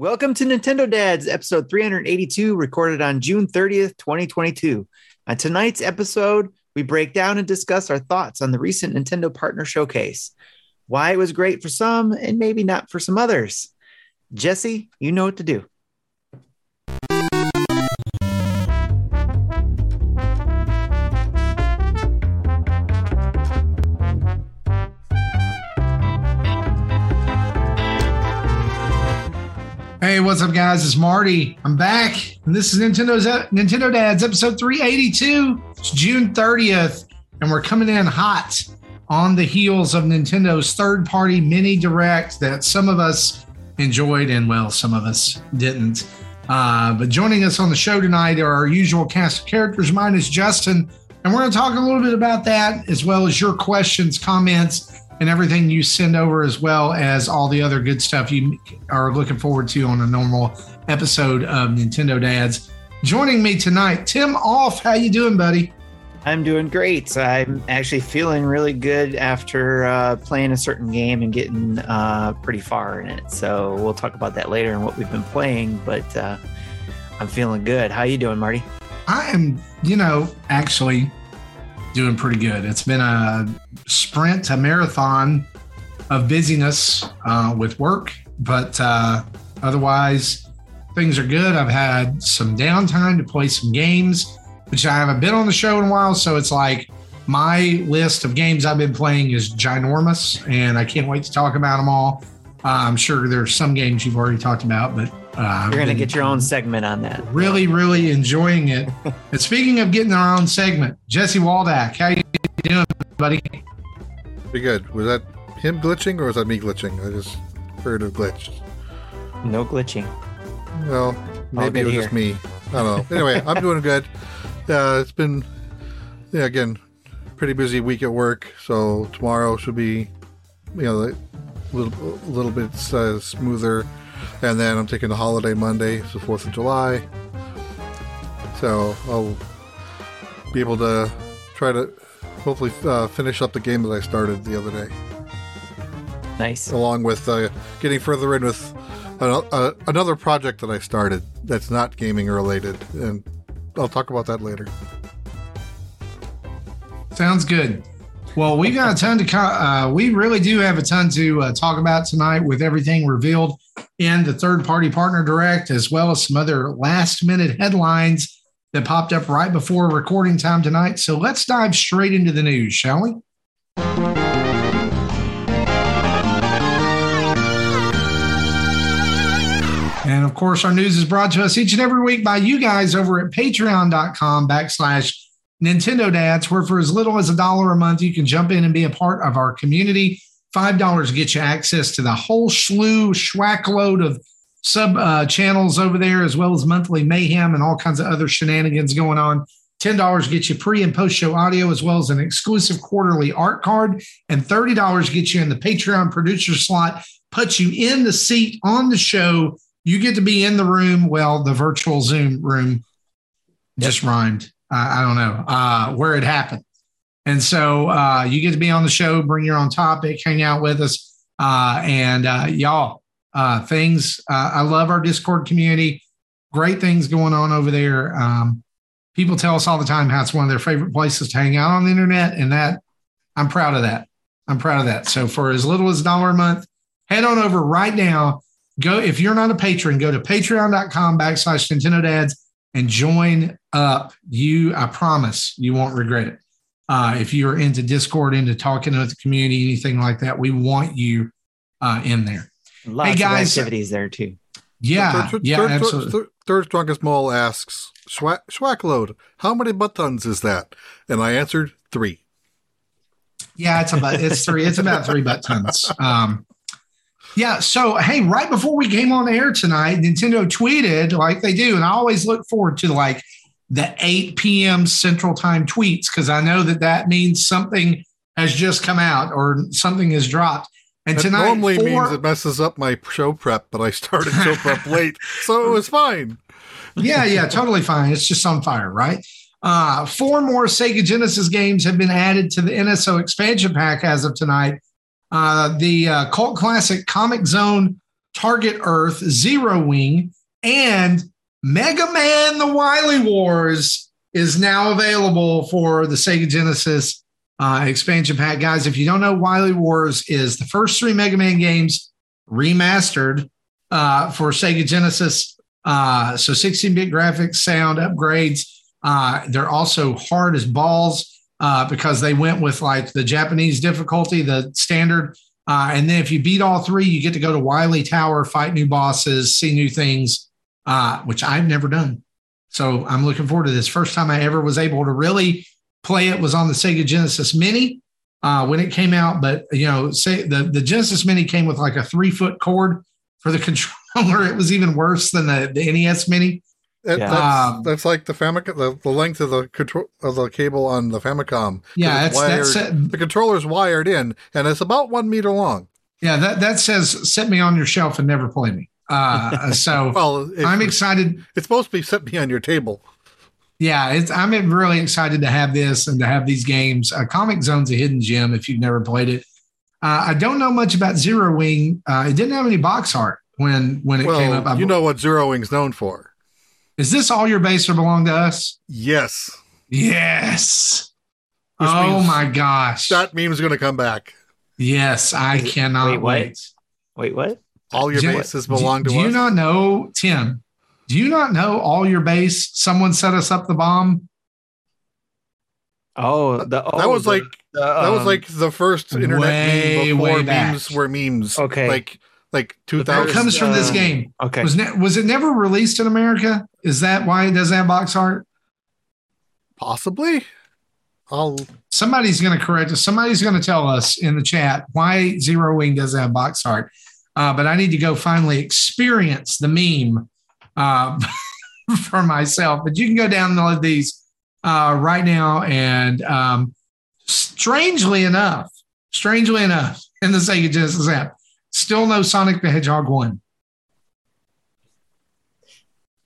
Welcome to Nintendo Dads, episode 382, recorded on June 30th, 2022. On tonight's episode, we break down and discuss our thoughts on the recent Nintendo Partner Showcase, why it was great for some and maybe not for some others. Jesse, you know what to do. Hey, what's up, guys? It's Marty. I'm back, and this is Nintendo's Nintendo Dads episode 382. It's June 30th, and we're coming in hot on the heels of Nintendo's third-party mini direct that some of us enjoyed, and well, some of us didn't. Uh, but joining us on the show tonight are our usual cast of characters. Mine is Justin, and we're going to talk a little bit about that as well as your questions, comments, and everything you send over, as well as all the other good stuff you are looking forward to on a normal episode of Nintendo Dads. Joining me tonight, Tim Off. How you doing, buddy? I'm doing great. I'm actually feeling really good after uh, playing a certain game and getting uh, pretty far in it. So we'll talk about that later and what we've been playing. But uh, I'm feeling good. How you doing, Marty? I am, you know, actually doing pretty good. It's been a sprint, a marathon of busyness uh, with work, but uh, otherwise, things are good. I've had some downtime to play some games, which I haven't been on the show in a while. So it's like my list of games I've been playing is ginormous, and I can't wait to talk about them all. Uh, I'm sure there's some games you've already talked about, but uh, You're going to get your own segment on that. Really, really enjoying it. and speaking of getting our own segment, Jesse Waldack, how you doing, buddy? Pretty good. Was that him glitching or was that me glitching? I just heard a glitch. No glitching. Well, maybe it was here. just me. I don't know. Anyway, I'm doing good. Yeah, it's been, yeah, again, pretty busy week at work. So tomorrow should be, you know, a little, a little bit uh, smoother and then I'm taking the holiday Monday, it's the 4th of July. So I'll be able to try to hopefully uh, finish up the game that I started the other day. Nice. Along with uh, getting further in with uh, another project that I started that's not gaming related. And I'll talk about that later. Sounds good. Well, we got a ton to, uh, we really do have a ton to uh, talk about tonight with everything revealed in the third party partner direct, as well as some other last minute headlines that popped up right before recording time tonight. So let's dive straight into the news, shall we? And of course, our news is brought to us each and every week by you guys over at patreon.com backslash Nintendo Dads, where for as little as a dollar a month, you can jump in and be a part of our community. $5 gets you access to the whole slew, schwack load of sub uh, channels over there, as well as monthly mayhem and all kinds of other shenanigans going on. $10 gets you pre and post show audio, as well as an exclusive quarterly art card. And $30 gets you in the Patreon producer slot, puts you in the seat on the show. You get to be in the room, well, the virtual Zoom room just rhymed. I don't know uh, where it happened. And so uh, you get to be on the show, bring your own topic, hang out with us. Uh, and uh, y'all, uh, things, uh, I love our Discord community. Great things going on over there. Um, people tell us all the time how it's one of their favorite places to hang out on the internet. And that, I'm proud of that. I'm proud of that. So for as little as a dollar a month, head on over right now. Go, if you're not a patron, go to patreon.com backslash Nintendo Dads and join up. You, I promise you won't regret it. Uh, if you're into Discord, into talking with the community, anything like that, we want you uh, in there. Lots hey guys, of activities there too. Yeah, third, yeah, third, absolutely. Third, third strongest mole asks Schwack, Schwackload, how many buttons is that? And I answered three. Yeah, it's about it's three. It's about three buttons. Um, yeah. So hey, right before we came on air tonight, Nintendo tweeted like they do, and I always look forward to like the 8 p.m. Central Time tweets because I know that that means something has just come out or something has dropped. And that tonight normally four, means it messes up my show prep, but I started show prep late, so it was fine. yeah, yeah, totally fine. It's just on fire, right? Uh, four more Sega Genesis games have been added to the NSO expansion pack as of tonight. Uh, the uh, cult classic Comix Zone Target Earth, Zero Wing, and Mega Man The Wily Wars is now available for the Sega Genesis uh, expansion pack. Guys, if you don't know, Wily Wars is the first three Mega Man games remastered uh, for Sega Genesis. Uh, so 16 bit graphics, sound upgrades. Uh, they're also hard as balls uh, because they went with like the Japanese difficulty, the standard. Uh, and then if you beat all three, you get to go to Wily Tower, fight new bosses, see new things, uh, which I've never done. So I'm looking forward to this. First time I ever was able to really play it was on the Sega Genesis Mini uh, when it came out. But you know, say the the Genesis Mini came with like a three foot cord for the controller. It was even worse than the, the NES Mini. That, yeah. that's, um, that's, like the Famicom, the, the length of the control of the cable on the Famicom. Yeah, that's, wired, that's the controller's wired in, and it's about one meter long. Yeah, that that says "set me on your shelf and never play me." Uh, so well, I'm excited. It's supposed to be "set me on your table." Yeah, I'm really excited to have this and to have these games. Uh, Comix Zone's a hidden gem if you've never played it. Uh, I don't know much about Zero Wing. Uh, it didn't have any box art when when it well, came up. I, you know what Zero Wing's known for. Is this all your base or belong to us? Yes. Yes. Which oh my gosh. That meme's going to come back. Yes, I cannot wait, wait. Wait, what? All your bases belong do, to do us. Do you not know, Tim? Do you not know all your base? Someone set us up the bomb. Oh, the, oh, that was the, like the, um, that was um, like the first internet way, meme before memes were memes. Okay, like like 2000. It comes from this uh, game. Okay. Was, ne- was it never released in America? Is that why it doesn't have box art? Possibly. I'll. Somebody's going to correct us. Somebody's going to tell us in the chat why Zero Wing doesn't have box art. Uh, but I need to go finally experience the meme uh, for myself. But you can go download these uh, right now. And um, strangely enough, strangely enough, in the Sega Genesis app, Still no Sonic the Hedgehog 1.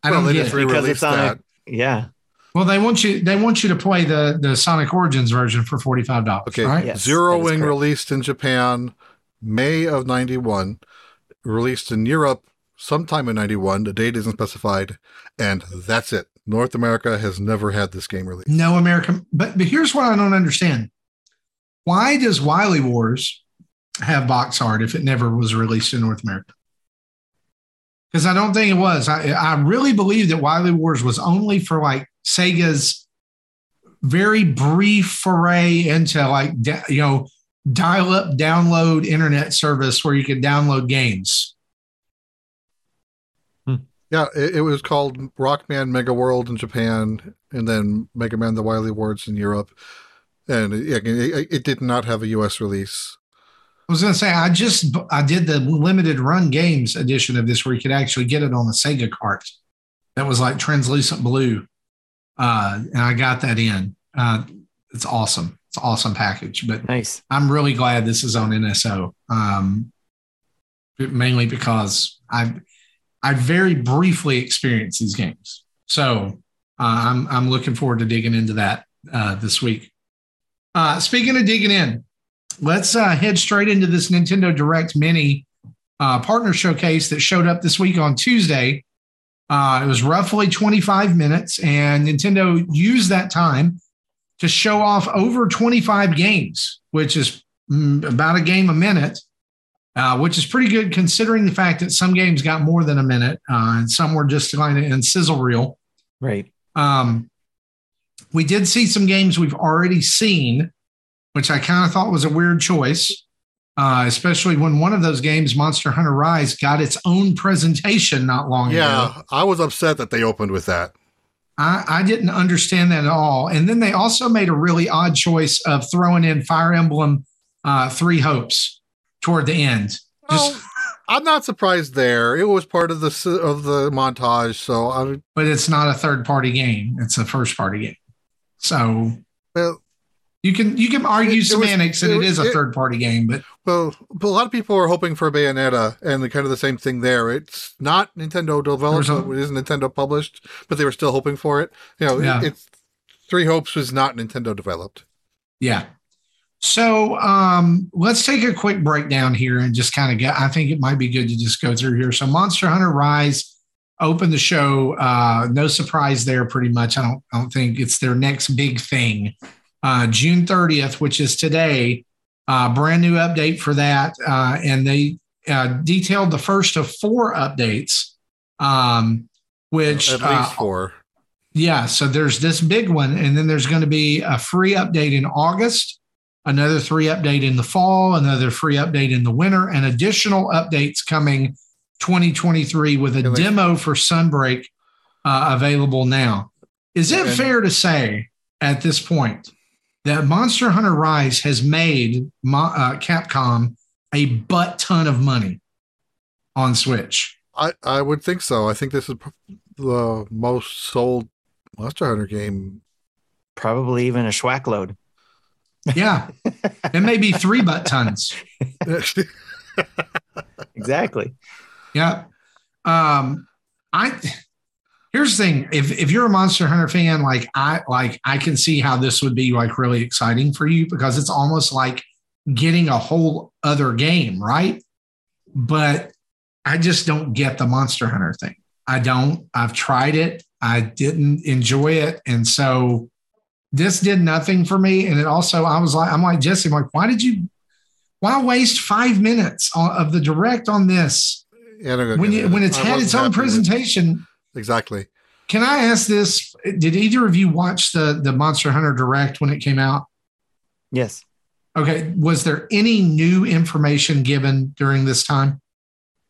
I don't well, get it because it's on that. A, yeah. Well, they want you they want you to play the the Sonic Origins version for forty five dollars. Okay, right? yes, Zero Wing correct. released in Japan May of ninety one, released in Europe sometime in ninety one. The date isn't specified, and that's it. North America has never had this game released. No American, but but here's what I don't understand: Why does Wily Wars have box art if it never was released in North America. Because I don't think it was. I, I really believe that Wily Wars was only for like Sega's very brief foray into like, you know, dial up download internet service where you could download games. Hmm. Yeah, it, it, was called Rockman Mega World in Japan and then Mega Man the Wily Wars in Europe. And it, it, it did not have a US release. I was going to say I just I did the limited run games edition of this where you could actually get it on the Sega cart. That was like translucent blue, uh, and I got that in. Uh, it's awesome. It's awesome package. But nice. I'm really glad this is on NSO. Um, mainly because I I very briefly experienced these games, so uh, I'm I'm looking forward to digging into that uh, this week. Uh, speaking of digging in, let's uh, head straight into this Nintendo Direct Mini uh, partner showcase that showed up this week on Tuesday. Uh, it was roughly 25 minutes, and Nintendo used that time to show off over 25 games, which is mm, about a game a minute, uh, which is pretty good considering the fact that some games got more than a minute uh, and some were just kind of in sizzle reel. Right. Um, we did see some games we've already seen which I kind of thought was a weird choice, uh, especially when one of those games, Monster Hunter Rise, got its own presentation not long yeah, ago. Yeah, I was upset that they opened with that. I, I, didn't understand that at all. And then they also made a really odd choice of throwing in Fire Emblem uh, Three Hopes toward the end. Just, well, I'm not surprised there. It was part of the of the montage, so I. But it's not a third party game; it's a first party game. So well, you can you can argue it, semantics, it was, and it, it is a third party game, but well, but a lot of people are hoping for Bayonetta, and the kind of the same thing there. It's not Nintendo developed, it is Nintendo published, but they were still hoping for it. You know, yeah. it's Three Hopes was not Nintendo developed. Yeah. So um, let's take a quick breakdown here and just kind of get. I think it might be good to just go through here. So Monster Hunter Rise opened the show. Uh, no surprise there, pretty much. I don't. I don't think it's their next big thing. Uh, June 30th, which is today, uh, brand new update for that, uh, and they uh, detailed the first of four updates. Um, which at least uh, four. Yeah, so there's this big one, and then there's going to be a free update in August another three update in the fall, another free update in the winter, and additional updates coming 2023 with a demo for Sunbreak uh, available now. Is it fair to say at this point that Monster Hunter Rise has made uh, Capcom a butt ton of money on Switch? I, I would think so. I think this is the most sold Monster Hunter game. Probably even a schwack load. Yeah. it may be three butt tons. exactly. Yeah. Um, I here's the thing. If if you're a Monster Hunter fan, like I like I can see how this would be like really exciting for you because it's almost like getting a whole other game, right? But I just don't get the Monster Hunter thing. I don't. I've tried it. I didn't enjoy it. And so this did nothing for me. And it also, I was like, I'm like, Jesse, I'm like, why did you, why waste five minutes of the direct on this? Yeah, when you, when it's I had its own presentation. Exactly. Can I ask this? Did either of you watch the, the Monster Hunter direct when it came out? Yes. Okay. Was there any new information given during this time?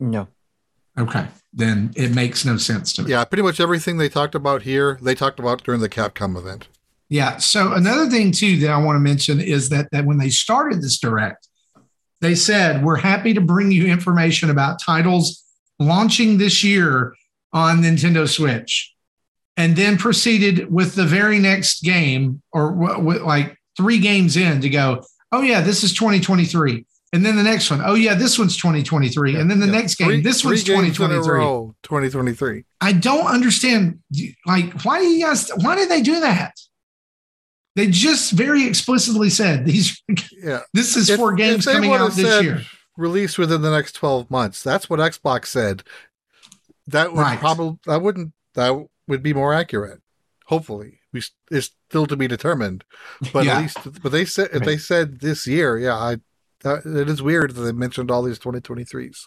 No. Okay. Then it makes no sense to me. Yeah. Pretty much everything they talked about here, they talked about during the Capcom event. Yeah. So another thing too that I want to mention is that that when they started this direct, they said we're happy to bring you information about titles launching this year on Nintendo Switch, and then proceeded with the very next game or w- like three games in to go. Oh yeah, this is 2023. And then the next one, oh yeah, this one's 2023. Yeah, and then the yeah. next game, three, this one's 2023. Row, 2023. I don't understand. Like, why do you guys? Why did they do that? They just very explicitly said these. Yeah, this is if, for games coming out this year. Released within the next twelve months. That's what Xbox said. That would right. probably that wouldn't that would be more accurate. Hopefully, we it's still to be determined. But yeah. at least, but they said if right. they said this year, yeah, I. That, it is weird that they mentioned all these 2023s.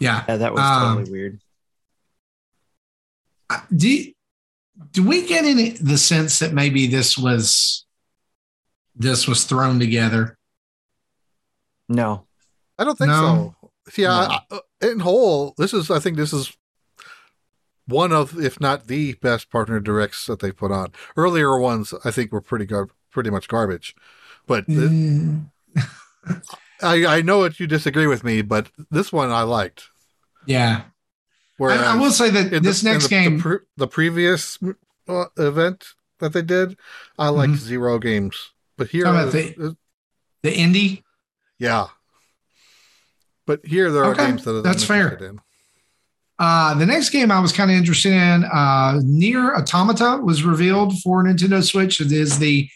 Yeah, yeah that was um, totally weird. Do you, do we get any the sense that maybe this was this was thrown together? No, I don't think no. so. Yeah, no. I, in whole, this is I think this is one of, if not the best partner directs that they put on. Earlier ones, I think, were pretty gar- pretty much garbage. But mm. I I know that you disagree with me, but this one I liked. Yeah, Whereas I, I will say that this the, next the, game, the, pre- the, previous uh, event that they did, I like mm-hmm. zero games. But here, the, the indie, yeah. But here there are okay. games that that's fair. In. Uh, the next game I was kind of interested in, uh, NieR Automata, was revealed for Nintendo Switch. It is the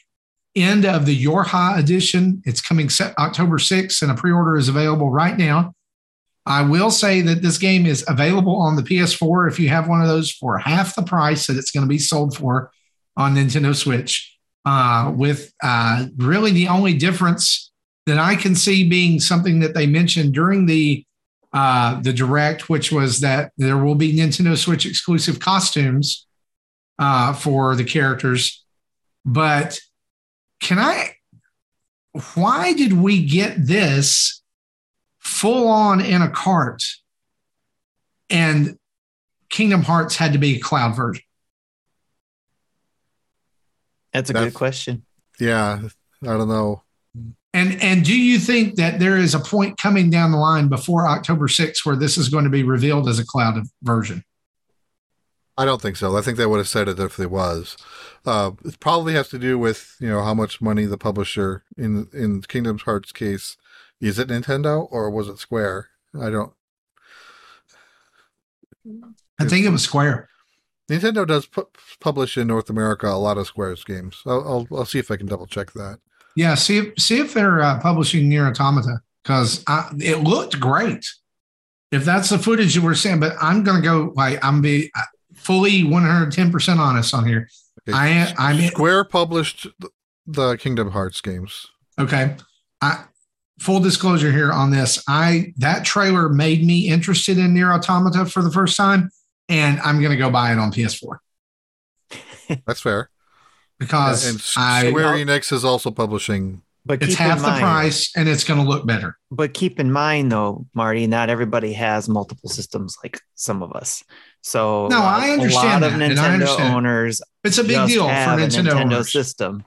end of the YoRHa edition. It's coming October 6th, and a pre-order is available right now. I will say that this game is available on the PS4 if you have one of those for half the price that it's going to be sold for on Nintendo Switch. Uh, with uh, really the only difference that I can see being something that they mentioned during the uh, the direct, which was that there will be Nintendo Switch exclusive costumes uh, for the characters. But can I? Why did we get this full on in a cart, and Kingdom Hearts had to be a cloud version? That's a That's, good question. Yeah, I don't know. And and do you think that there is a point coming down the line before October 6th where this is going to be revealed as a cloud version? I don't think so. I think they would have said it if it was. Uh, it probably has to do with you know how much money the publisher in in Kingdom Hearts case is it Nintendo or was it Square? I don't. I think it was Square. Nintendo does pu- publish in North America a lot of Square's games. I'll, I'll, I'll see if I can double check that. Yeah, see if see if they're uh, publishing Nier Automata because it looked great. If that's the footage that we're seeing, but I'm gonna go like I'm be uh, fully 110 percent honest on here. Okay. I I'm Square published the Kingdom Hearts games. Okay, I full disclosure here on this. I that trailer made me interested in Nier Automata for the first time, and I'm gonna go buy it on PS4. That's fair because yeah, and Square I, Enix is also publishing. But it's half the price, and it's going to look better. But keep in mind, though, Marty, not everybody has multiple systems like some of us. So no, I understand. A lot that, of Nintendo owners. It's a big deal for Nintendo, Nintendo owners. system.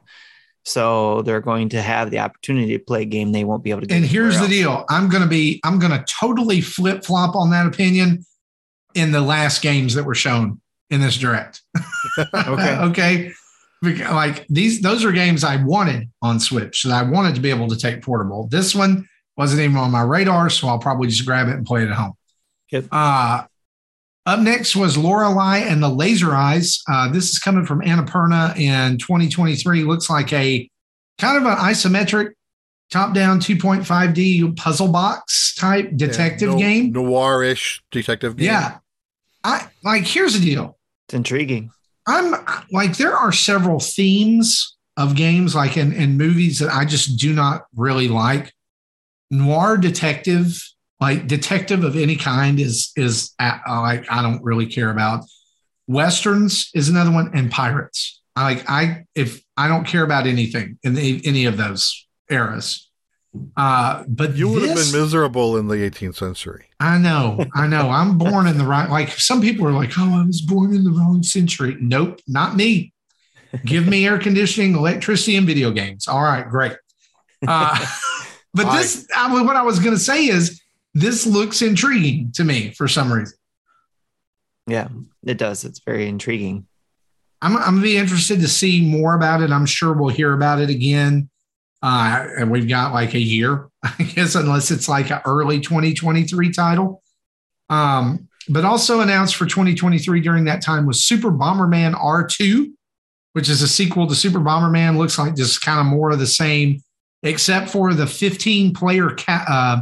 So they're going to have the opportunity to play a game they won't be able to. Get and here's else. the deal: I'm going to be, I'm going to totally flip flop on that opinion in the last games that were shown in this direct. okay. okay like these those are games I wanted on Switch that I wanted to be able to take portable. This one wasn't even on my radar, so I'll probably just grab it and play it at home. Yep. Uh, up next was Lorelei and the Laser Eyes. Uh, this is coming from Annapurna in 2023. Looks like a kind of an isometric top-down 2.5D puzzle box type detective yeah, no, game, noirish detective game. Yeah, I like. Here's the deal. It's intriguing. I'm like, there are several themes of games, like in, in movies, that I just do not really like. Noir detective, like detective of any kind, is is uh, like I don't really care about. Westerns is another one, and pirates. I like I if I don't care about anything in the, any of those eras. Uh, but you would this, have been miserable in the 18th century. I know, I know. I'm born in the right. Like some people are like, "Oh, I was born in the wrong century." Nope, not me. Give me air conditioning, electricity, and video games. All right, great. Uh, but this, I, what I was going to say is, this looks intriguing to me for some reason. Yeah, it does. It's very intriguing. I'm, I'm gonna be interested to see more about it. I'm sure we'll hear about it again uh, and we've got like a year, I guess, unless it's like an early 2023 title. Um, but also announced for 2023 during that time was Super Bomberman R2, which is a sequel to Super Bomberman. Looks like just kind of more of the same, except for the 15 player ca- uh,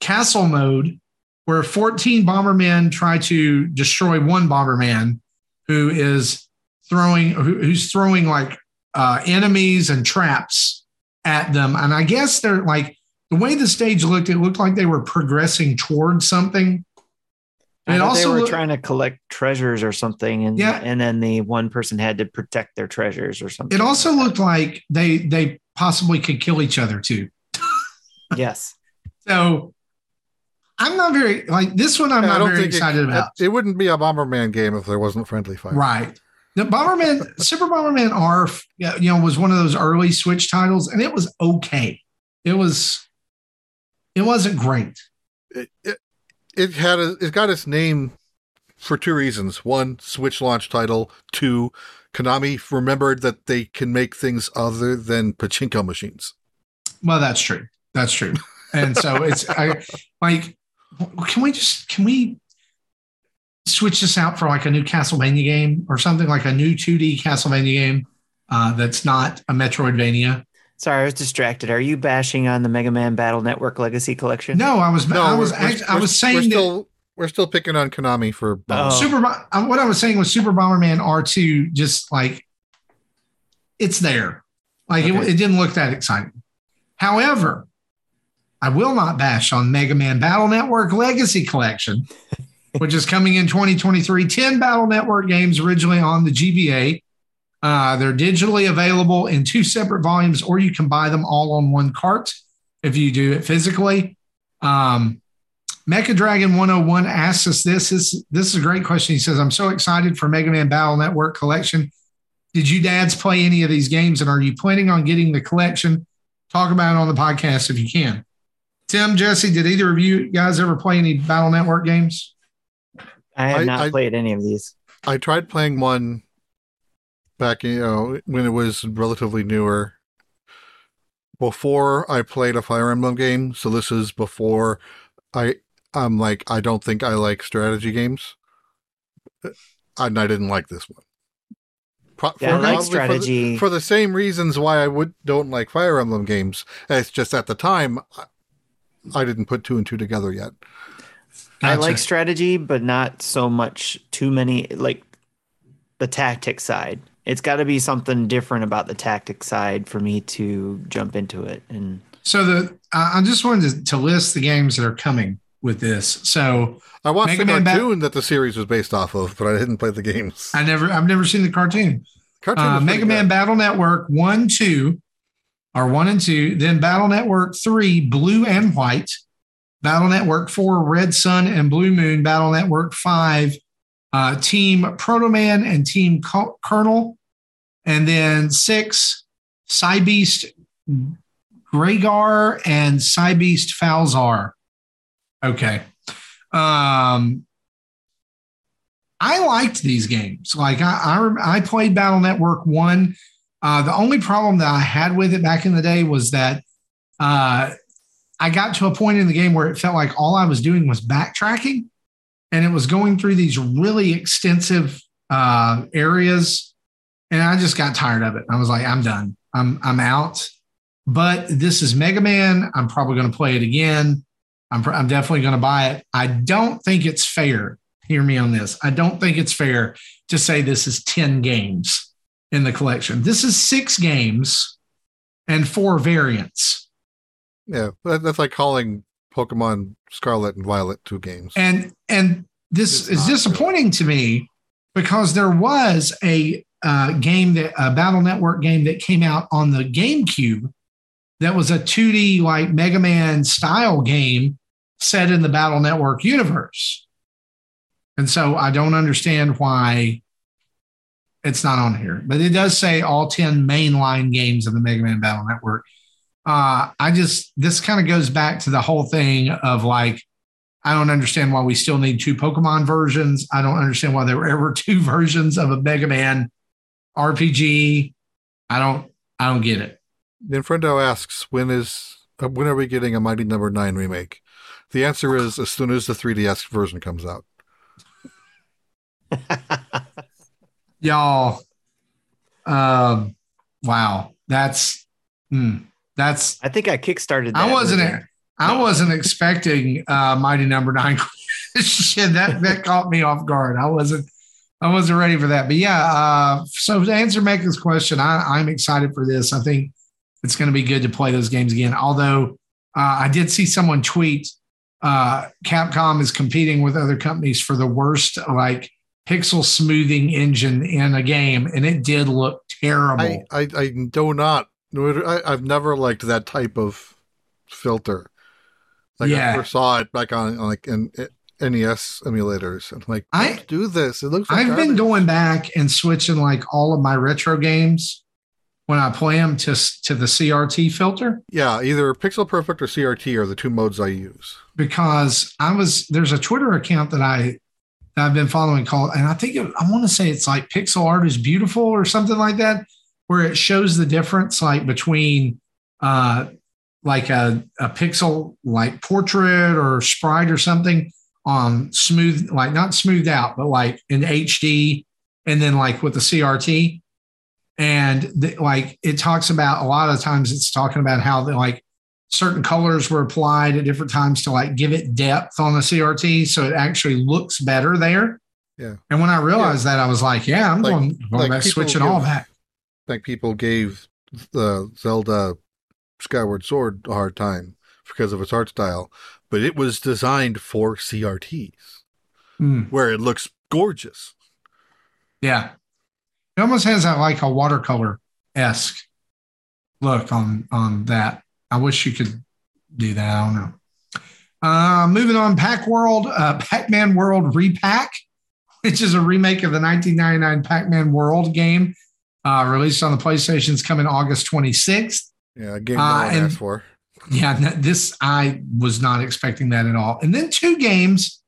castle mode, where 14 Bombermen try to destroy one Bomberman who is throwing, who, who's throwing like uh, enemies and traps at them. And I guess they're like the way the stage looked, it looked like they were progressing towards something. And also they were looked, trying to collect treasures or something, and yeah, and then the one person had to protect their treasures or something. It also like looked like they they possibly could kill each other too. yes. So I'm not very like this one. I'm yeah, not very excited it, about. It wouldn't be a Bomberman game if there wasn't friendly fire. Right. The Bomberman, Super Bomberman R, you know, was one of those early Switch titles, and it was okay. It was, it wasn't great. It, it, it had a, it got its name for two reasons. One, Switch launch title. Two, Konami remembered that they can make things other than pachinko machines. Well, that's true. That's true. And so it's I like, can we just can we switch this out for like a new Castlevania game or something like a new 2D Castlevania game uh, that's not a Metroidvania. Sorry, I was distracted. Are you bashing on the Mega Man Battle Network Legacy Collection? No, I was. No, I was. Actually, I was saying we're still, that we're still picking on Konami for oh. Super. Uh, what I was saying was Super Bomberman R2. Just like it's there, like okay. it, it didn't look that exciting. However, I will not bash on Mega Man Battle Network Legacy Collection which is coming in 2023. 10 Battle Network games originally on the GBA. Uh, they're digitally available in two separate volumes, or you can buy them all on one cart if you do it physically. Um, Mecha Dragon 101 asks us this. this. This is a great question. He says, I'm so excited for Mega Man Battle Network collection. Did you dads play any of these games? And are you planning on getting the collection? Talk about it on the podcast if you can. Tim, Jesse, did either of you guys ever play any Battle Network games? I have I, not I, played any of these. I tried playing one back, you know, when it was relatively newer. Before I played a Fire Emblem game, so this is before I. I'm like, I don't think I like strategy games, and I didn't like this one. Pro- yeah, I like strategy for the, for the, same reasons why I would don't like Fire Emblem games. It's just at the time I didn't put two and two together yet. Gotcha. I like strategy, but not so much too many like the tactic side. It's got to be something different about the tactic side for me to jump into it. And so the I just wanted to, to list the games that are coming with this. So I watched Mega the Man cartoon that the series was based off of, but I didn't play the games. I never, I've never seen the cartoon. Cartoon uh, Mega Man Battle Network one, two, or one and two. Then Battle Network three, blue and white. Battle Network four, Red Sun and Blue Moon. Battle Network five, uh, Team Proto Man and Team Colonel. And then six, Cybeast Gregar and Cybeast Falzar. Okay. Um, I liked these games. Like I, I, I played Battle Network one. Uh, the only problem that I had with it back in the day was that uh, I got to a point in the game where it felt like all I was doing was backtracking, and it was going through these really extensive uh, areas, and I just got tired of it. I was like, I'm done. I'm I'm out. But this is Mega Man. I'm probably going to play it again. I'm, I'm definitely going to buy it. I don't think it's fair. Hear me on this. I don't think it's fair to say this is 10 games in the collection. This is six games and four variants. Yeah, that's like calling Pokemon Scarlet and Violet two games. And and this it's is disappointing to me because there was a uh, game that a Battle Network game that came out on the GameCube that was a 2D like Mega Man style game set in the Battle Network universe. And so I don't understand why it's not on here, but it does say all 10 mainline games of the Mega Man Battle Network. Uh, I just, this kind of goes back to the whole thing of like, I don't understand why we still need two Pokemon versions. I don't understand why there were ever two versions of a Mega Man RPG. I don't, I don't get it. Infrendo asks, when is, uh, when are we getting a Mighty Number no. Nine remake? The answer is as soon as the 3DS version comes out. Y'all, um, wow, that's mm, that's. I think I kickstarted. I wasn't. I wasn't expecting uh, Mighty Number no. Nine. Shit, that that caught me off guard. I wasn't. I wasn't ready for that. But yeah, uh, so to answer Megan's question, I, I'm excited for this. I think it's going to be good to play those games again. Although uh, I did see someone tweet uh, Capcom is competing with other companies for the worst like pixel smoothing engine in a game, and it did look terrible. I, I, I do not. I, have never liked that type of filter. Like yeah. I first saw it back on like in, in NES emulators. I'm like, I do this. It looks. Like I've garbage. been going back and switching like all of my retro games when I play them to to the CRT filter. Yeah, either Pixel Perfect or CRT are the two modes I use. Because I was there's a Twitter account that I that I've been following called, and I think it, I want to say it's like Pixel Art is Beautiful or something like that, where it shows the difference like between uh like a, a pixel like portrait or sprite or something on smooth like not smoothed out but like in HD and then like with the CRT and the, like it talks about a lot of times it's talking about how the, like certain colors were applied at different times to like give it depth on the CRT so it actually looks better there. Yeah. And when I realized yeah. that, I was like, yeah, I'm like, going, going like back, switching all back. Like people gave the Zelda Skyward Sword a hard time because of its art style, but it was designed for CRTs mm. where it looks gorgeous. Yeah. It almost has that like a watercolor esque look on on that. I wish you could do that. I don't know. Uh, moving on, Pac World, uh, Pac Man World Re-Pac, which is a remake of the 1999 Pac Man World game, uh, released on the PlayStation's coming August 26th. Yeah, a game no uh, one asked for. Yeah, this I was not expecting that at all. And then two games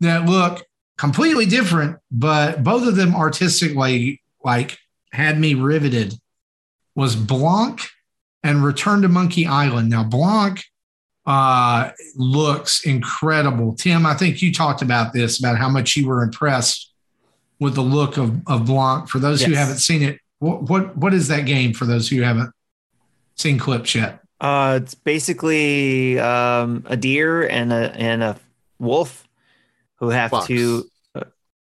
that look completely different, but both of them artistically like had me riveted was Blanc and Return to Monkey Island. Now, Blanc uh, looks incredible. Tim, I think you talked about this, about how much you were impressed with the look of, of Blanc. For those who haven't seen it, what, what what is that game for those who haven't seen clips yet? Uh, it's basically um, a deer and a and a wolf who have Fox. to. Uh,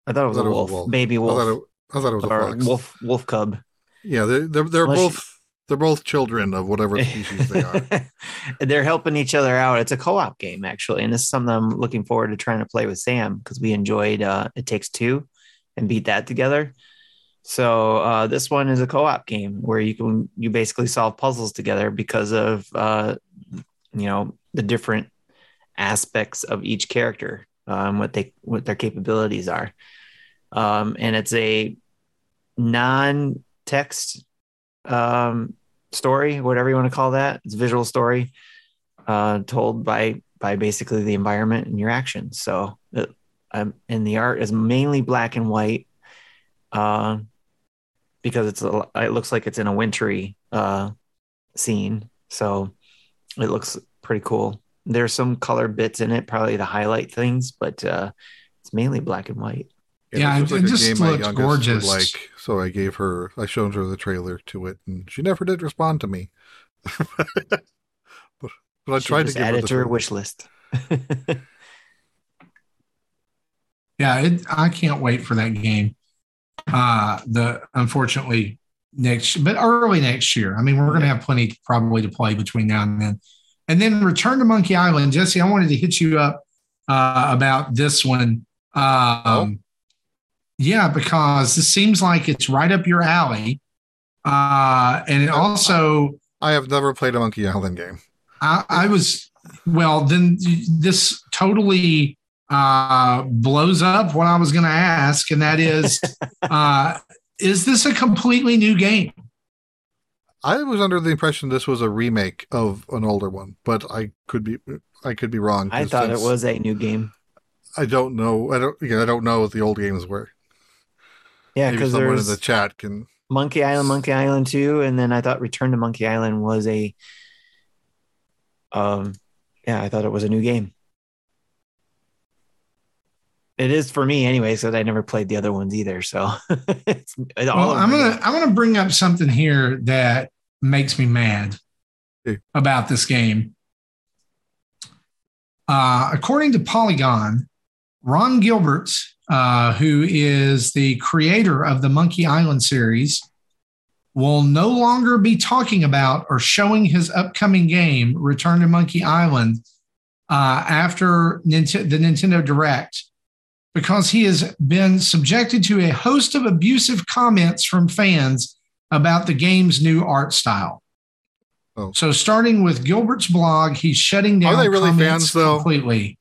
I thought it was, thought a, it was a wolf, wolf. I thought wolf, it, I thought it was a fox. wolf wolf cub. Yeah, they're they're, they're Unless you- both they're both children of whatever species they are. They're helping each other out. It's a co-op game actually, and this is something I'm looking forward to trying to play with Sam because we enjoyed uh, It Takes Two and beat that together. So uh, this one is a co-op game where you can you basically solve puzzles together because of uh, you know the different aspects of each character, um, what they what their capabilities are, um, and it's a non-text um, story, whatever you want to call that. It's a visual story uh, told by by basically the environment and your actions. So, um, and the art is mainly black and white uh, because it's a, it looks like it's in a wintry uh, scene. So it looks pretty cool. There's some color bits in it, probably to highlight things, but uh, it's mainly black and white. Yeah, this was it just my looked youngest would gorgeous. Like, so I gave her, I showed her the trailer to it, and she never did respond to me. but, but I Should tried to just give add her it to her wish list. Yeah, it, I can't wait for that game. Uh, the unfortunately next, but early next year. I mean, we're going to have plenty probably to play between now and then. And then return to Monkey Island, Jesse. I wanted to hit you up uh, about this one. Um, Oh. Yeah, because this seems like it's right up your alley. Uh, and it also, I have never played a Monkey Island game. I, I was well. Then this totally uh, blows up what I was going to ask, and that is, uh, is this a completely new game? I was under the impression this was a remake of an older one, but I could be I could be wrong. I thought it was a new game. I don't know. I don't. Yeah, I don't know what the old games were. Yeah, because someone in the chat can. Monkey Island, Monkey Island 2, and then I thought Return to Monkey Island was a um yeah, I thought it was a new game. It is for me anyway, so I never played the other ones either. So it's it all Well, of I'm gonna I'm gonna bring up something here that makes me mad Okay. about this game. Uh, according to Polygon, Ron Gilbert, uh, who is the creator of the Monkey Island series, will no longer be talking about or showing his upcoming game, Return to Monkey Island, uh, after Nint- the Nintendo Direct because he has been subjected to a host of abusive comments from fans about the game's new art style. Oh. So, starting with Gilbert's blog, he's shutting down Are they really fans, though? completely.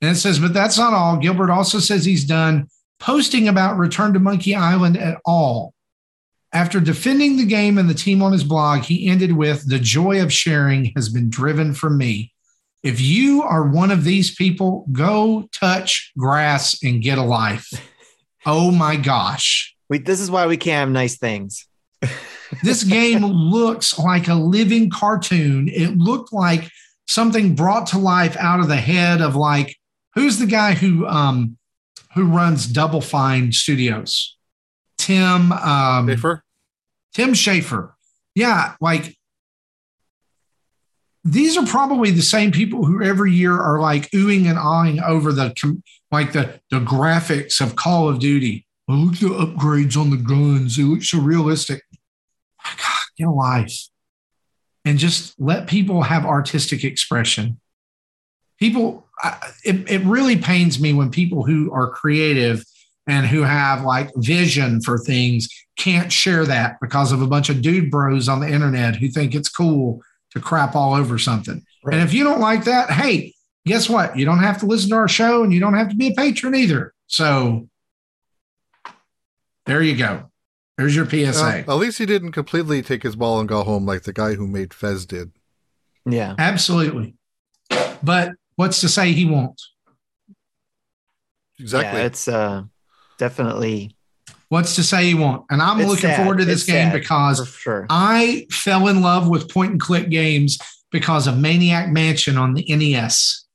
And it says, but that's not all. Gilbert also says he's done posting about Return to Monkey Island at all. After defending the game and the team on his blog, he ended with The joy of sharing has been driven from me. If you are one of these people, go touch grass and get a life. Oh my gosh. we, this is why we can't have nice things. This game looks like a living cartoon. It looked like something brought to life out of the head of like who's the guy who um who runs Double Fine Studios? Tim um Schafer? Tim Schafer. Yeah, like these are probably the same people who every year are like oohing and awing over the like the the graphics of Call of Duty. Oh, look at the upgrades on the guns. It looks so realistic. God, get a life. And just let people have artistic expression. People, it, it really pains me when people who are creative and who have like vision for things can't share that because of a bunch of dude bros on the internet who think it's cool to crap all over something. Right. And if you don't like that, hey, guess what? You don't have to listen to our show and you don't have to be a patron either. So there you go. There's your PSA. Uh, at least he didn't completely take his ball and go home like the guy who made Fez did. Yeah. Absolutely. But what's to say he won't? Exactly. Yeah, it's uh definitely What's to say you won't? And I'm It's looking sad. forward to this It's game sad. because sure. I fell in love with point and click games because of Maniac Mansion on the NES.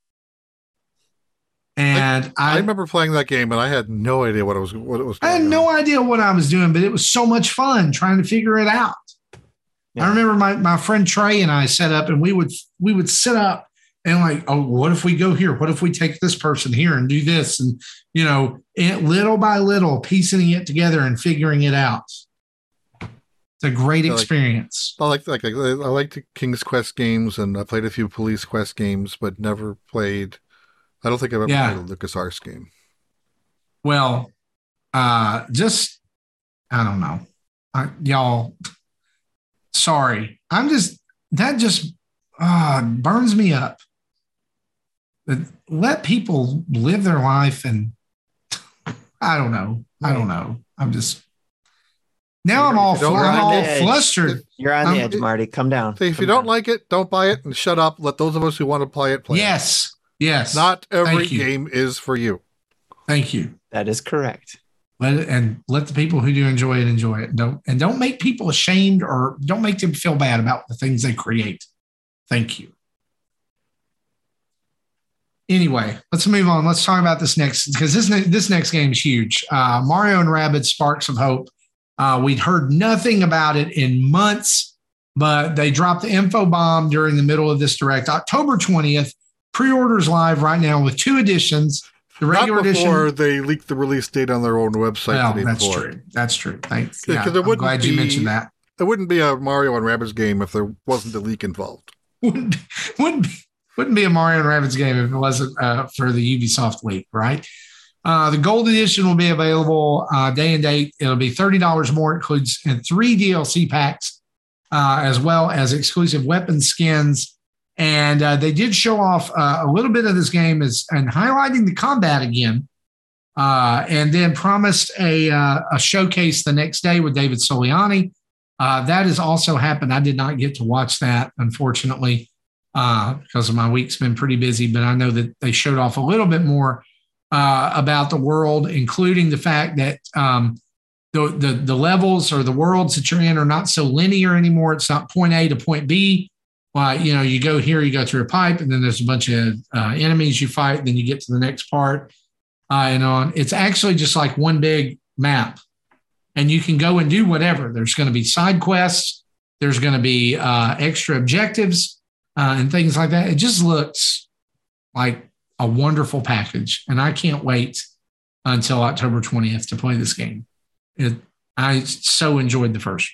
And I, I, remember playing that game, and I had no idea what it was. What it was. I had on. no idea what I was doing, but it was so much fun trying to figure it out. Yeah. I remember my my friend Trey and I set up, and we would we would sit up and like, oh, what if we go here? What if we take this person here and do this? And you know, it, little by little, piecing it together and figuring it out. It's a great I like, experience. I like like I like the King's Quest games, and I played a few Police Quest games, but never played I don't think I've ever yeah. played a LucasArts game. Well, uh, just I don't know, I, y'all. Sorry, I'm just that just uh, burns me up. Let people live their life, and I don't know. I don't know. I'm just now I'm all, fl- I'm all flustered. You're on the edge, Marty. Come down. if Come you don't like it, don't buy it and shut up. Let those of us who want to play it play. Yes, Yes. Not every game is for you. Thank you. That is correct. Let it, and let the people who do enjoy it enjoy it. Don't and don't make people ashamed or don't make them feel bad about the things they create. Thank you. Anyway, let's move on. Let's talk about this next because this this next game is huge. Uh, Mario and Rabbids Sparks of Hope. Uh, we'd heard nothing about it in months, but they dropped the info bomb during the middle of this direct, October twentieth. Pre-orders live right now with two editions. The regular Not before edition, they leaked the release date on their own website. Well, that's before. true. That's true. Thanks. Yeah, yeah I'm glad be, you mentioned that. It wouldn't be a Mario and Rabbids game if there wasn't a leak involved. Wouldn't wouldn't be, wouldn't be a Mario and Rabbids game if it wasn't uh, for the Ubisoft leak, right? Uh, the gold edition will be available uh, day and date. It'll be thirty dollars more. It includes and three DLC packs, uh, as well as exclusive weapon skins and uh, they did show off uh, a little bit of this game as and highlighting the combat again, and then promised a, a showcase the next day with David Soliani. That has also happened. I did not get to watch that, unfortunately, uh, because my week's been pretty busy. But I know that they showed off a little bit more uh, about the world, including the fact that um, the, the the levels or the worlds that you're in are not so linear anymore. It's not point A to point B well, you know, you go here, you go through a pipe, and then there's a bunch of uh, enemies you fight. Then you get to the next part, uh, and on. It's actually just like one big map, and you can go and do whatever. There's going to be side quests. There's going to be uh, extra objectives uh, and things like that. It just looks like a wonderful package, and I can't wait until October 20th to play this game. It, I so enjoyed the first.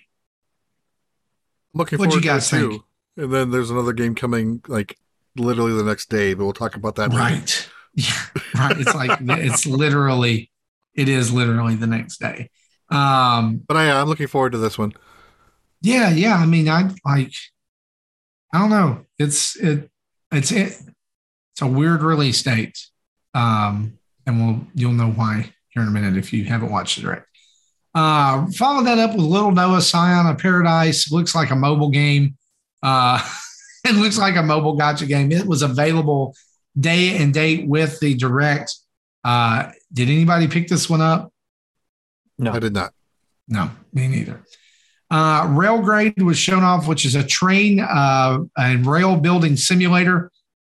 Looking forward What'd you guys think? Too. And then there's another game coming like literally the next day, but we'll talk about that. Right. Yeah, right. It's like it's literally it is literally the next day. Um but I I'm looking forward to this one. Yeah, yeah. I mean, I like I don't know. It's it it's it it's a weird release date. Um and we'll you'll know why here in a minute if you haven't watched it right. Uh, follow that up with Little Noah Scion of Paradise. Looks like a mobile game. Uh, it looks like a mobile gacha game. It was available day and date with the direct. Uh, did anybody pick this one up? No, I did not. No, me neither. Uh, Railgrade was shown off, which is a train uh, and rail building simulator.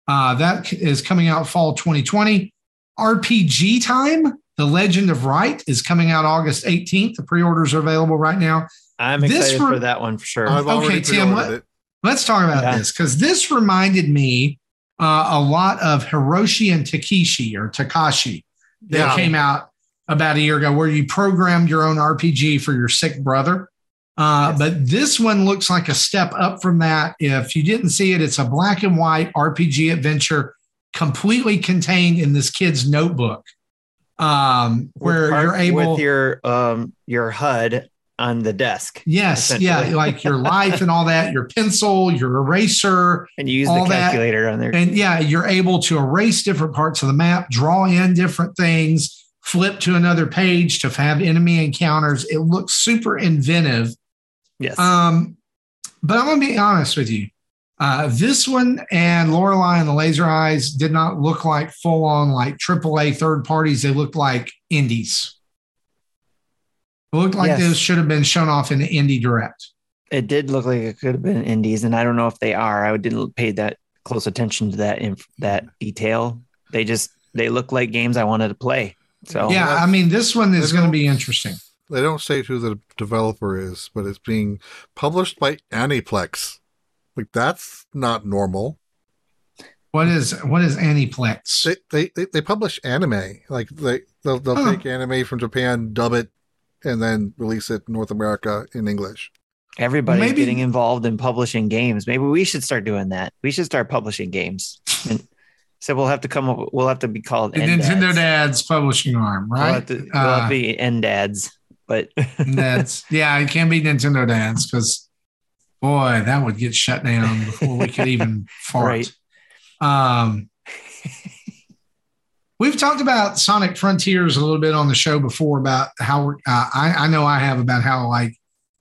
Uh, that is coming out fall 2020. RPG Time, The Legend of Wright, is coming out August 18th. The pre orders are available right now. I'm excited for, for that one for sure. I've okay, Tim, what, Let's talk about yeah. this because this reminded me uh, a lot of Hiroshi and Takeshi or Takashi that yeah. came out about a year ago, where you programmed your own RPG for your sick brother. Uh, yes. But this one looks like a step up from that. If you didn't see it, it's a black and white RPG adventure completely contained in this kid's notebook um, where part, you're able with your um, your HUD on the desk. Yes, yeah, like your life and all that, your pencil, your eraser, and you use the calculator that. on there. And yeah, you're able to erase different parts of the map, draw in different things, flip to another page to have enemy encounters. It looks super inventive. Yes. Um, but I'm gonna be honest with you. Uh, this one and Lorelei and the Laser Eyes did not look like full on like AAA third parties. They looked like indies. It looked like yes. this should have been shown off in the indie direct. It did look like it could have been indies, and I don't know if they are. I didn't pay that close attention to that inf- that detail. They just they look like games I wanted to play. So yeah, I mean, this one is going to be interesting. They don't say who the developer is, but it's being published by Aniplex. Like that's not normal. What is what is Aniplex? They they they, they publish anime. Like they they'll, they'll huh. take anime from Japan, dub it, and then release it in North America in English. Everybody's Maybe, getting involved in publishing games. Maybe we should start doing that. We should start publishing games. And so we'll have to come up. We'll have to be called the Nintendo Dads publishing arm, right? We'll have to, we'll have to be uh, NDads, but that's yeah, it can't be Nintendo Dance because boy, that would get shut down before we could even fart. Right. Um, we've talked about Sonic Frontiers a little bit on the show before about how uh, I, I know I have about how like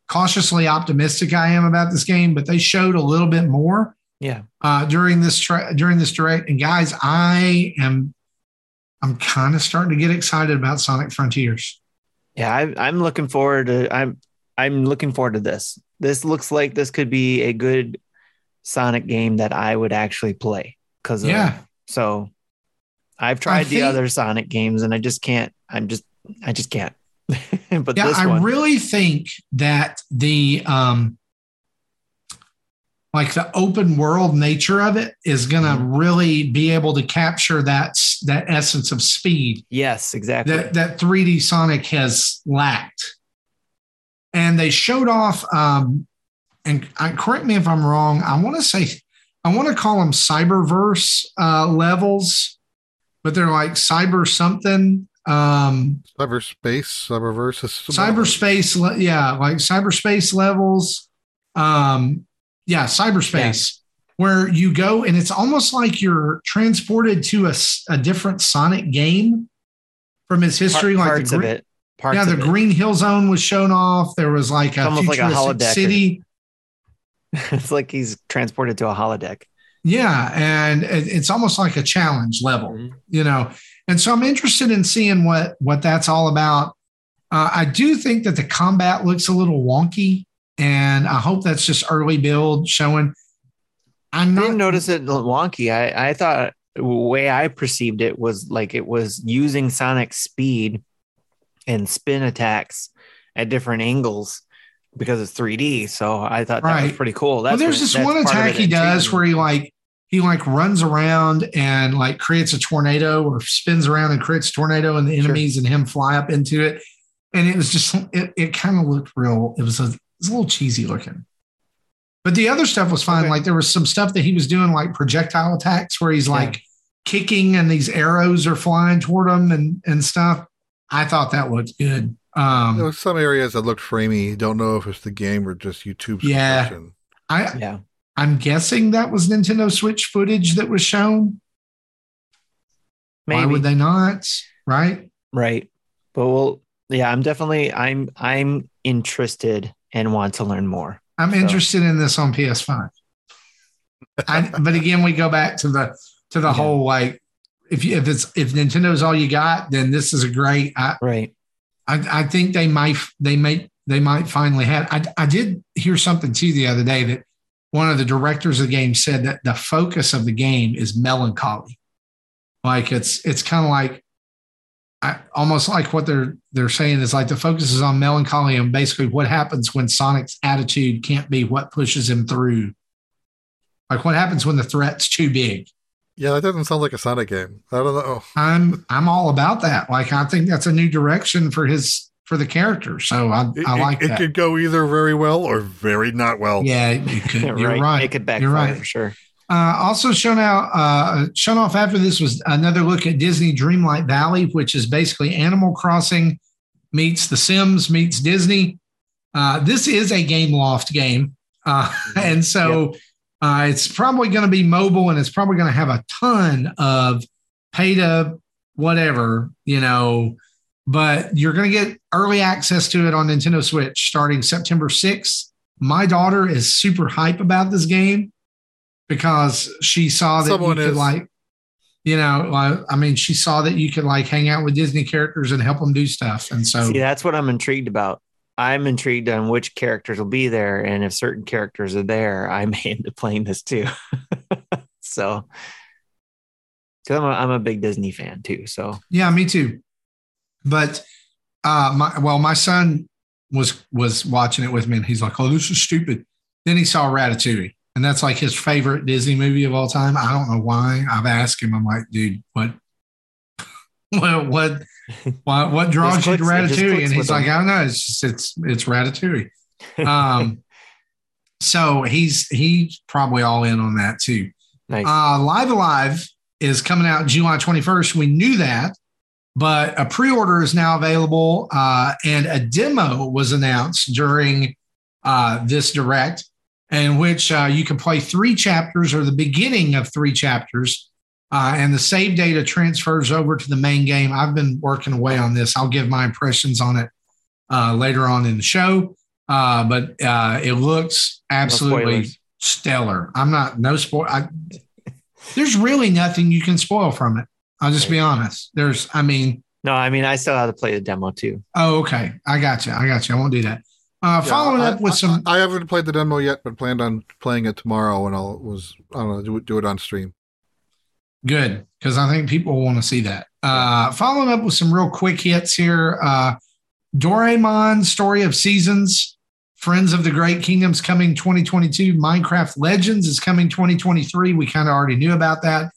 cautiously optimistic I am about this game, but they showed a little bit more. Yeah. Uh, during this tra- during this direct, and guys, I am I'm kind of starting to get excited about Sonic Frontiers. Yeah, I, I'm looking forward to I'm I'm looking forward to this. This looks like this could be a good Sonic game that I would actually play because yeah. So I've tried the other Sonic games and I just can't. I'm just I just can't. but yeah, I really think that the um like the open world nature of it is going to mm-hmm. really be able to capture that that essence of speed. Yes, exactly. That that 3D Sonic has lacked. And they showed off um and I, correct me if I'm wrong, I want to say I want to call them cyberverse uh, levels, but they're like cyber something um cyberspace cyberverse cyberspace yeah like cyberspace levels um yeah cyberspace yeah. where you go and it's almost like you're transported to a, a different sonic game from its history Part, like parts the, of it. Parts yeah the green hill zone was shown off. There was like a almost like a holodeck city. It's like he's transported to a holodeck. Yeah and it's almost like a challenge level mm-hmm. you know? And so I'm interested in seeing what what that's all about. Uh, I do think that the combat looks a little wonky, and I hope that's just early build showing. I'm not, I didn't notice it wonky. I, I thought the way I perceived it was like it was using sonic speed and spin attacks at different angles because it's 3D. So I thought right. that was pretty cool. That's well, there's this one attack he does where he like he like runs around and like creates a tornado or spins around and creates a tornado and the enemies sure. and him fly up into it. And it was just it, it kind of looked real. It was a it was a little cheesy looking. But the other stuff was fine. Okay. Like there was some stuff that he was doing like projectile attacks where he's like yeah. kicking and these arrows are flying toward him and and stuff. I thought that looked good. Um, there was some areas that looked framey. Don't know if it's the game or just YouTube. Yeah, I yeah. I'm guessing that was Nintendo Switch footage that was shown. Maybe. Why would they not? Right. Right. But well, yeah, I'm definitely I'm I'm interested and want to learn more. I'm so. interested in this on PS5. I, but again, we go back to the to the yeah. whole like if you, if it's if Nintendo's all you got, then this is a great I, right. I, I think they might they might they might finally have. I I did hear something too the other day that one of the directors of the game said that the focus of the game is melancholy. Like it's it's kind of like I, almost like what they're they're saying is like the focus is on melancholy and basically what happens when Sonic's attitude can't be what pushes him through. Like what happens when the threat's too big. Yeah, that doesn't sound like a Sonic game. I don't know. I'm I'm all about that. Like I think that's a new direction for his for the character. So I, it, I like it. That. It could go either very well or very not well. Yeah, you could. You're right. right. It could backfire You're right. for sure. Uh, also shown out, uh, shown off after this was another look at Disney Dreamlight Valley, which is basically Animal Crossing meets The Sims meets Disney. Uh, this is a Gameloft game, uh, and so yep. Uh, it's probably going to be mobile, and it's probably going to have a ton of pay to whatever you know but you're going to get early access to it on Nintendo Switch starting September 6th. My daughter is super hype about this game because she saw that Someone you could is. like, you know, I mean, she saw that you could like hang out with Disney characters and help them do stuff. And so, see, that's what I'm intrigued about. I'm intrigued on which characters will be there, and if certain characters are there, I may end up playing this too. so, Because I'm a, I'm a big Disney fan too. So yeah, me too. But uh, my well, my son was was watching it with me, and he's like, "Oh, this is stupid." Then he saw Ratatouille, and that's like his favorite Disney movie of all time. I don't know why. I've asked him. I'm like, dude, what, what, what, what, what draws you to Ratatouille? And he's like, I don't know. It's just it's it's Ratatouille. Um, so he's he's probably all in on that too. Nice. Uh, Live A Live is coming out July 21st. We knew that, but a pre-order is now available, uh, and a demo was announced during uh, this direct, in which uh, you can play three chapters or the beginning of three chapters, uh, and the save data transfers over to the main game. I've been working away on this. I'll give my impressions on it uh, later on in the show, uh, but it looks absolutely. No stellar. I'm not no spoil. I, there's really nothing you can spoil from it. I'll just be honest. There's, I mean, no, I mean, I still have to play the demo too. Oh, okay. I got you. I got you. I won't do that. Uh, yeah, following I, up with some, I, I, haven't played the demo yet, but planned on playing it tomorrow, and I'll was I don't know do, do it on stream. Good, because I think people want to see that. Uh, following up with some real quick hits here. Uh, Doraemon Story of Seasons Friends of the Great Kingdoms coming 2022. Minecraft Legends is coming 2023. We kind of already knew about that.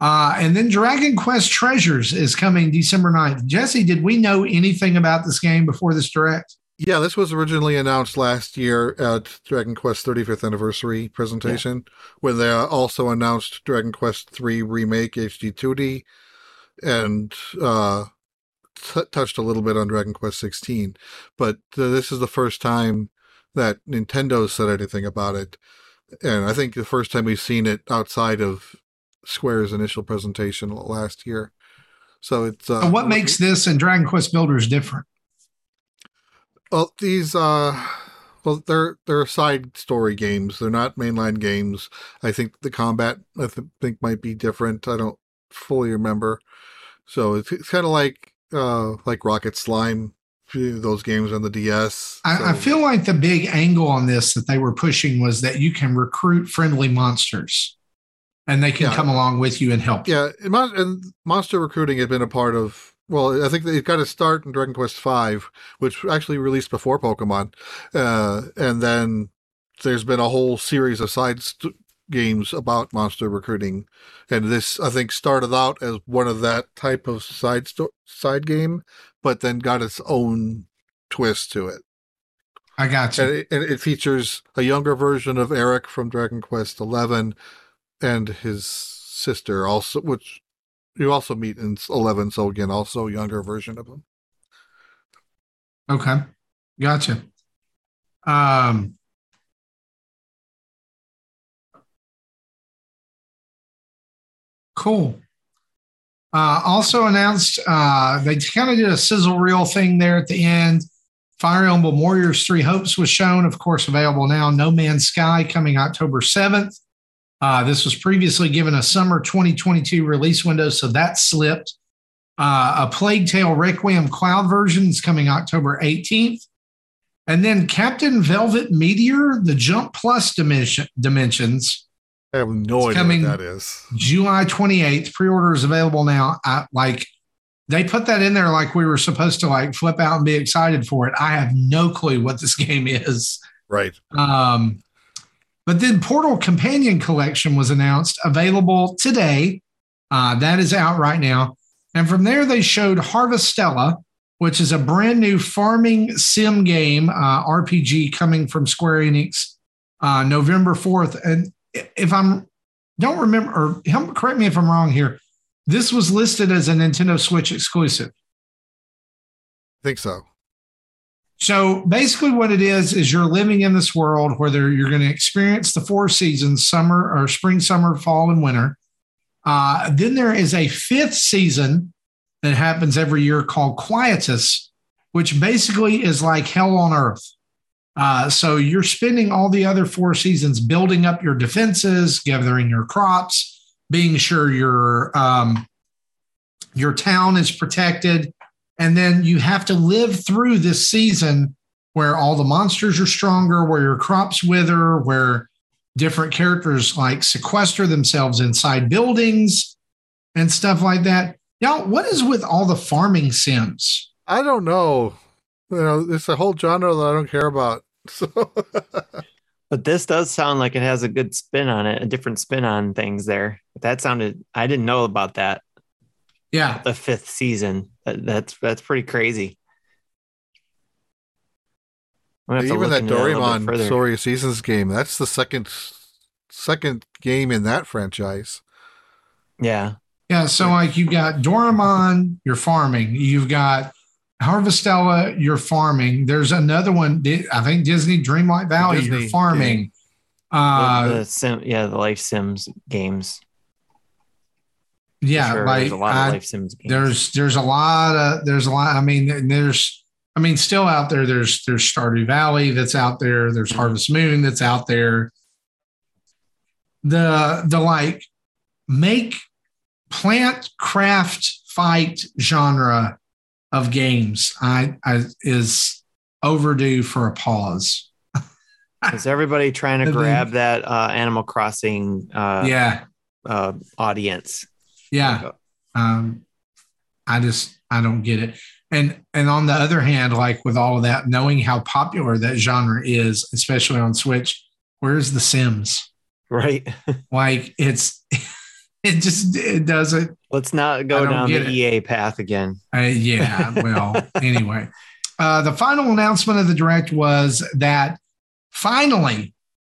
Uh, and then Dragon Quest Treasures is coming December 9th. Jesse, did we know anything about this game before this direct? Yeah, this was originally announced last year at Dragon Quest 35th anniversary presentation, yeah. where they also announced Dragon Quest 3 Remake HD 2D and uh, t- touched a little bit on Dragon Quest 16, but uh, this is the first time that Nintendo said anything about it, and I think the first time we've seen it outside of Square's initial presentation last year. So it's uh, what makes this and Dragon Quest Builders different? Well, these uh, well, they're they're side story games. They're not mainline games. I think the combat I th- think might be different. I don't fully remember. So it's, it's kind of like uh, like Rocket Slime, those games on the DS. I, I, feel like the big angle on this that they were pushing was that you can recruit friendly monsters, and they can yeah. come along with you and help. Yeah, and monster recruiting had been a part of. Well, I think it got a start in Dragon Quest V, which actually released before Pokemon, uh, and then there's been a whole series of side st- games about monster recruiting, and this I think started out as one of that type of side sto- side game, but then got its own twist to it. I got you. And it, and it features a younger version of Erik from Dragon Quest XI, and his sister also, which you also meet in Eleven. So again, also younger version of him. Okay, gotcha. Um, Cool. Uh, also announced uh, they kind of did a sizzle reel thing there at the end. Fire Emblem Warriors Three Hopes was shown, of course, available now. No Man's Sky coming October 7th. Uh, this was previously given a summer 2022 release window, so that slipped. Uh, a Plague Tale Requiem Cloud version is coming October 18th. And then Captain Velvet Meteor, the Jump Plus dimension, Dimensions, I have no idea coming what that is. July 28th. Pre-order is available now. I like they put that in there like we were supposed to like flip out and be excited for it. I have no clue what this game is. Right. Um, but then Portal Companion Collection was announced, available today. Uh, that is out right now. And from there, they showed Harvestella, which is a brand new farming sim game uh, RPG coming from Square Enix, uh, November 4th. And if I'm don't remember or help correct me if I'm wrong here. This was listed as a Nintendo Switch exclusive. I think so. So basically, what it is is you're living in this world where you're going to experience the four seasons: summer or spring, summer, fall, and winter. Uh, then there is a fifth season that happens every year called Quietus, which basically is like hell on earth. Uh, so you're spending all the other four seasons building up your defenses, gathering your crops, being sure your um, your town is protected, and then you have to live through this season where all the monsters are stronger, where your crops wither, where different characters like sequester themselves inside buildings. and stuff like that. Now, what is with all the farming sims? I don't know. You know, it's a whole genre that I don't care about. So But this does sound like it has a good spin on it, a different spin on things there. That sounded I didn't know about that. Yeah. The fifth season. That, that's that's pretty crazy. Even that Doraemon that Story of Seasons game, that's the second second game in that franchise. Yeah. Yeah. So like you've got Doraemon, you're farming. You've got Harvestella, you're farming. There's another one. I think Disney Dreamlight Valley, Disney, you're farming. Yeah. Uh, the, the sim, yeah, the Life Sims games. Yeah, sure. like there's a lot I, of Life Sims games. There's there's a lot of there's a lot. I mean, there's I mean, still out there. There's there's Stardew Valley that's out there. There's. Harvest Moon that's out there. The the like make plant craft fight genre of games I, I is overdue for a pause. is everybody trying to grab that uh, Animal Crossing uh, yeah uh, audience? Yeah. Um, I just I don't get it. And and on the other hand, like with all of that, knowing how popular that genre is, especially on Switch, where's the Sims? Right. like it's it just it doesn't. Let's not go down the it. EA path again. Uh, yeah. Well, anyway, uh, the final announcement of the direct was that finally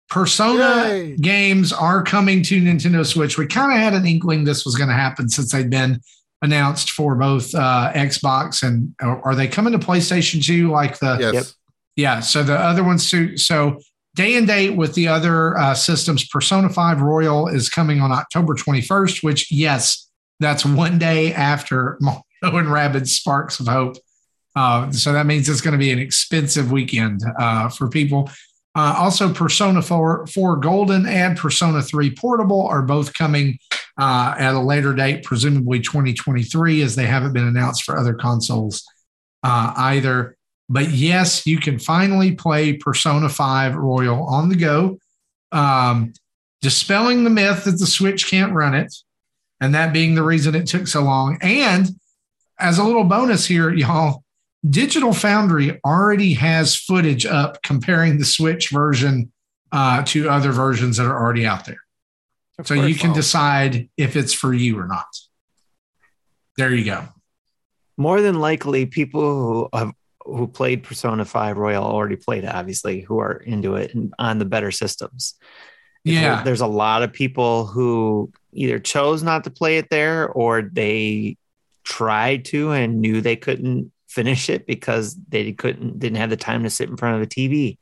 Persona Yay. games are coming to Nintendo Switch. We kind of had an inkling this was going to happen since they'd been announced for both uh, Xbox and are they coming to PlayStation 2 like the yes. Yep. Yeah, so the other ones too. So day and date with the other uh, systems, Persona 5 Royal is coming on October 21st, which yes, that's one day after Mario and Rabbids Sparks of Hope. Uh, so that means it's going to be an expensive weekend uh, for people. Uh, also, Persona 4, 4 Golden and Persona 3 Portable are both coming uh, at a later date, presumably 2023, as they haven't been announced for other consoles uh, either. But yes, you can finally play Persona 5 Royal on the go, um, dispelling the myth that the Switch can't run it, and that being the reason it took so long. And as a little bonus here, y'all, Digital Foundry already has footage up comparing the Switch version uh, to other versions that are already out there. Of so you can decide if it's for you or not. There you go. More than likely, people who have who played Persona 5 Royal already played it, obviously, who are into it and on the better systems. Yeah. There's a lot of people who either chose not to play it there or they tried to and knew they couldn't finish it because they couldn't didn't have the time to sit in front of a TV.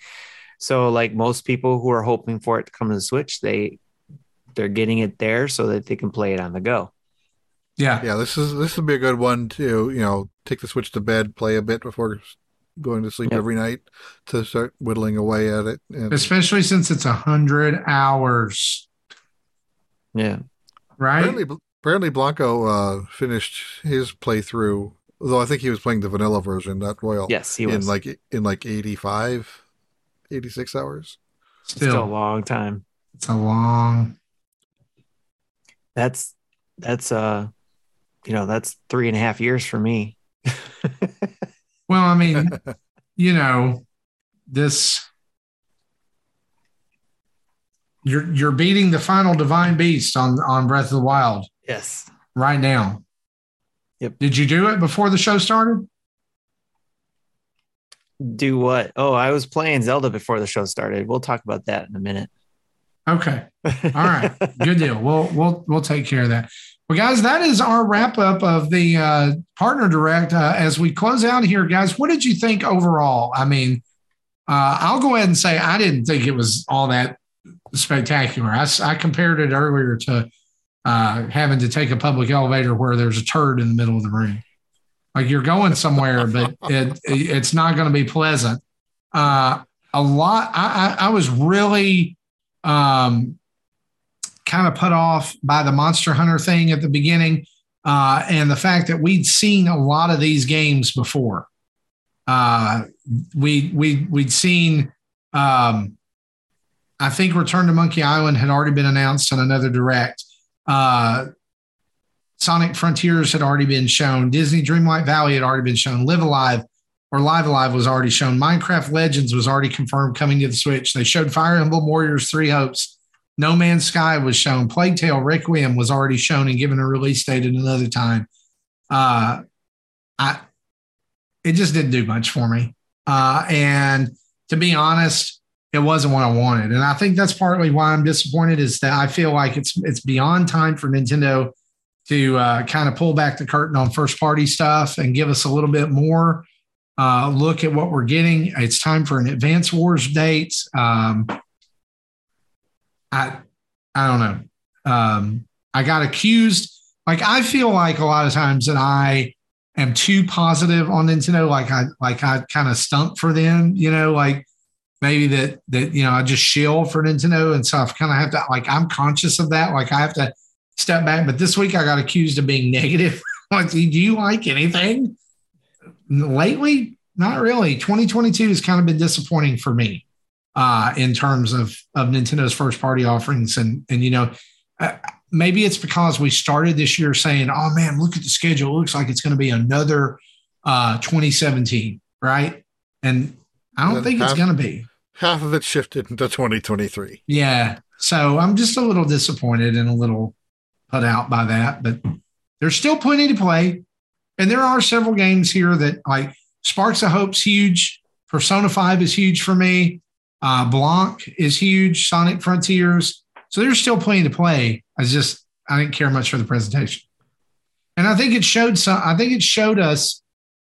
So like most people who are hoping for it to come to the Switch, they they're getting it there so that they can play it on the go. Yeah. Yeah, this is this would be a good one to, you know, take the Switch to bed, play a bit before going to sleep yep. every night to start whittling away at it. And, Especially since it's a hundred hours. Yeah. Right. Apparently, apparently Blanco uh, finished his playthrough Although I think he was playing the vanilla version, not Royal. Yes, he was. In like in like 85, 86 hours. Still, Still a long time. It's a long. That's that's uh, you know, that's three and a half years for me. well, I mean, you know, this you're you're beating the final divine beast on on Breath of the Wild. Yes. Right now. Yep. Did you do it before the show started? Do what? Oh, I was playing Zelda before the show started. We'll talk about that in a minute. Okay. All right. Good deal. We'll we'll we'll take care of that. Well, guys, that is our wrap up of the uh, partner direct. Uh, as we close out here, guys, what did you think overall? I mean, uh, I'll go ahead and say I didn't think it was all that spectacular. I, I compared it earlier to uh, having to take a public elevator where there's a turd in the middle of the room. Like you're going somewhere, but it, it's not going to be pleasant. Uh, a lot. I, I, I was really um, kind of put off by the Monster Hunter thing at the beginning, uh, and the fact that we'd seen a lot of these games before. Uh, we we we'd seen. Um, I think Return to Monkey Island had already been announced on another direct. Uh, Sonic Frontiers had already been shown. Disney Dreamlight Valley had already been shown. Live Alive or Live Alive was already shown. Minecraft Legends was already confirmed coming to the Switch. They showed Fire Emblem Warriors Three Hopes. No Man's Sky was shown. Plague Tale Requiem was already shown and given a release date at another time. Uh, I it just didn't do much for me. Uh, and to be honest, it wasn't what I wanted. And I think that's partly why I'm disappointed is that I feel like it's it's beyond time for Nintendo to uh, kind of pull back the curtain on first party stuff and give us a little bit more uh, look at what we're getting. It's time for an Advance Wars date. Um, I I don't know. Um, I got accused. Like I feel like a lot of times that I am too positive on Nintendo. Like I like I kind of stump for them. You know, like maybe that that you know I just shill for Nintendo and stuff. Kind of have to like I'm conscious of that. Like I have to step back. But this week I got accused of being negative. like, do you like anything? lately, not really. 2022 has kind of been disappointing for me uh, in terms of of Nintendo's first party offerings, and and you know. Uh, maybe it's because we started this year saying, "Oh man, look at the schedule. It looks like it's going to be another uh, 2017, right?" And I don't think half, it's going to be. Half of it shifted into 2023. Yeah, so I'm just a little disappointed and a little put out by that, but there's still plenty to play. And there are several games here that like Sparks of Hope's huge. Persona 5 is huge for me. Uh, Blanc is huge. Sonic Frontiers. So there's still plenty to play. I just I didn't care much for the presentation. And I think it showed some I think it showed us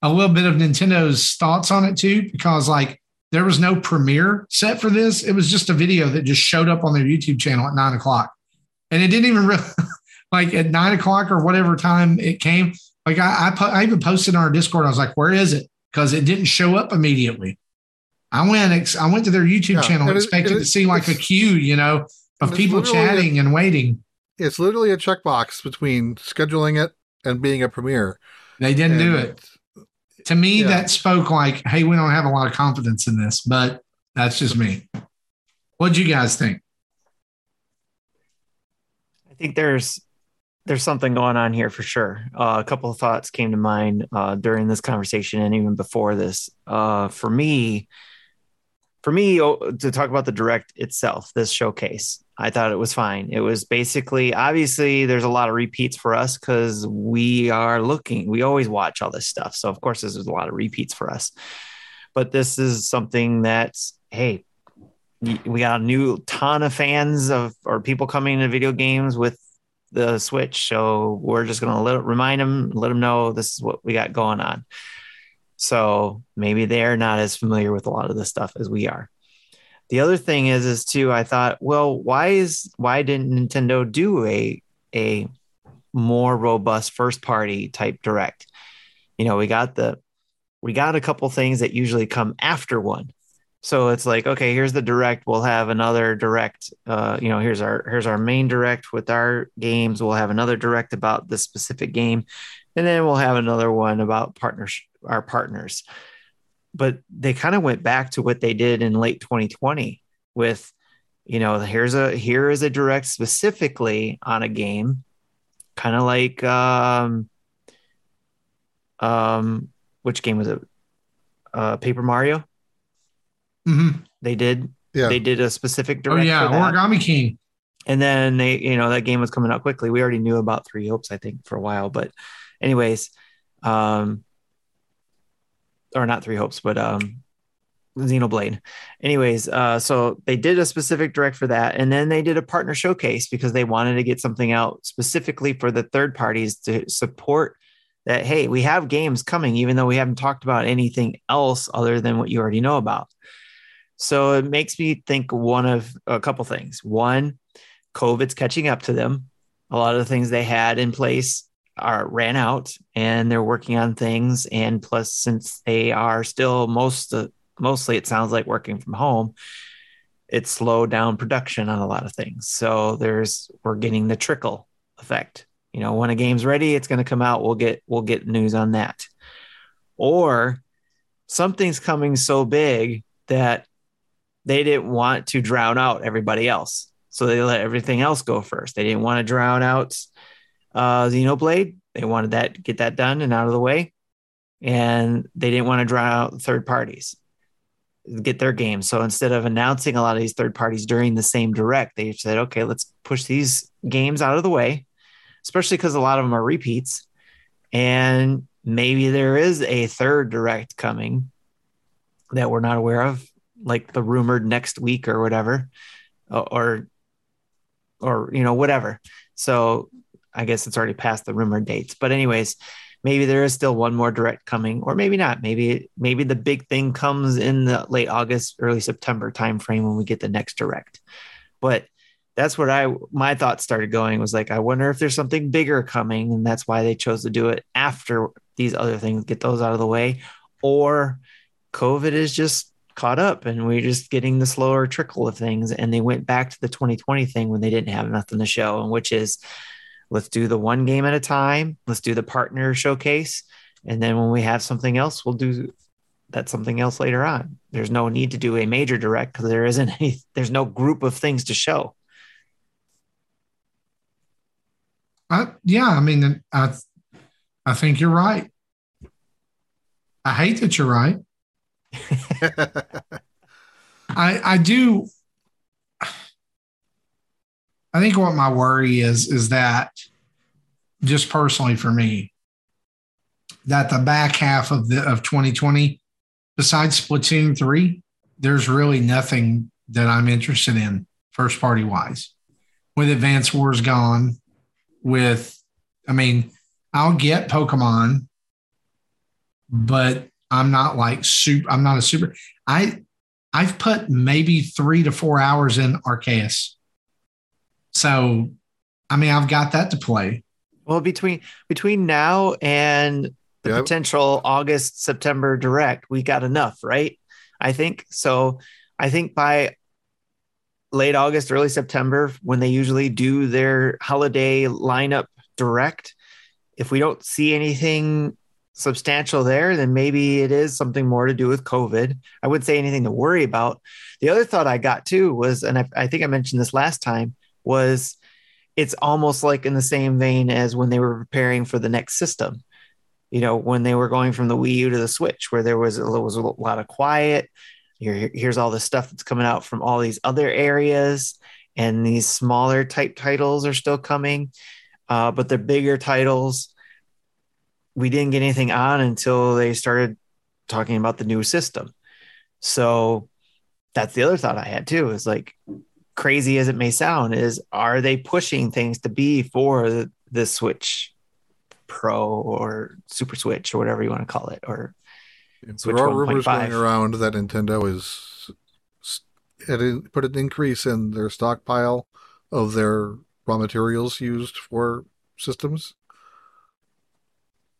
a little bit of Nintendo's thoughts on it too, because like there was no premiere set for this. It was just a video that just showed up on their YouTube channel at nine o'clock. And it didn't even really like at nine o'clock or whatever time it came, like I, I, I even posted on our Discord. I was like, "Where is it?" Because it didn't show up immediately. I went, I went to their YouTube yeah, channel, expecting to see like a queue, you know, of people chatting a, and waiting. It's literally a checkbox between scheduling it and being a premiere. They didn't and do it. To me, yeah. that spoke like, "Hey, we don't have a lot of confidence in this," but that's just me. What'd you guys think? I think there's there's something going on here for sure. Uh, a couple of thoughts came to mind uh, during this conversation and even before this. Uh, for me, for me oh, to talk about the direct itself, this showcase, I thought it was fine. It was basically, obviously, there's a lot of repeats for us because we are looking. We always watch all this stuff, so of course, there's a lot of repeats for us. But this is something that's hey, we got a new ton of fans of or people coming into video games with the Switch. So we're just going to let remind them, let them know this is what we got going on. So maybe they're not as familiar with a lot of this stuff as we are. The other thing is, is too, I thought, well, why is why didn't Nintendo do a a more robust first party type direct? You know, we got the we got a couple things that usually come after one. So it's like, okay, here's the direct. We'll have another direct. Uh, you know, here's our here's our main direct with our games. We'll have another direct about this specific game, and then we'll have another one about partners our partners. But they kind of went back to what they did in late 2020 with, you know, here's a here is a direct specifically on a game, kind of like um, um, which game was it? Uh, Paper Mario Mm-hmm. They did. Yeah. They did a specific direct. Oh yeah, Origami King. And then they, you know, that game was coming out quickly. We already knew about Three Hopes, I think, for a while. But, anyways, um, or not Three Hopes, but um, Xenoblade. Anyways, uh, so they did a specific direct for that, and then they did a partner showcase because they wanted to get something out specifically for the third parties to support that. Hey, we have games coming, even though we haven't talked about anything else other than what you already know about. So it makes me think one of a couple things. One, COVID's catching up to them. A lot of the things they had in place are ran out and they're working on things. And plus, since they are still most uh, mostly it sounds like working from home, it slowed down production on a lot of things. So there's we're getting the trickle effect. You know, when a game's ready, it's going to come out. We'll get we'll get news on that. Or something's coming so big that they didn't want to drown out everybody else. So they let everything else go first. They didn't want to drown out uh, Xenoblade. They wanted that get that done and out of the way, and they didn't want to draw out third parties get their game. So instead of announcing a lot of these third parties during the same direct, they said, okay, let's push these games out of the way, especially because a lot of them are repeats. And maybe there is a third direct coming that we're not aware of, like the rumored next week or whatever, or, or, you know, whatever. So I guess it's already past the rumored dates. But, anyways, maybe there is still one more direct coming or maybe not maybe maybe the big thing comes in the late august early september timeframe when we get the next direct but that's what i my thoughts started going was like i wonder if there's something bigger coming and that's why they chose to do it after these other things get those out of the way or covid is just caught up and we're just getting the slower trickle of things and they went back to the 2020 thing when they didn't have nothing to show and which is let's do the one game at a time. Let's do the partner showcase. And then when we have something else, we'll do that something else later on. There's no need to do a major direct because there isn't any, there's no group of things to show. Uh, yeah, I mean, I, I think you're right. I hate that you're right. I I do I think what my worry is is that just personally for me, that the back half of the of 2020, besides Splatoon 3, there's really nothing that I'm interested in first party wise. With Advance Wars gone, with I mean, I'll get Pokemon, but I'm not like super I'm not a super I I've put maybe three to four hours in Arceus so, I mean, I've got that to play. Well, between between now and the yep. potential August September direct, we got enough, right? I think so. I think by late August, early September, when they usually do their holiday lineup direct, if we don't see anything substantial there, then maybe it is something more to do with COVID. I wouldn't say anything to worry about. The other thought I got too was, and I, I think I mentioned this last time, was it's almost like in the same vein as when they were preparing for the next system. You know, when they were going from the Wii U to the Switch, where there was a, was a lot of quiet. Here, here's all the stuff that's coming out from all these other areas, and these smaller type titles are still coming, uh, but the bigger titles, we didn't get anything on until they started talking about the new system. So that's the other thought I had too. Is like crazy as it may sound, is are they pushing things to be for the, the Switch Pro or Super Switch or whatever you want to call it, or Switch there are 1. rumors 5. going around that Nintendo is had put an increase in their stockpile of their raw materials used for systems.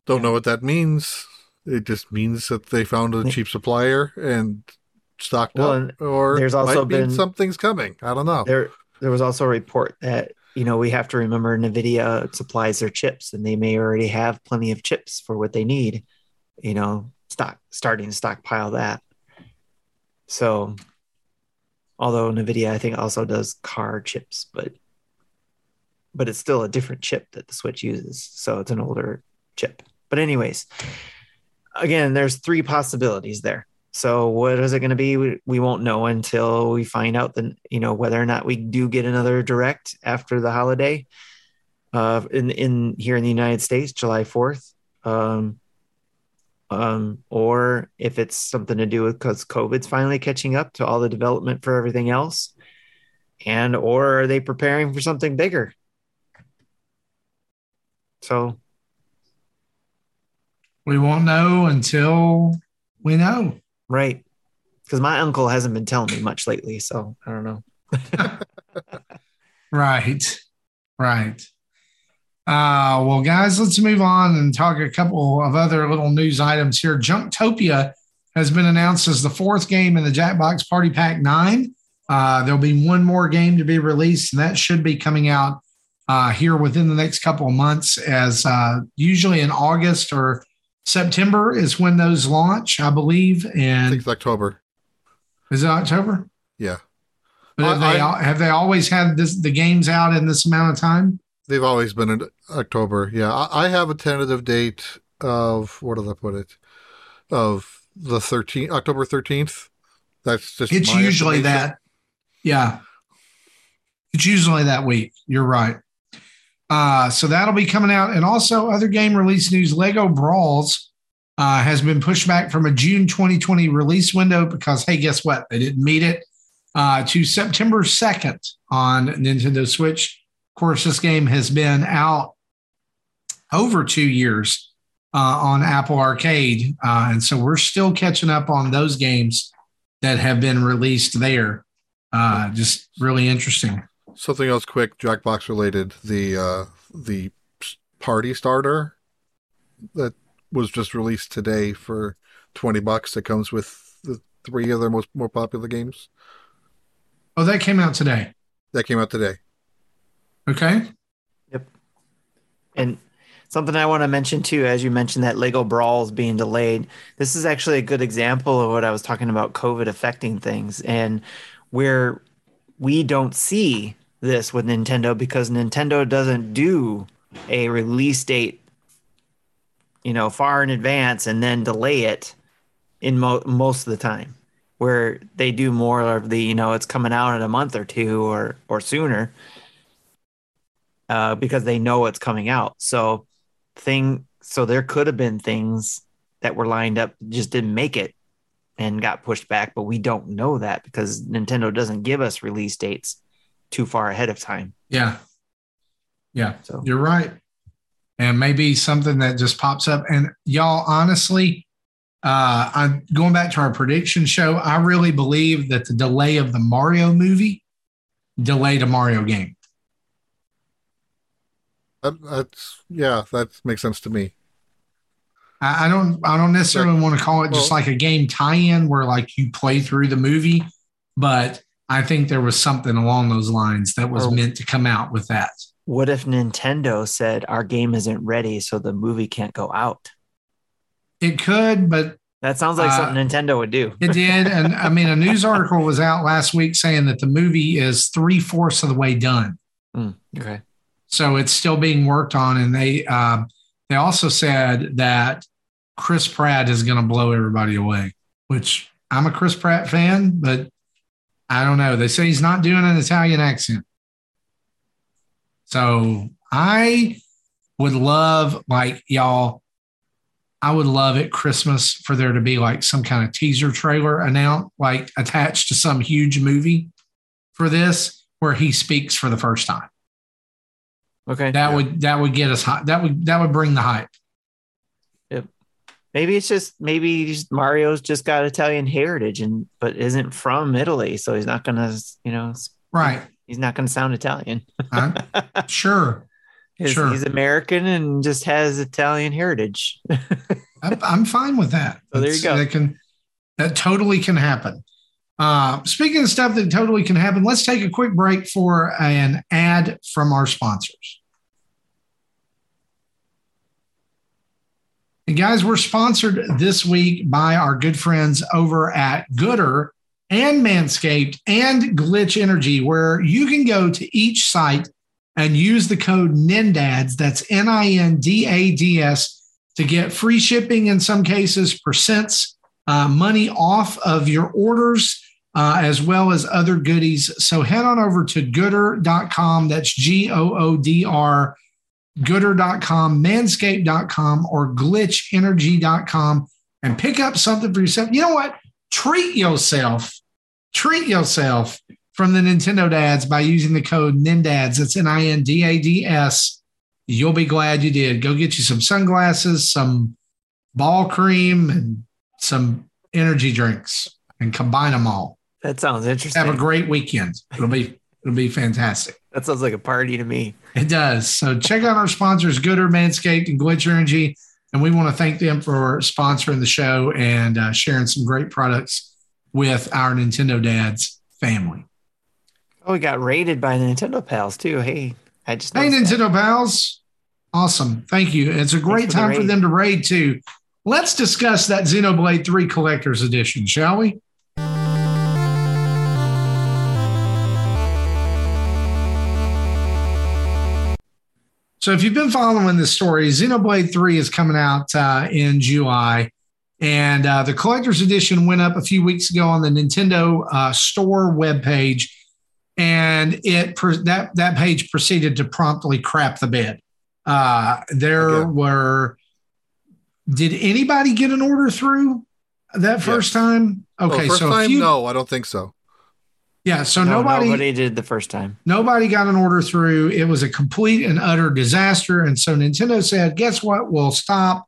Don't yeah. know what that means. It just means that they found a cheap supplier and stocked well, up, or there's also been something's coming. I don't know. There, there was also a report that you know we have to remember Nvidia supplies their chips, and they may already have plenty of chips for what they need. You know, stock starting to stockpile that. So, although Nvidia I think also does car chips, but but it's still a different chip that the Switch uses, so it's an older chip. But anyways, again, there's three possibilities there. So what is it going to be? We, we won't know until we find out then, you know, whether or not we do get another direct after the holiday uh, in, in here in the United States, July 4th. Um, um, or if it's something to do with because COVID's finally catching up to all the development for everything else. And or are they preparing for something bigger? So we won't know until we know. Right. Because my uncle hasn't been telling me much lately. So I don't know. right. Right. Uh, well, guys, let's move on and talk a couple of other little news items here. Junktopia has been announced as the fourth game in the Jackbox Party Pack 9. Uh, there'll be one more game to be released, and that should be coming out uh, here within the next couple of months, as uh, usually in August or September is when those launch, I believe. And I think it's October. Is it October? Yeah. But have, I, they, I, have they always had this the games out in this amount of time? They've always been in October. Yeah, I, I have a tentative date of what did I put it? Of the 13th, October 13th. That's just it's usually that. Yeah, it's usually that week. You're right. Uh, so that'll be coming out, and also other game release news. Lego Brawls uh, has been pushed back from a June 2020 release window because hey, guess what? They didn't meet it uh, to September 2nd on Nintendo Switch. Of course, this game has been out over two years uh, on Apple Arcade. Uh, and so we're still catching up on those games that have been released there. Uh, just really interesting. Something else quick, Jackbox related. The uh, the party starter that was just released today for 20 bucks that comes with the three of their most more popular games. Oh, that came out today. That came out today. Okay. Yep. And something I want to mention too, as you mentioned that Lego Brawls being delayed, this is actually a good example of what I was talking about COVID affecting things and where we don't see this with Nintendo because Nintendo doesn't do a release date, you know, far in advance and then delay it in mo- most of the time where they do more of the you know it's coming out in a month or two or or sooner uh, because they know it's coming out. So thing so there could have been things that were lined up just didn't make it and got pushed back but we don't know that because nintendo doesn't give us release dates too far ahead of time yeah yeah so you're right and maybe something that just pops up and y'all honestly uh, I'm going back to our prediction show. I really believe that the delay of the Mario movie delayed a Mario game. That, that's yeah, that makes sense to me. I, I don't I don't necessarily want to call it just well, like a game tie-in where like you play through the movie, but I think there was something along those lines that was meant to come out with that. What if Nintendo said our game isn't ready, so the movie can't go out? It could, but that sounds like uh, something Nintendo would do. it did, and I mean, a news article was out last week saying that the movie is three fourths of the way done. Mm, okay, so it's still being worked on, and they uh, they also said that Chris Pratt is going to blow everybody away. Which I'm a Chris Pratt fan, but I don't know. They say he's not doing an Italian accent, so I would love like y'all I would love at Christmas for there to be like some kind of teaser trailer announced, like attached to some huge movie for this, where he speaks for the first time. Okay, that yeah. would that would get us hot. That would that would bring the hype. Maybe it's just maybe just Mario's just got Italian heritage and but isn't from Italy, so he's not gonna you know right. He's not gonna sound Italian. sure. Sure. He's American and just has Italian heritage. I'm fine with that. So there you go. That can that totally can happen. Uh, speaking of stuff that totally can happen, let's take a quick break for an ad from our sponsors. And guys, we're sponsored this week by our good friends over at Goodr and Manscaped and Glitch Energy, where you can go to each site and use the code NINDADS, that's N I N D A D S, to get free shipping in some cases, percents, uh, money off of your orders, uh, as well as other goodies. So head on over to goodr.com, that's G O O D R, goodr.com, manscaped.com, or glitchenergy.com, and pick up something for yourself. You know what? Treat yourself. Treat yourself from the Nintendo dads by using the code NINDADS. It's N I N D A D S. You'll be glad you did. Go get you some sunglasses, some ball cream, and some energy drinks and combine them all. That sounds interesting. Have a great weekend. It'll be it'll be fantastic. That sounds like a party to me. It does. So check out our sponsors, Goodr, Manscaped, and Glitch Energy. And we want to thank them for sponsoring the show and uh, sharing some great products with our Nintendo dads family. Oh, we got rated by the Nintendo pals too. Hey, I just hey Nintendo that. pals, awesome. Thank you. It's a great time for them to raid too. Let's discuss that Xenoblade Three Collector's Edition, shall we? So if you've been following this story, Xenoblade 3 is coming out uh, in July. And uh, the collector's edition went up a few weeks ago on the Nintendo uh, store webpage. And it that that page proceeded to promptly crap the bed. Uh, there okay. were did anybody get an order through that first yes. time? Okay, well, first so time, few, no, I don't think so. Yeah, so no, nobody nobody did the first time. Nobody got an order through. It was a complete and utter disaster. And so Nintendo said, "Guess what? We'll stop.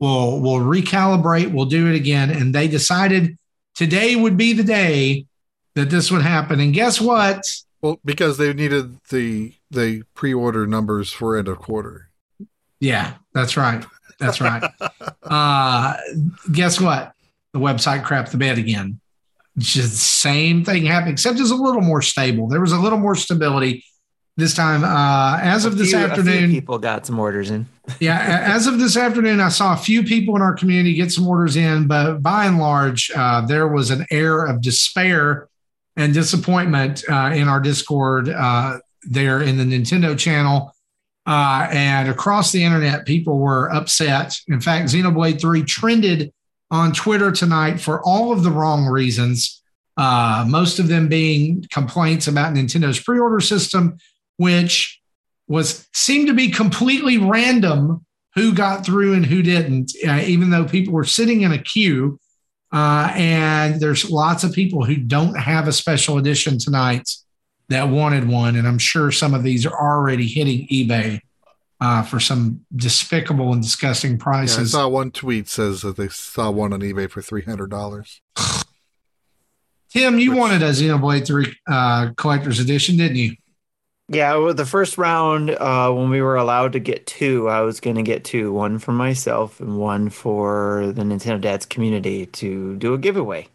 We'll we'll recalibrate. We'll do it again." And they decided today would be the day that this would happen. And guess what? Well, because they needed the the pre-order numbers for end of quarter. Yeah, that's right. That's right. uh, guess what? The website crapped the bed again. Just same thing happened, except it's a little more stable. There was a little more stability this time. Uh, as of this afternoon, people got some orders in. yeah, as of this afternoon, I saw a few people in our community get some orders in, but by and large, uh, there was an air of despair and disappointment uh, in our Discord uh, there in the Nintendo channel. Uh, and across the internet, people were upset. In fact, Xenoblade 3 trended on Twitter tonight for all of the wrong reasons, uh, most of them being complaints about Nintendo's pre order system, which was seemed to be completely random who got through and who didn't, uh, even though people were sitting in a queue. Uh, and there's lots of people who don't have a special edition tonight that wanted one. And I'm sure some of these are already hitting eBay uh, for some despicable and disgusting prices. Yeah, I saw one tweet says that they saw one on eBay for $300. Tim, you Which, wanted a Xenoblade 3 uh, collector's edition, didn't you? Yeah, well, the first round, uh, when we were allowed to get two, I was going to get two one for myself and one for the Nintendo Dads community to do a giveaway.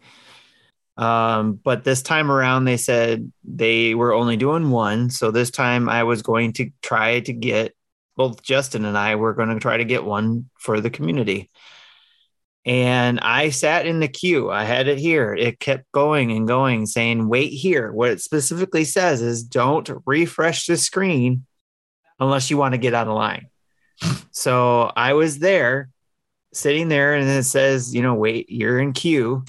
Um, but this time around, they said they were only doing one. So this time I was going to try to get both Justin and I were going to try to get one for the community. And I sat in the queue. I had it here. It kept going and going, saying, wait here. What it specifically says is don't refresh the screen unless you want to get out of line. so I was there, sitting there, and it says, you know, wait, you're in queue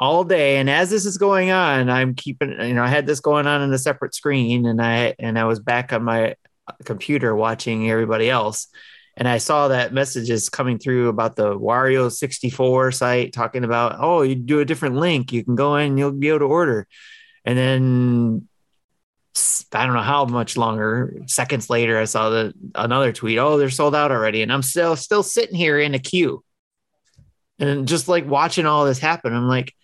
all day and as this is going on i'm keeping you know i had this going on in a separate screen and i and i was back on my computer watching everybody else and I saw that messages coming through about the Wario 64 site talking about, oh, you do a different link, you can go in, you'll be able to order. And then I don't know how much longer, seconds later, I saw the another tweet, oh, they're sold out already. And I'm still still sitting here in a queue. And just like watching all this happen, I'm like,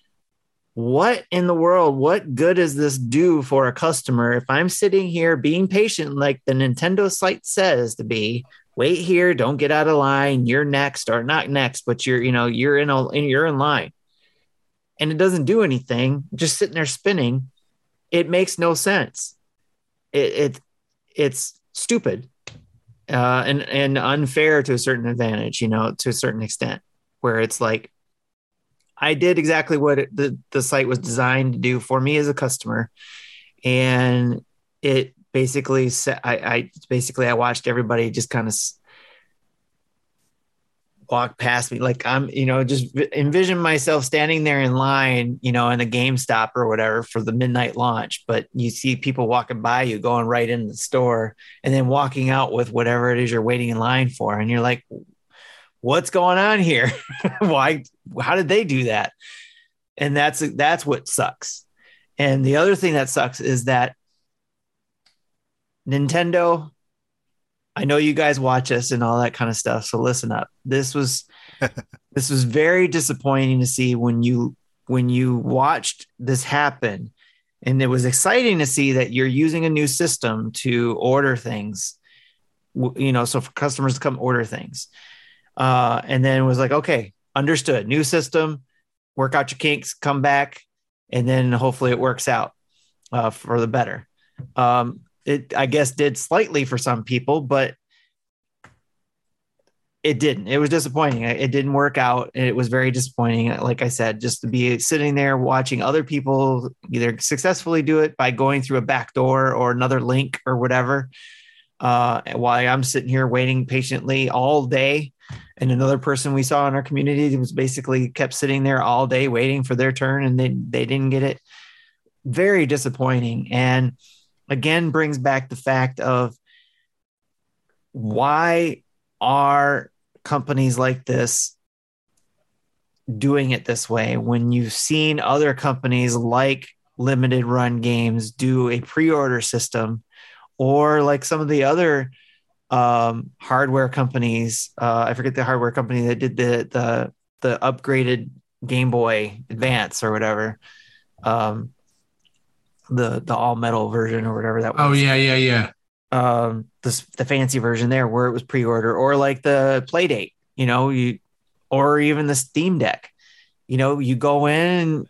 what in the world what good does this do for a customer? If i'm sitting here being patient like the nintendo site says to be wait here don't get out of line you're next or not next but you're you know you're in a you're in line. And it doesn't do anything just sitting there spinning it makes no sense. It, it it's stupid uh, and and unfair to a certain advantage you know to a certain extent where it's like I did exactly what it, the the site was designed to do for me as a customer, and it basically said I, I basically I watched everybody just kind of walk past me. Like I'm you know just envision myself standing there in line you know in a GameStop or whatever for the midnight launch but you see people walking by you going right in the store and then walking out with whatever it is you're waiting in line for. And you're like what's going on here? Why? How did they do that? And that's that's what sucks. And the other thing that sucks is that Nintendo. I know you guys watch us and all that kind of stuff, so listen up. This was this was very disappointing to see when you when you watched this happen and it was exciting to see that you're using a new system to order things you know so for customers to come order things uh, and then was like, okay, understood. New system, work out your kinks, come back, and then hopefully it works out uh, for the better. Um, it, I guess, did slightly for some people, but it didn't. It was disappointing. It didn't work out. And It was very disappointing. Like I said, just to be sitting there watching other people either successfully do it by going through a back door or another link or whatever, uh, while I'm sitting here waiting patiently all day. And another person we saw in our community was basically kept sitting there all day waiting for their turn and they, they didn't get it. Very disappointing. And again, brings back the fact of why are companies like this doing it this way when you've seen other companies like limited run games do a pre-order system or like some of the other um, hardware companies uh, i forget the hardware company that did the the the upgraded game boy advance or whatever um, the the all metal version or whatever that oh, was. oh yeah yeah yeah um the, the fancy version there where it was pre-order or like the playdate you know you or even the steam deck you know you go in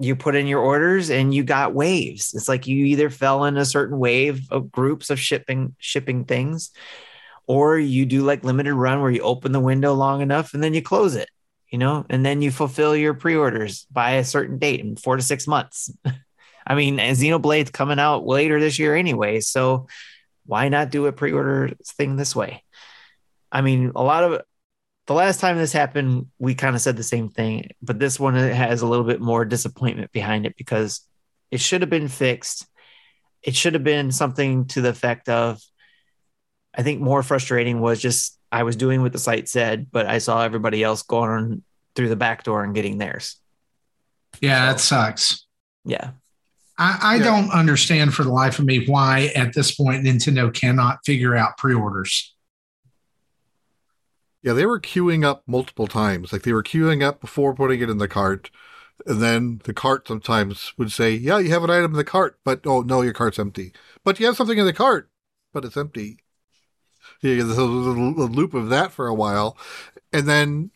you put in your orders and you got waves. It's like you either fell in a certain wave of groups of shipping shipping things, or you do like limited run where you open the window long enough and then you close it, you know, and then you fulfill your pre-orders by a certain date in four to six months. I mean, Xenoblade's coming out later this year anyway, so why not do a pre-order thing this way? I mean, a lot of the last time this happened, we kind of said the same thing, but this one has a little bit more disappointment behind it because it should have been fixed. It should have been something to the effect of, I think more frustrating was just I was doing what the site said, but I saw everybody else going through the back door and getting theirs. Yeah, so, that sucks. Yeah. I, I yeah. don't understand for the life of me why at this point Nintendo cannot figure out pre orders. Yeah, they were queuing up multiple times. Like they were queuing up before putting it in the cart. And then the cart sometimes would say, Yeah, you have an item in the cart, but oh no, your cart's empty. But you have something in the cart, but it's empty. Yeah, there's a, a loop of that for a while. And then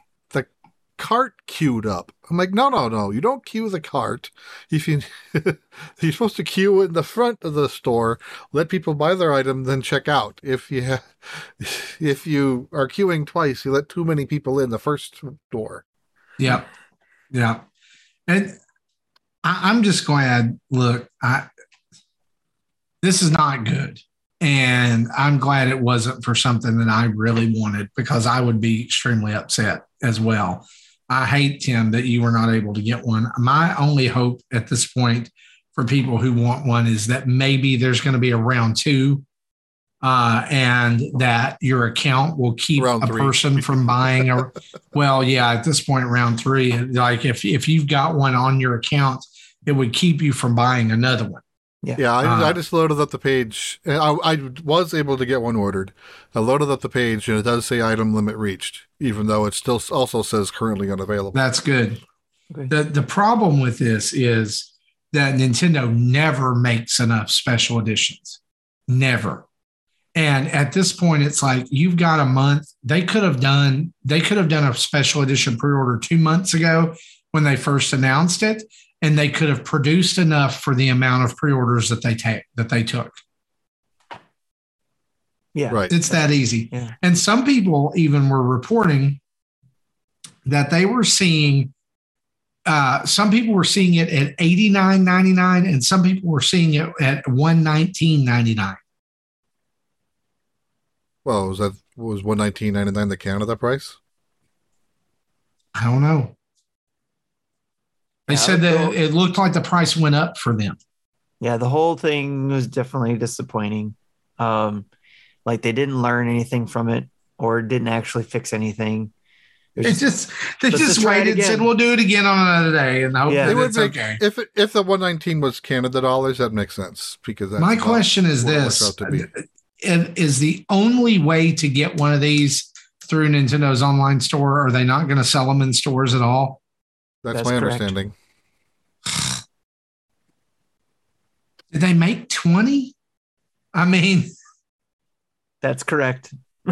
cart queued up. I'm like, no, no, no. You don't queue the cart. If you you're supposed to queue in the front of the store, let people buy their item, then check out. If you if you are queuing twice, you let too many people in the first door. Yeah, yeah. And I, I'm just glad. Look, I this is not good. And I'm glad it wasn't for something that I really wanted because I would be extremely upset as well. I hate, Tim, that you were not able to get one. My only hope at this point for people who want one is that maybe there's going to be a round two uh, and that your account will keep round a three. person from buying a well yeah at this point round three like if if you've got one on your account it would keep you from buying another one yeah, yeah. I, uh, I, just loaded up the page. I, I was able to get one ordered. I loaded up the page, and it does say item limit reached, even though it still also says currently unavailable. That's good. Okay. the The problem with this is that Nintendo never makes enough special editions. Never. And at this point, it's like you've got a month. They could have done. They could have done a special edition pre-order two months ago when they first announced it, and they could have produced enough for the amount of pre-orders that they take that they took. Yeah, right. It's that easy. Yeah. And some people even were reporting that they were seeing. Uh, some people were seeing it at eighty nine ninety nine, and some people were seeing it at one nineteen ninety nine. Well, was that was one nineteen ninety nine the Canada price? I don't know. They said that it looked like the price went up for them. Yeah, the whole thing was definitely disappointing. Um, like they didn't learn anything from it or didn't actually fix anything. It it's just they just waited and said we'll do it again on another day, and I yeah, it would make, okay. If if the one nineteen was Canada dollars, that makes sense because my question is this: is the only way to get one of these through Nintendo's online store? Are they not going to sell them in stores at all? That's, That's my correct. understanding. Did they make 20? I mean, that's correct.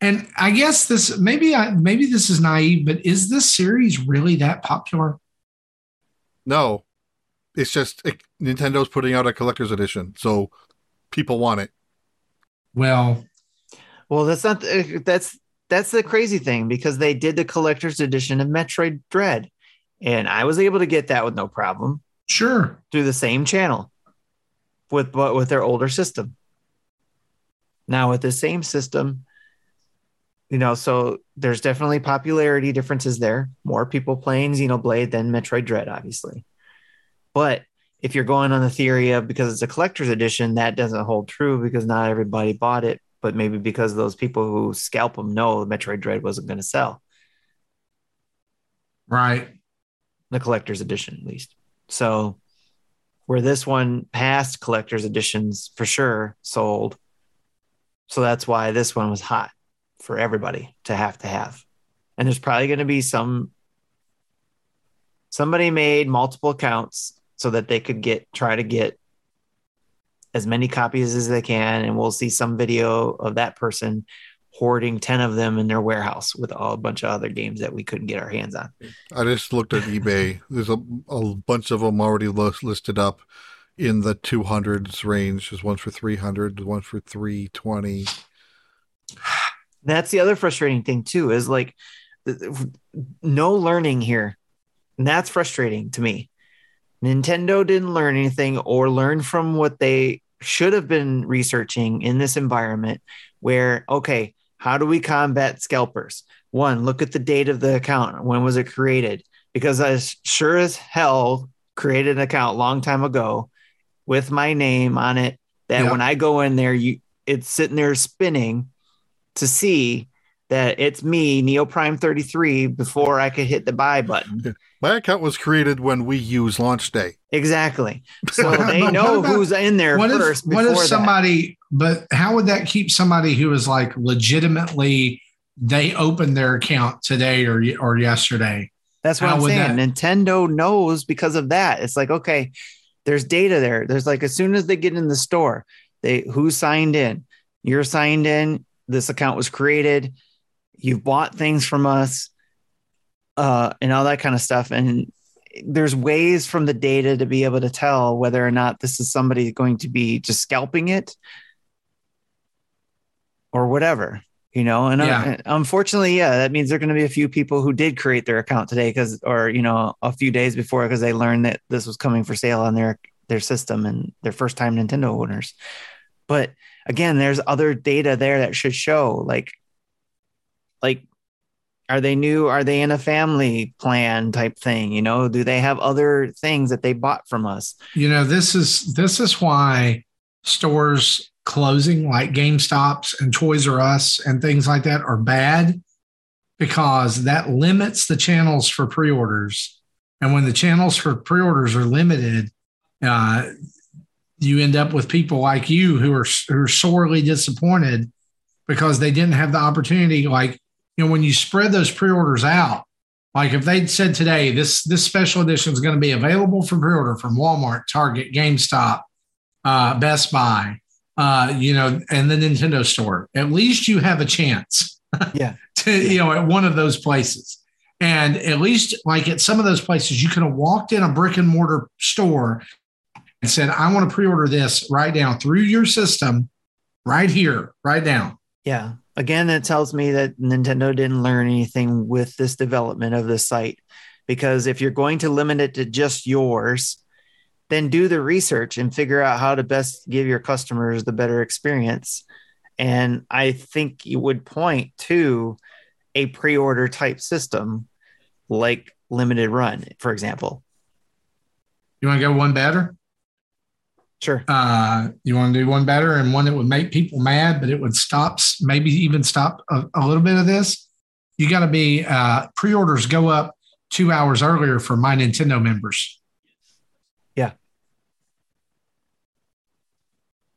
and I guess this maybe I maybe this is naive, but is this series really that popular? No, it's just it, Nintendo's putting out a collector's edition, so people want it. Well, well, that's not that's that's the crazy thing because they did the collector's edition of Metroid Dread, and I was able to get that with no problem. Sure, through the same channel. with but with their older system. Now with the same system, you know, so there's definitely popularity differences there. More people playing Xenoblade than Metroid Dread, obviously. But if you're going on the theory of because it's a collector's edition, that doesn't hold true because not everybody bought it, but maybe because those people who scalp them know the Metroid Dread wasn't going to sell. Right. The collector's edition, at least. So, where this one past collector's editions for sure sold. So that's why this one was hot for everybody to have to have. And there's probably going to be some somebody made multiple accounts so that they could get try to get as many copies as they can and we'll see some video of that person hoarding 10 of them in their warehouse with all, a bunch of other games that we couldn't get our hands on. I just looked at ebay. There's a, a bunch of them already listed up in the 200s range. There's one for 300 one for 320 that's the other frustrating thing too is like no learning here. And that's frustrating to me nintendo didn't learn anything or learn from what they should have been researching in this environment where okay how do we combat scalpers? One look at the date of the account. When was it created? Because i sure as hell created an account a long time ago with my name on it that when i go in there you it's sitting there spinning to see that it's me, Neo Prime 33, before I could hit the buy button. My account was created when we use launch day. Exactly. So they know about, who's in there what first. If, what if somebody, that. but how would that keep somebody who is like legitimately, they opened their account today or, or yesterday? That's what how I'm saying. That, Nintendo knows because of that. It's like, okay, there's data there. There's like, as soon as they get in the store, they who signed in, you're signed in, this account was created you've bought things from us uh, and all that kind of stuff. And there's ways from the data to be able to tell whether or not this is somebody going to be just scalping it or whatever you know? And yeah. uh, unfortunately yeah that means there are going to be a few people who did create their account today because or you know a few days before because they learned that this was coming for sale on their their system and their first time nintendo owners. But again, there's other data there that should show like, like, are they new? Are they in a family plan type thing? You know, do they have other things that they bought from us? You know, this is this is why stores closing like GameStops and Toys R Us and things like that are bad because that limits the channels for pre-orders. And when the channels for pre-orders are limited, uh, you end up with people like you who are who are sorely disappointed because they didn't have the opportunity. Like you know, when you spread those pre-orders out, like if they'd said today this this special edition is going to be available for pre-order from Walmart, Target, GameStop, uh, Best Buy, uh, you know, and the Nintendo Store, at least you have a chance. Yeah. to you know, at one of those places. And at least like at some of those places, you could have walked in a brick and mortar store and said, I want to pre order this right now through your system, right here, right now. Yeah. Again, that tells me that Nintendo didn't learn anything with this development of the site. Because if you're going to limit it to just yours, then do the research and figure out how to best give your customers the better experience. And I think you would point to a pre order type system like limited run, for example. You want to go one better? Sure. Uh, you want to do one better and one that would make people mad, but it would stop, maybe even stop a, a little bit of this. You got to be uh, pre-orders go up two hours earlier for my Nintendo members. Yeah.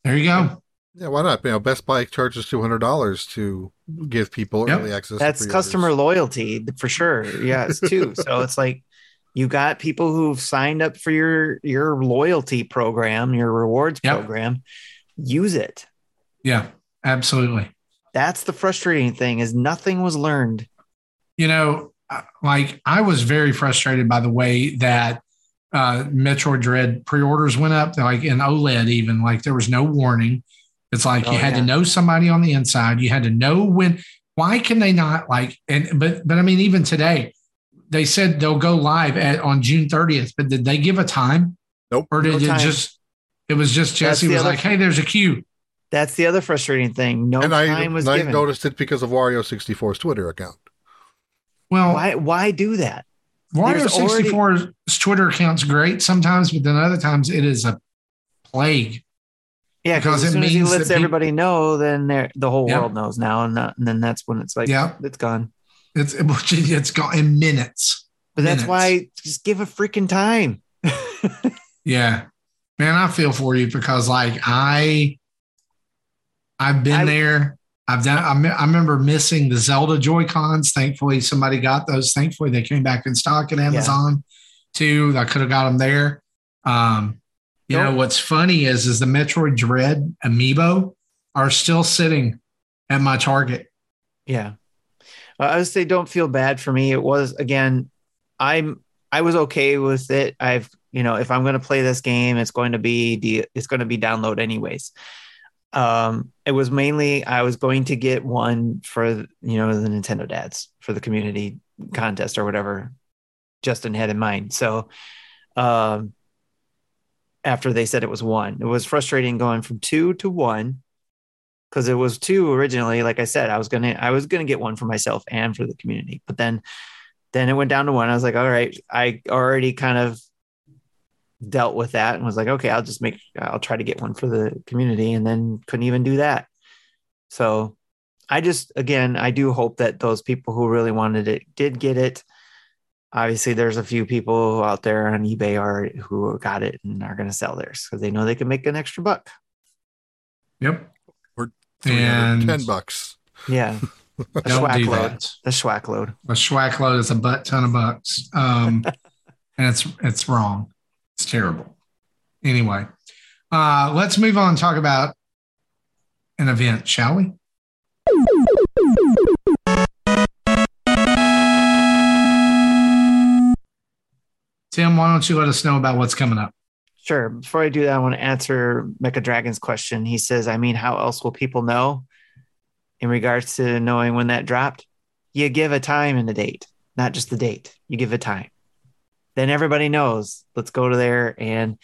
There you go. Yeah, why not? You know, Best Buy charges two hundred dollars to give people yep. early access. That's customer loyalty for sure. Yeah, it's too. so it's like you got people who've signed up for your your loyalty program, your rewards yep. program. Use it. Yeah, absolutely. That's the frustrating thing is nothing was learned. You know, uh, like I was very frustrated by the way that uh, Metroid Dread pre-orders went up, like in OLED, even like there was no warning. It's like oh, you had yeah. to know somebody on the inside. You had to know when. Why can they not like? And but but I mean, even today, they said they'll go live at on June 30th, but did they give a time? Nope. Or did no it time. just? It It was just Jesse was like, "Hey, there's a queue." That's the other frustrating thing. No and time I, was I given. noticed it because of Wario64's Twitter account. Well, why why do that? Wario 64's already... Twitter account's great sometimes, but then other times it is a plague. Yeah, because as soon as he lets everybody people... know, then the whole yep. world knows now, and, not, and, then that's when it's like, yeah, it's gone. It's it's gone in minutes. But that's minutes. why just give a freaking time. yeah, man, I feel for you because like I, I've been I, there. I've done. I, I remember missing the Zelda Joy Cons. Thankfully, somebody got those. Thankfully, they came back in stock at Amazon yeah. too. I could have got them there. Um, you know what's funny is is the Metroid Dread amiibo are still sitting at my Target. Yeah, I would say don't feel bad for me. It was again, I'm I was okay with it. I've you know if I'm going to play this game, it's going to be it's going to be download anyways. Um, it was mainly I was going to get one for you know the Nintendo dads for the community contest or whatever Justin had in mind. So, um, after they said it was one, it was frustrating going from two to one because it was two originally. Like I said, I was gonna I was gonna get one for myself and for the community, but then then it went down to one. I was like, all right, I already kind of dealt with that and was like, okay, I'll just make, I'll try to get one for the community, and then couldn't even do that. So I just, again, I do hope that those people who really wanted it did get it. Obviously, there's a few people out there on eBay are who got it and are going to sell theirs because they know they can make an extra buck. Yep. Or and 10 bucks. Yeah. A schwack load. That. The schwack load. A schwack load is a butt ton of bucks. Um, and it's it's wrong. It's terrible. Anyway, uh, let's move on and talk about an event, shall we? Tim, why don't you let us know about what's coming up? Sure. Before I do that, I want to answer Mecha Dragon's question. He says, I mean, how else will people know in regards to knowing when that dropped? You give a time and a date, not just the date. You give a time then everybody knows. Let's go to there and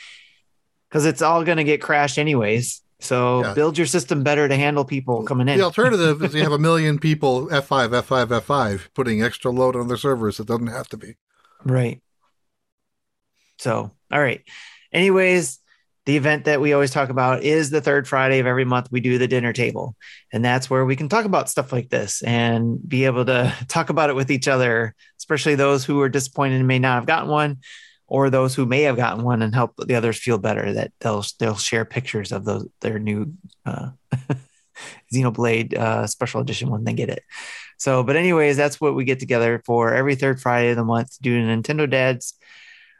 because it's all going to get crashed anyways. So yeah. build your system better to handle people coming in. The alternative is you have a million people F5, F5, F5 putting extra load on their servers. It doesn't have to be. Right. So, all right. Anyways, the event that we always talk about is the third Friday of every month. We do the dinner table, and that's where we can talk about stuff like this and be able to talk about it with each other, especially those who are disappointed and may not have gotten one, or those who may have gotten one and help the others feel better. That they'll they'll share pictures of those their new uh, Xenoblade uh, special edition when they get it. So, but anyways, that's what we get together for every third Friday of the month to do Nintendo Dads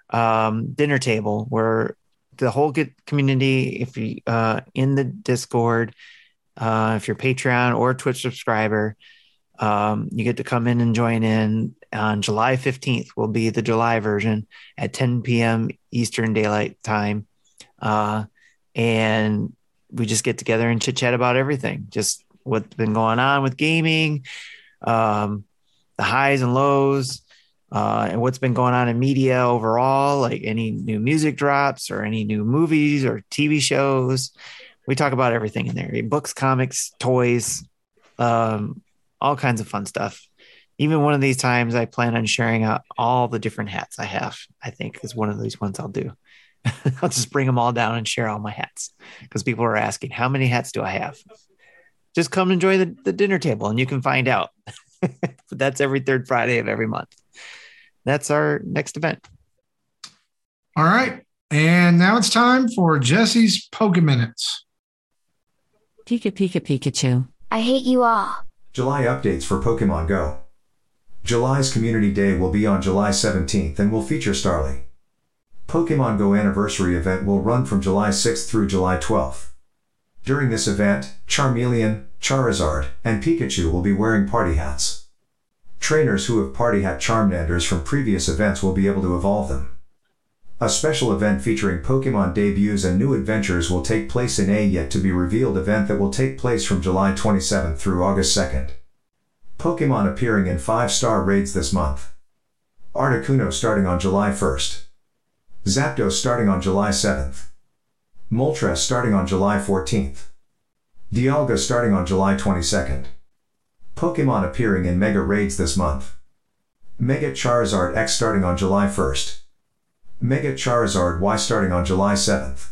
um, dinner table where the whole community, if you uh, in the Discord, uh, if you're Patreon or Twitch subscriber, um, you get to come in and join in on July 15th. Will be the July version at 10 p.m. Eastern Daylight Time, uh, and we just get together and chit chat about everything, just what's been going on with gaming, um, the highs and lows, uh, and what's been going on in media overall, like any new music drops or any new movies or TV shows. We talk about everything in there books, comics, toys, um, all kinds of fun stuff. Even one of these times, I plan on sharing out all the different hats I have. I think is one of these ones I'll do. I'll just bring them all down and share all my hats because people are asking, How many hats do I have? Just come enjoy the, the dinner table and you can find out. but that's every third Friday of every month that's our next event. All right. And now it's time for Jesse's Poke Minutes. Pika Pika Pikachu. I hate you all. July updates for Pokemon Go. July's Community Day will be on July 17th and will feature Starly. Pokemon Go Anniversary event will run from July 6th through July 12th. During this event, Charmeleon, Charizard, and Pikachu will be wearing party hats. Trainers who have party hat Charmanders from previous events will be able to evolve them. A special event featuring Pokemon debuts and new adventures will take place in a yet to be revealed event that will take place from July 27 through August 2nd. Pokemon appearing in 5-star raids this month. Articuno starting on July 1st. Zapdos starting on July 7th. Moltres starting on July 14th. Dialga starting on July 22nd. Pokemon appearing in Mega Raids this month. Mega Charizard X starting on July 1st. Mega Charizard Y starting on July 7th.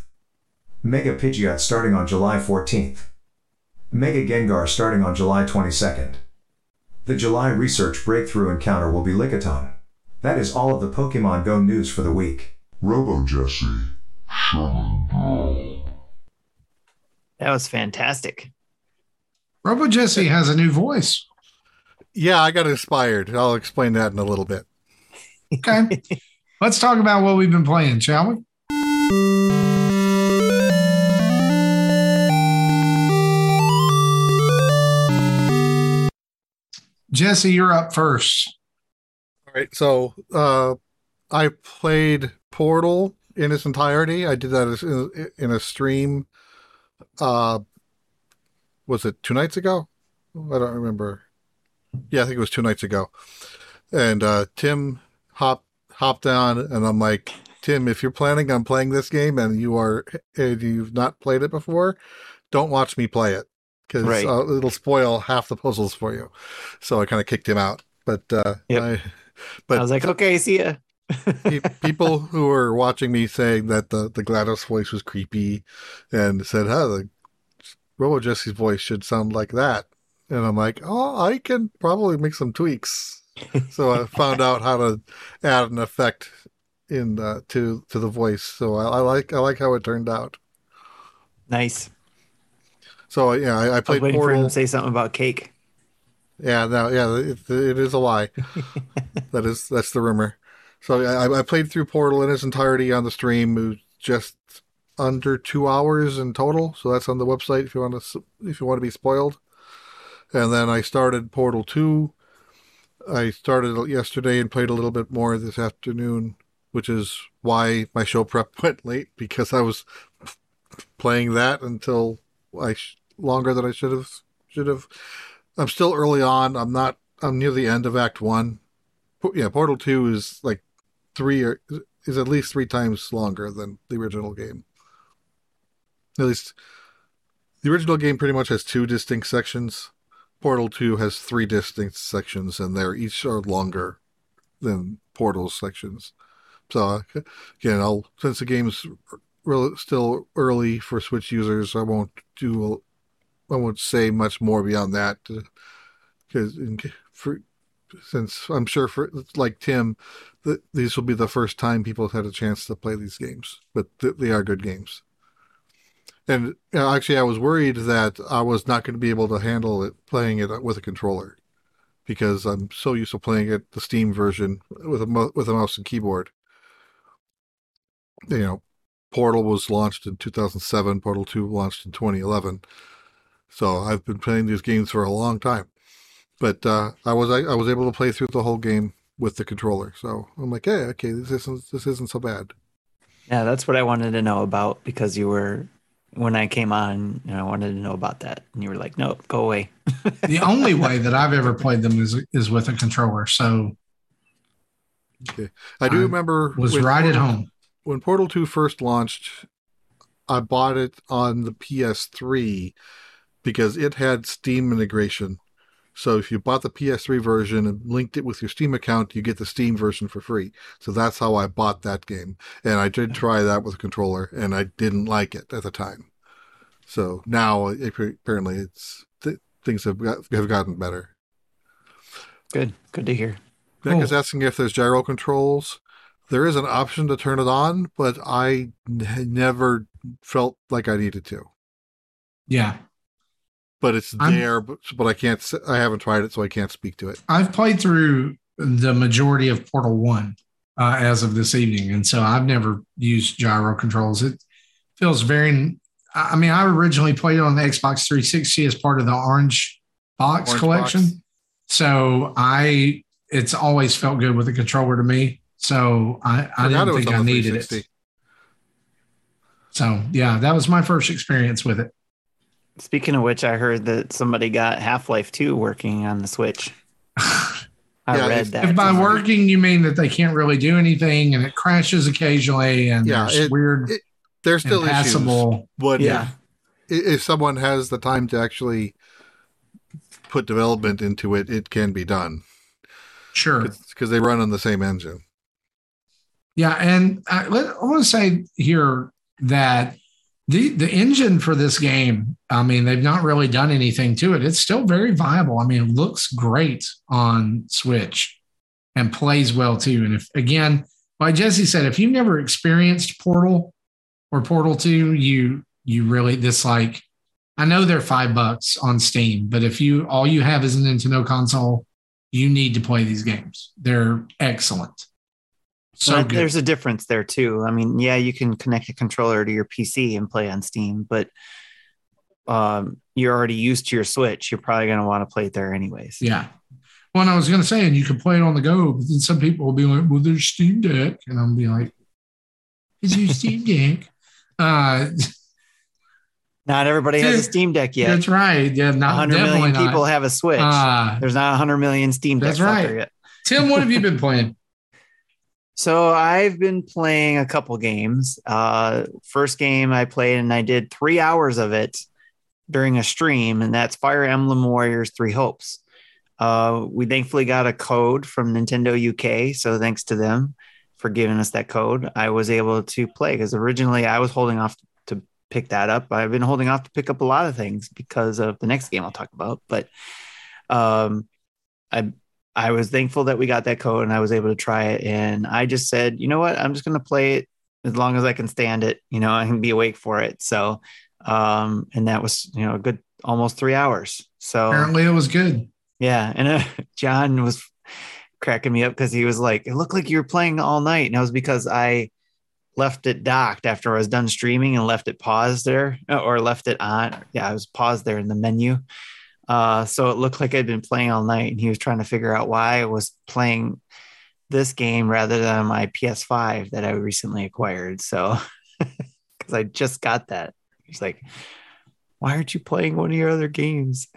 Mega Pidgeot starting on July 14th. Mega Gengar starting on July 22nd. The July research breakthrough encounter will be Lickitung. That is all of the Pokemon Go news for the week. Robo Jesse. That was fantastic. Robo Jesse has a new voice. Yeah, I got inspired. I'll explain that in a little bit. Okay. Let's talk about what we've been playing, shall we? Jesse, you're up first. All right. So uh, I played Portal in its entirety. I did that in, in a stream. Uh, was it two nights ago? I don't remember. Yeah, I think it was two nights ago. And uh, Tim hopped hopped on, and I'm like, Tim, if you're planning on playing this game and you are and you've not played it before, don't watch me play it because Right. uh, it'll spoil half the puzzles for you. So I kind of kicked him out. But uh, Yep. I, but I was like, okay, see ya. people who were watching me saying that the, the GLaDOS voice was creepy and said, huh, the Robo Jesse's voice should sound like that. And I'm like, oh, I can probably make some tweaks. so I found out how to add an effect in uh, to to the voice. So I, I like I like how it turned out. nice. So yeah, I, I I played waiting for him Portal. to say something about cake. Yeah, no, yeah, it, it is a lie. that is that's the rumor. So I, I played through Portal in its entirety on the stream. It was just under two hours in total. So that's on the website if you want to if you want to be spoiled. And then I started Portal Two. I started yesterday and played a little bit more this afternoon, which is why my show prep went late because I was playing that until I sh- longer than I should have should have. I'm still early on. I'm not. I'm near the end of Act One. Yeah, Portal Two is like three or is at least three times longer than the original game. At least the original game pretty much has two distinct sections. Portal Two has three distinct sections, and they're each are longer than Portal's sections. So again, I'll since the game's still early for Switch users, I won't do I won't say much more beyond that because for since I'm sure for like Tim, these will be the first time people have had a chance to play these games, but th- they are good games. And know, actually, I was worried that I was not going to be able to handle it playing it with a controller because I'm so used to playing it the Steam version with a with a mouse and keyboard. You know, Portal was launched in 2007. Portal 2 launched in 2011. So I've been playing these games for a long time, but uh, I was I, I was able to play through the whole game with the controller. So I'm like, hey, okay, this isn't this isn't so bad. Yeah, that's what I wanted to know about because you were when I came on, you know, I wanted to know about that, and you were like, "No, go away." The only way that I've ever played them is is with a controller. So I do I remember was when right at home. when Portal 2 first launched. I bought it on the PS3 because it had Steam integration. So if you bought the PS3 version and linked it with your Steam account, you get the Steam version for free. So that's how I bought that game. And I did mm-hmm. try that with a controller and I didn't like it at the time. So now apparently it's th- things have got, have gotten better. Good, good to hear. Nick Cool. is asking if there's gyro controls. There is an option to turn it on, but I n- never felt like I needed to. Yeah. But it's I'm- there, but, but I can't. I haven't tried it, so I can't speak to it. I've played through the majority of Portal 1 uh, as of this evening. And so I've never used gyro controls. It feels very, I mean, I originally played it on the Xbox 360 as part of the Orange Box Orange collection. Box. So I, it's always felt good with the controller to me. So I, I Forgot didn't think I needed it. So yeah, that was my first experience with it. Speaking of which, I heard that somebody got Half Life 2 working on the Switch. I Yeah, read if- that. if by somewhere. working you mean that they can't really do anything and it crashes occasionally and Yeah, there's it- weird it- there's still issues. passable. But Yeah. if, if someone has the time to actually put development into it, it can be done Sure. because they run on the same engine. Yeah, and I, let, I want to say here that the the engine for this game, I mean, they've not really done anything to it. It's still very viable. I mean, it looks great on Switch and plays well too. And if again, like Jesse said, if you've never experienced Portal or Portal 2, you you really this like I know they're five bucks on Steam, but if you all you have is a Nintendo console, you need to play these games. They're excellent. So there's a difference there too. I mean, yeah, you can connect a controller to your PC and play on Steam, but um, you're already used to your Switch. You're probably going to want to play it there anyways. Yeah. Well, and I was going to say, and you can play it on the go, but then some people will be like, well, there's Steam Deck. And I'm be like, is your Steam Deck? Uh, Not everybody has a Steam Deck yet. That's right. Yeah, not 100 definitely million not. people have a Switch. Uh, There's not 100 million Steam That's Decks out right. there yet. Tim, what have you been playing? So I've been playing a couple games. Uh, first game I played, and I did three hours of it during a stream, and that's Fire Emblem Warriors Three Hopes. Uh, we thankfully got a code from Nintendo UK, so thanks to them for giving us that code. I was able to play because originally I was holding off to pick that up. I've been holding off to pick up a lot of things because of the next game I'll talk about, but um, I I was thankful that we got that code and I was able to try it. And I just said, you know what? I'm just going to play it as long as I can stand it. You know, I can be awake for it. So, um, and that was, you know, a good almost three hours. So, Apparently, it was good. yeah. And uh, John was cracking me up because he was like, it looked like you were playing all night. And that was because I left it docked after I was done streaming and left it paused there or left it on. Yeah, I was paused there in the menu. Uh, so it looked like I'd been playing all night, and he was trying to figure out why I was playing this game rather than my PS5 that I recently acquired. So, because I just got that, he's like, "Why aren't you playing one of your other games?"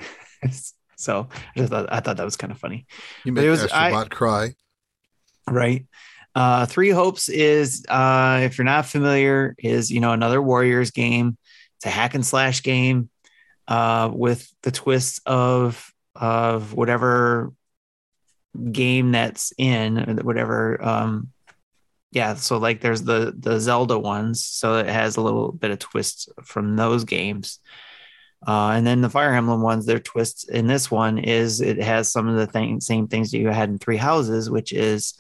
so I just thought I thought that was kind of funny, You it was- Astrobot cry. right? Uh, Three Hopes is, uh, if you're not familiar, is you know another Warriors game. It's a hack and slash game uh, with the twists of of whatever game that's in, whatever. Um, yeah, so like there's the the Zelda ones, so it has a little bit of twists from those games. Uh, and then the Fire Emblem ones, their twists in this one is it has some of the thing, same things that you had in Three Houses, which is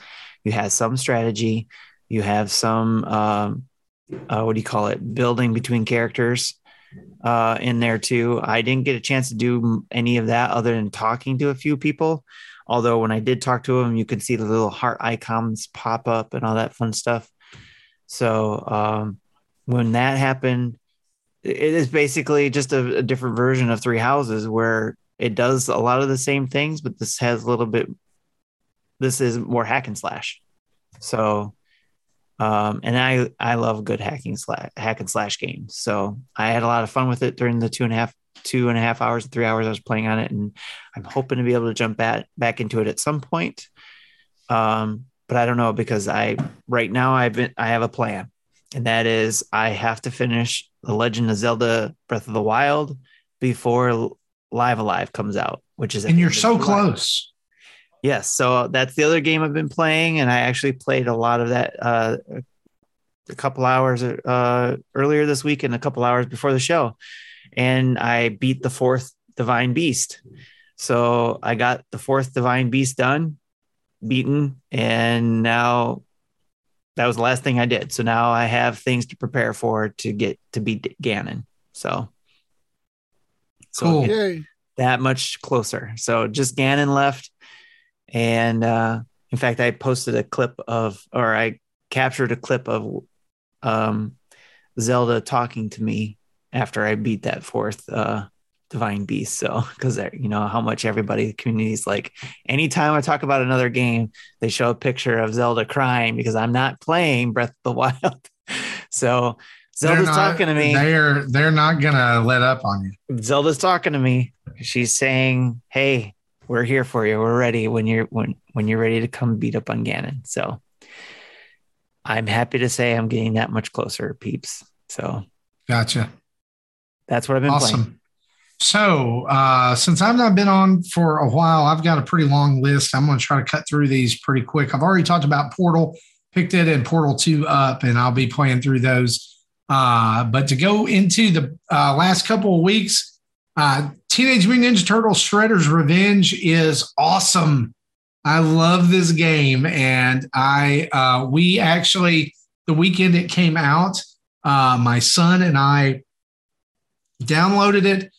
you have some strategy, you have some um, uh, what do you call it, building between characters uh, in there too. I didn't get a chance to do any of that other than talking to a few people. Although when I did talk to them, you could see the little heart icons pop up and all that fun stuff. So um, when that happened, it is basically just a, a different version of Three Houses where it does a lot of the same things, but this has a little bit. This is more hack and slash. So, um, and I I love good hacking slash hack and slash games. So I had a lot of fun with it during the two and a half two and a half hours three hours I was playing on it, and I'm hoping to be able to jump back back into it at some point. Um, but I don't know because I right now I've been I have a plan, and that is I have to finish the Legend of Zelda Breath of the Wild before Live A Live comes out, which is And you're so July. close. Yes, so that's the other game I've been playing, and I actually played a lot of that uh, a couple hours uh, earlier this week and a couple hours before the show, and I beat the fourth Divine Beast. So I got the fourth Divine Beast done, beaten, and now that was the last thing I did. So now I have things to prepare for to get to beat Ganon. So, so Cool. that much closer. So just Ganon left. And uh, in fact, I posted a clip of, or I captured a clip of um, Zelda talking to me after I beat that fourth uh, Divine Beast. So, because you know how much everybody, the community is like, anytime I talk about another game, they show a picture of Zelda crying because I'm not playing Breath of the Wild. so, Zelda's not- talking to me. They're they're not gonna let up on you. Zelda's talking to me. She's saying, "Hey, we're here for you. We're ready when you're when when you're ready to come beat up on Ganon." So I'm happy to say I'm getting that much closer, peeps. So gotcha. That's what I've been playing. awesome. playing. So, uh, since I've not been on for a while, I've got a pretty long list. I'm going to try to cut through these pretty quick. I've already talked about Portal, picked it and Portal 2 up, and I'll be playing through those. Uh, but to go into the uh, last couple of weeks, uh, Teenage Mutant Ninja Turtles Shredder's Revenge is awesome. I love this game, and I uh, we actually the weekend it came out, uh, my son and I downloaded it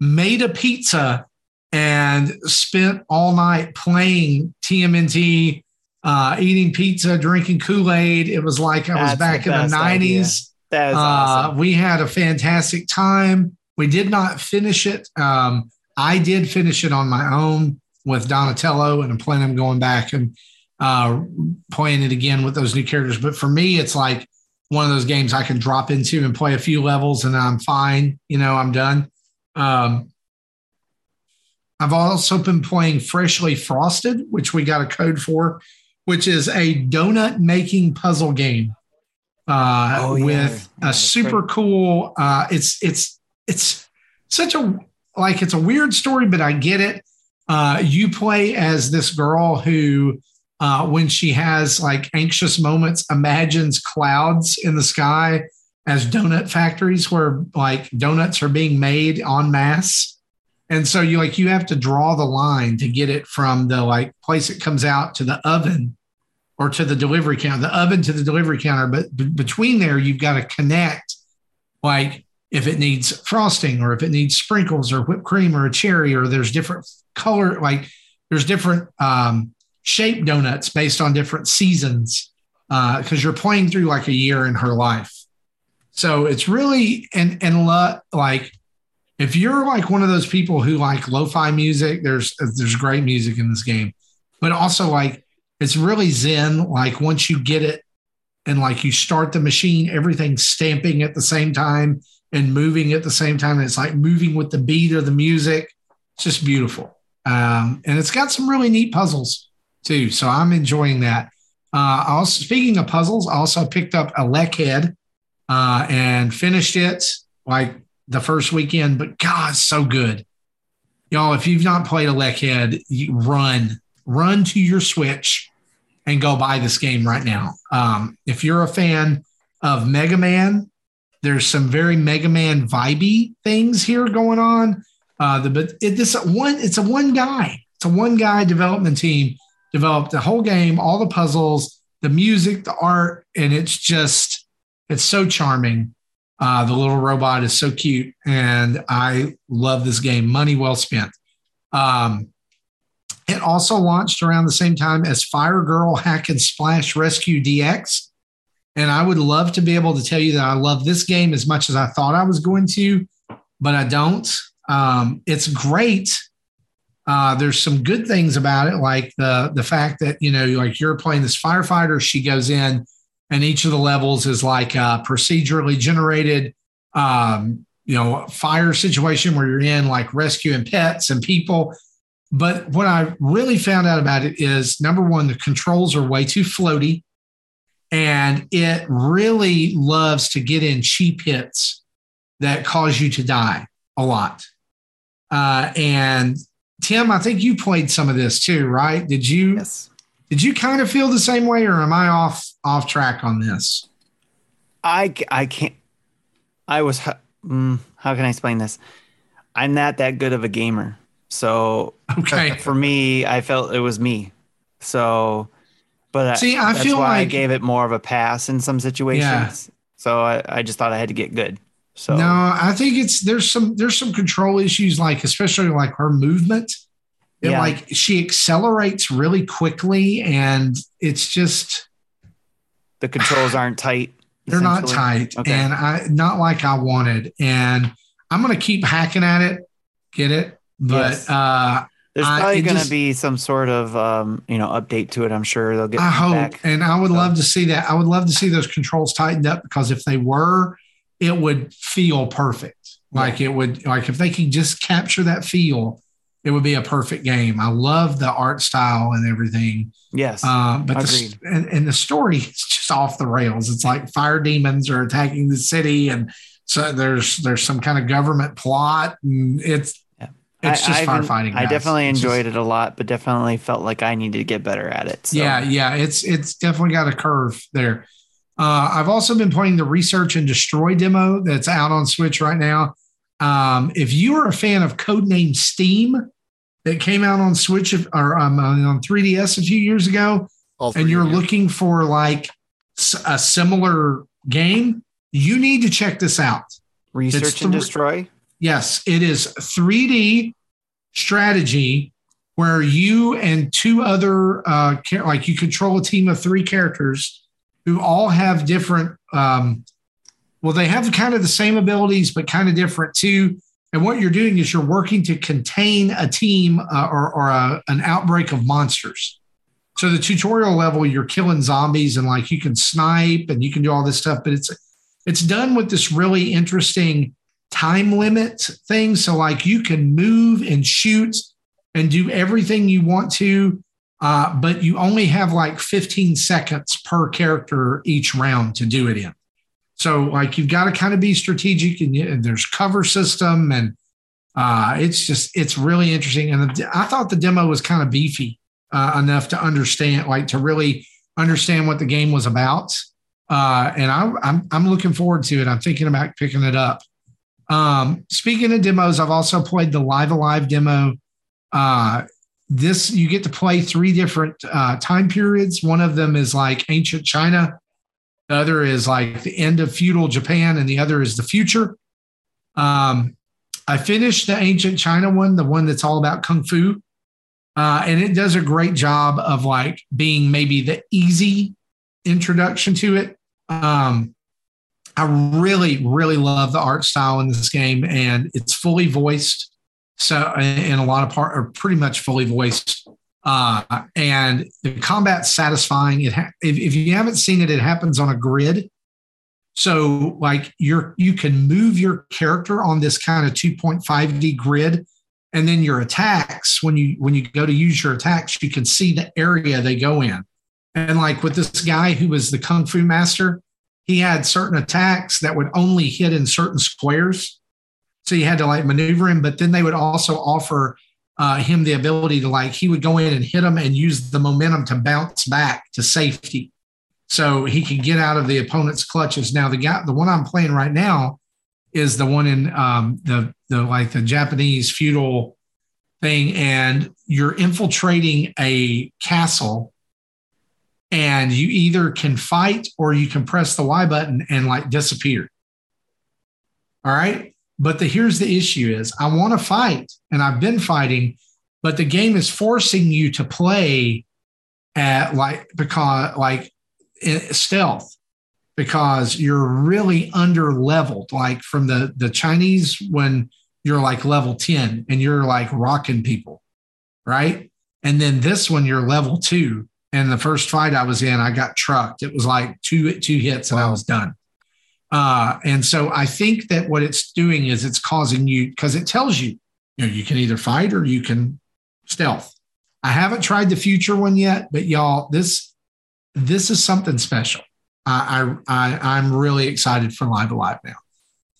made a pizza and spent all night playing TMNT, uh, eating pizza, drinking Kool Aid. It was like I was That's back the in the 90s. That is uh, awesome. We had a fantastic time. We did not finish it. Um, I did finish it on my own with Donatello, and I'm planning on going back and uh, playing it again with those new characters. But for me, it's like one of those games I can drop into and play a few levels, and I'm fine. You know, I'm done. Um, I've also been playing Freshly Frosted, which we got a code for, which is a donut making puzzle game uh, oh, yeah. with yeah, a super great. cool. Uh, it's it's it's such a like it's a weird story, but I get it. Uh, you play as this girl who, uh, when she has like anxious moments, imagines clouds in the sky as donut factories where like donuts are being made en masse. And so you like you have to draw the line to get it from the like place it comes out to the oven or to the delivery counter, the oven to the delivery counter. But b- between there, you've got to connect like if it needs frosting or if it needs sprinkles or whipped cream or a cherry or there's different color, like there's different um, shape donuts based on different seasons because uh, you're playing through like a year in her life. So it's really and and lo, like if you're like one of those people who like lo-fi music, there's there's great music in this game, but also like it's really zen. Like once you get it and like you start the machine, everything's stamping at the same time and moving at the same time. It's like moving with the beat of the music. It's just beautiful. Um, and it's got some really neat puzzles too. So I'm enjoying that. Uh, also, speaking of puzzles, I also picked up a Head uh, and finished it like the first weekend. But God, so good, y'all! If you've not played Elechead, you run, run to your Switch and go buy this game right now. Um, if you're a fan of Mega Man, there's some very Mega Man vibey things here going on. Uh, the but it, this one, it's a one guy, it's a one guy development team developed the whole game, all the puzzles, the music, the art, and it's just it's so charming. Uh, the little robot is so cute, and I love this game. Money well spent. Um, it also launched around the same time as Fire Girl Hack and Splash Rescue DX. And I would love to be able to tell you that I love this game as much as I thought I was going to, but I don't. Um, it's great. Uh, there's some good things about it, like the the fact that you know, like you're playing this firefighter. She goes in and each of the levels is like a procedurally generated um, you know fire situation where you're in like rescuing pets and people but what i really found out about it is number one the controls are way too floaty and it really loves to get in cheap hits that cause you to die a lot uh, and tim i think you played some of this too right did you yes did you kind of feel the same way, or am I off off track on this? I I can't. I was. Mm, how can I explain this? I'm not that good of a gamer, so okay. For me, I felt it was me. So, but see, I, I feel like I gave it more of a pass in some situations. Yeah. So I, I just thought I had to get good. So no, I think it's there's some there's some control issues, like especially like her movement and yeah. like she accelerates really quickly and it's just the controls aren't tight. They're not tight okay. and I not like I wanted. And I'm gonna keep hacking at it, get it. But yes. uh there's probably going to be some sort of um, you know update to it. I'm sure they'll get. I hope, back. and I would so. love to see that. I would love to see those controls tightened up because if they were, it would feel perfect. Like yeah. it would, like if they could just capture that feel it would be a perfect game. I love the art style and everything. Yes. Uh, but the, and, and the story is just off the rails. It's like fire demons are attacking the city, and so there's there's some kind of government plot, and it's yeah. it's just I, firefighting. I definitely it's enjoyed just, it a lot, but definitely felt like I needed to get better at it. So. Yeah, yeah, it's it's definitely got a curve there. Uh, I've also been playing the Research and Destroy demo that's out on Switch right now. Um, if you are a fan of Codename Steam, that came out on Switch or um, on 3DS a few years ago, and you're years. looking for like a similar game, you need to check this out. Research th- and Destroy. Yes, it is 3D strategy where you and two other uh, like you control a team of three characters who all have different um, well they have kind of the same abilities but kind of different too. And what you're doing is you're working to contain a team uh, or, or a, an outbreak of monsters. So the tutorial level you're killing zombies and like you can snipe and you can do all this stuff but it's it's done with this really interesting time limit thing so like you can move and shoot and do everything you want to uh, but you only have like 15 seconds per character each round to do it in. So like you've got to kind of be strategic, and, and there's cover system, and uh, it's just it's really interesting. And the, I thought the demo was kind of beefy uh, enough to understand, like to really understand what the game was about. Uh, and I, I'm I'm looking forward to it. I'm thinking about picking it up. Um, speaking of demos, I've also played the Live A Live demo. Uh, this you get to play three different uh, time periods. One of them is like ancient China, the other is like the end of feudal Japan, and the other is the future. Um, I finished the ancient China one, the one that's all about kung fu, uh, and it does a great job of like being maybe the easy introduction to it. Um, I really, really love the art style in this game, and it's fully voiced. So, in a lot of part, are pretty much fully voiced. Uh, and the combat's satisfying. It ha- if, if you haven't seen it, it happens on a grid. So, like you're you can move your character on this kind of 2.5D grid, and then your attacks when you when you go to use your attacks, you can see the area they go in. And like with this guy who was the kung fu master, he had certain attacks that would only hit in certain squares. So you had to like maneuver him, but then they would also offer uh, him the ability to like he would go in and hit him and use the momentum to bounce back to safety, so he could get out of the opponent's clutches. Now the guy, the one I'm playing right now, is the one in um, the the like the Japanese feudal thing, and you're infiltrating a castle and you either can fight or you can press the Y button and like disappear. All right. But the here's the issue is I want to fight and I've been fighting, but the game is forcing you to play at like because like stealth because you're really under leveled like from the the Chinese when you're like level 10 and you're like rocking people, right? And then this one you're level 2 and the first fight I was in I got trucked. It was like two two hits and I was done. Uh, and so I think that what it's doing is it's causing you because it tells you, you know, you can either fight or you can stealth. I haven't tried the future one yet, but y'all, this this is something special. I, I, I am really excited for Live A Live now.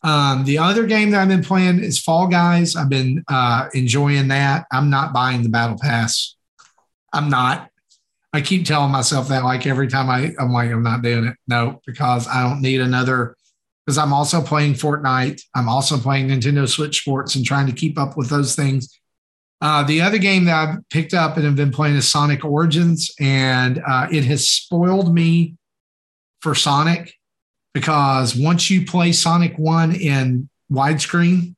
Um, the other game that I've been playing is Fall Guys. I've been uh, enjoying that. I'm not buying the Battle Pass. I'm not. I keep telling myself that like every time I, I'm like, I'm not doing it. No, because I don't need another because I'm also playing Fortnite. I'm also playing Nintendo Switch Sports and trying to keep up with those things. Uh, the other game that I've picked up and have been playing is Sonic Origins, and uh, it has spoiled me for Sonic because once you play Sonic 1 in widescreen,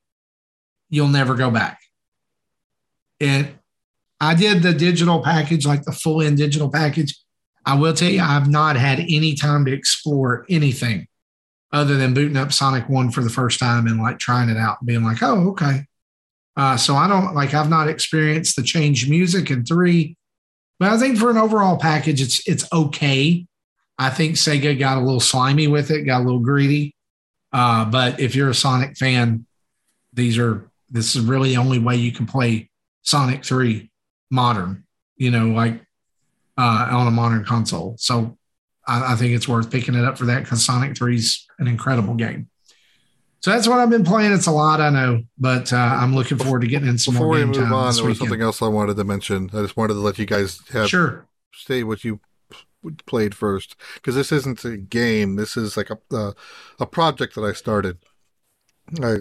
you'll never go back. And I did the digital package, like the full in digital package. I will tell you, I've not had any time to explore anything other than booting up Sonic 1 for the first time and like trying it out and being like, oh, okay. Uh, so I don't like, I've not experienced the change music in three, but I think for an overall package, it's, it's okay. I think Sega got a little slimy with it, got a little greedy. Uh, but if you're a Sonic fan, these are, this is really the only way you can play Sonic 3 modern, you know, like uh, on a modern console. So I, I think it's worth picking it up for that because Sonic 3 is an incredible game. So that's what I've been playing. It's a lot, I know, but uh, I'm looking forward to getting in some Before more we move time on, there was something else I wanted to mention. I just wanted to let you guys have Sure. say what you played first because this isn't a game. This is like a uh, a project that I started. I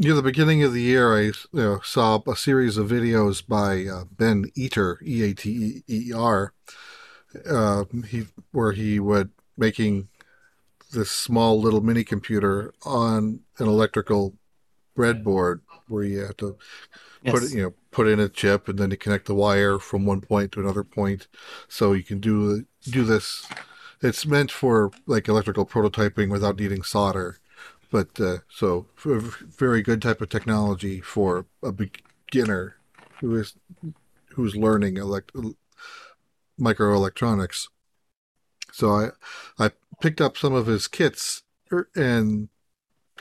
near the beginning of the year, I you know, saw a series of videos by uh, Ben Eater, E A T E E R, uh, he where he would making this small little mini computer on an electrical breadboard where you have to put you know, put in a chip and then you connect the wire from one point to another point, so you can do do this. It's meant for like electrical prototyping without needing solder, but uh, so very good type of technology for a beginner who is who's learning elect microelectronics. So I I picked up some of his kits er, and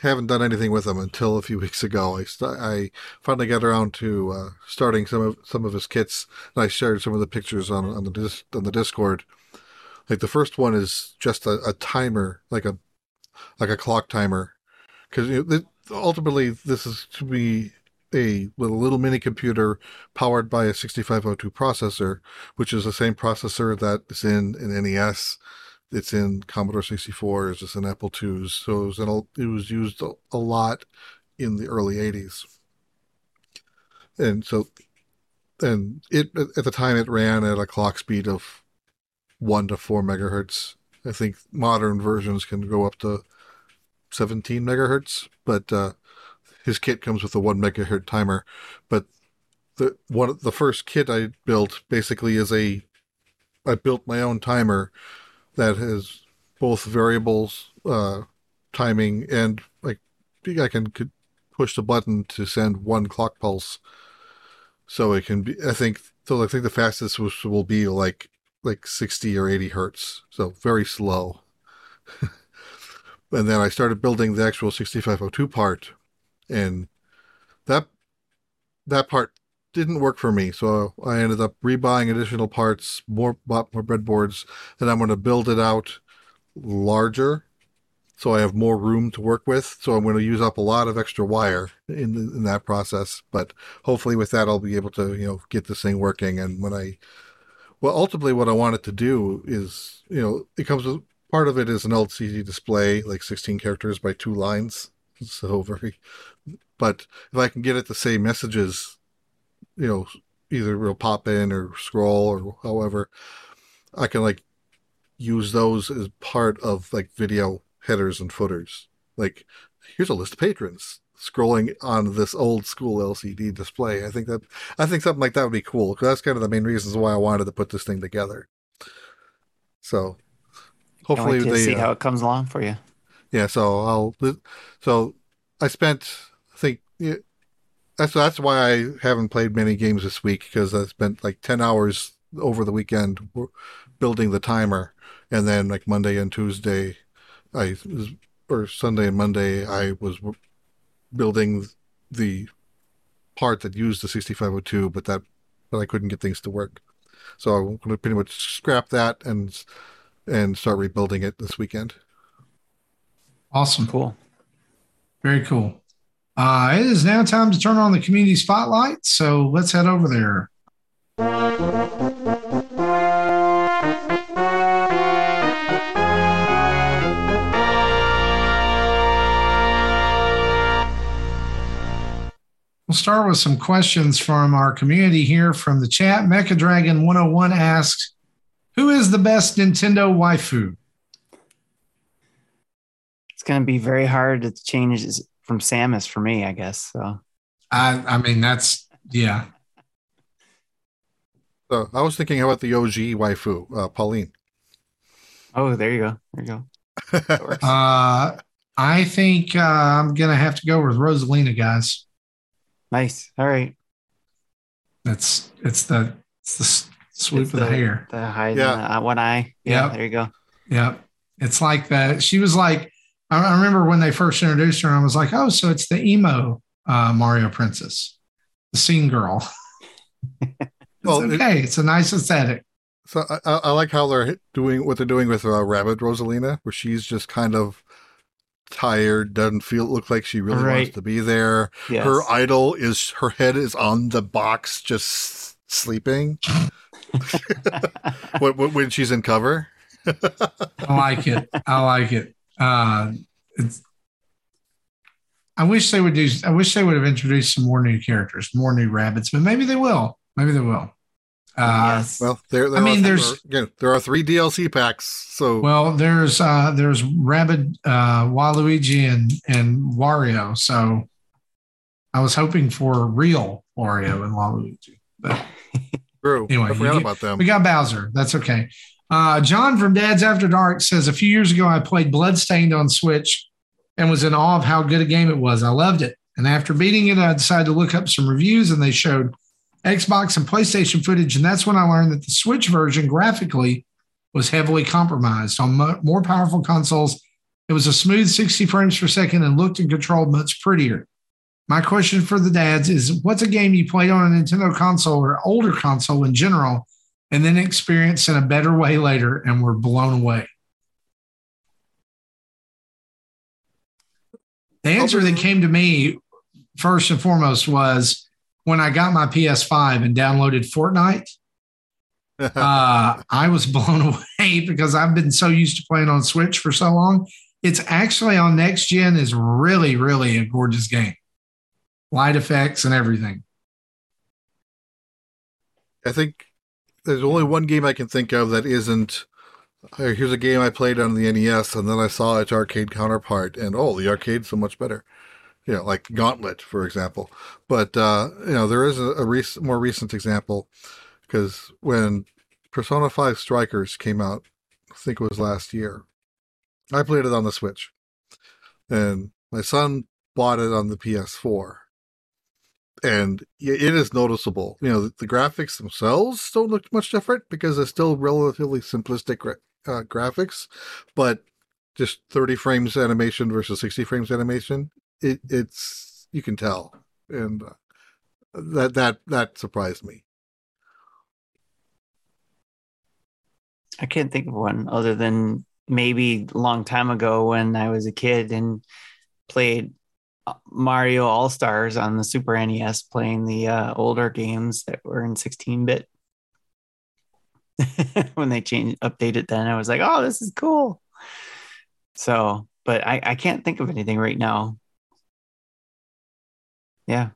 haven't done anything with them until a few weeks ago. I st- I finally got around to uh, starting some of some of his kits, and I shared some of the pictures on on the dis- on the Discord. Like the first one is just a, a timer, like a like a clock timer, because you know, ultimately this is to be a little, mini computer powered by a 6502 processor, which is the same processor that is in an NES it's in Commodore 64, it's just in Apple IIs. So it was, in a, it was used a, a lot in the early 80s. And so, and it at the time it ran at a clock speed of one to four megahertz. I think modern versions can go up to 17 megahertz, but uh, his kit comes with a one megahertz timer. But the one the first kit I built basically is a I built my own timer that has both variables uh, timing and like I can could push the button to send one clock pulse, so it can be. I think so. I think the fastest will, be like like sixty or eighty hertz, so very slow. and then I started building the actual sixty five hundred oh two part, and that that part didn't work for me. So I ended up rebuying additional parts, more bought more breadboards, and I'm going to build it out larger, so I have more room to work with. So I'm going to use up a lot of extra wire in in that process. But hopefully, with that, I'll be able to you know get this thing working. And when I, well, ultimately, what I want it to do is you know it comes with part of it is an old LCD display, like 16 characters by two lines. So very, but if I can get it to say messages you know, either it'll pop in or scroll or however, I can like use those as part of like video headers and footers. Like, here's a list of patrons scrolling on this old school LCD display. I think that I think something like that would be cool because that's kind of the main reasons why I wanted to put this thing together. So hopefully they see uh, how it comes along for you. yeah. So I'll so I spent I think yeah, that's that's why I haven't played many games this week because I spent like ten hours over the weekend building the timer, and then like Monday and Tuesday, I or Sunday and Monday I was building the part that used the 6502, but that but I couldn't get things to work, so I'm going to pretty much scrap that and and start rebuilding it this weekend. Awesome. Cool. Very cool. Uh, it is now time to turn on the community spotlight. So let's head over there. We'll start with some questions from our community here from the chat. Mecha Dragon 101 asks, Who is the best Nintendo waifu? It's going to be very hard to change from Samus for me, I guess. So I I mean that's yeah. So I was thinking, about the OG waifu, uh, Pauline? Oh, there you go. There you go. Uh, I think uh, I'm gonna have to go with Rosalina, guys. nice. All right. That's it's the it's the s- swoop It's of the, hair. The hide Yeah. in the, uh, one eye. Yeah. Yep. There you go. Yep. It's like that. She was like, I, I remember when they first introduced her, I was like, oh, so it's the emo uh, Mario Princess. the scene girl. it's well, okay. It, it's a nice aesthetic. So I, I, like how they're doing what they're doing with uh, Rabbid Rosalina, where she's just kind of tired, doesn't feel look like she really right. wants to be there. Yes. Her idol is her head is on the box, just sleeping. when, when she's in cover. I like it. I like it. Uh, it's. I wish they would do. I wish they would have introduced some more new characters, more new rabbits, but maybe they will. Maybe they will. Uh, yes. Well, there. there I mean, there's there, again, there are three DLC packs. So well, there's uh, there's Rabbid, uh, Waluigi, and and Wario. So I was hoping for real Wario and Waluigi, but True. Anyway, I forgot get, about them. We got Bowser. That's okay. Uh, John from Dad's After Dark says a few years ago I played Bloodstained on Switch and was in awe of how good a game it was. I loved it. And after beating it, I decided to look up some reviews and they showed Xbox and PlayStation footage. And that's when I learned that the Switch version graphically was heavily compromised. On mo- more powerful consoles, it was a smooth 60 frames per second and looked and controlled much prettier. My question for the dads is what's a game you played on a Nintendo console or older console in general and then experienced in a better way later and were blown away? The answer that came to me first and foremost was when I got my PS5 and downloaded Fortnite. uh, I was blown away because I've been so used to playing on Switch for so long. It's actually on next gen is really, really a gorgeous game light effects and everything. I think there's only one game I can think of that isn't. here's a game I played on the NES, and then I saw its arcade counterpart, and oh, the arcade's so much better. You know, like Gauntlet, for example. But uh, you know, there is a, a rec- more recent example because when Persona 5 Strikers came out, I think it was last year, I played it on the Switch, and my son bought it on the PS4 and it is noticeable. You know, the, graphics themselves don't look much different because they're still relatively simplistic uh, graphics, but just 30 frames animation versus 60 frames animation, it, it's you can tell, and uh, that that that surprised me. I can't think of one other than maybe a long time ago when I was a kid and played Mario All Stars on the Super NES, playing the uh, older games that were in 16 bit. when they changed, updated, then I was like, "Oh, this is cool." So, but I, I can't think of anything right now. Yeah,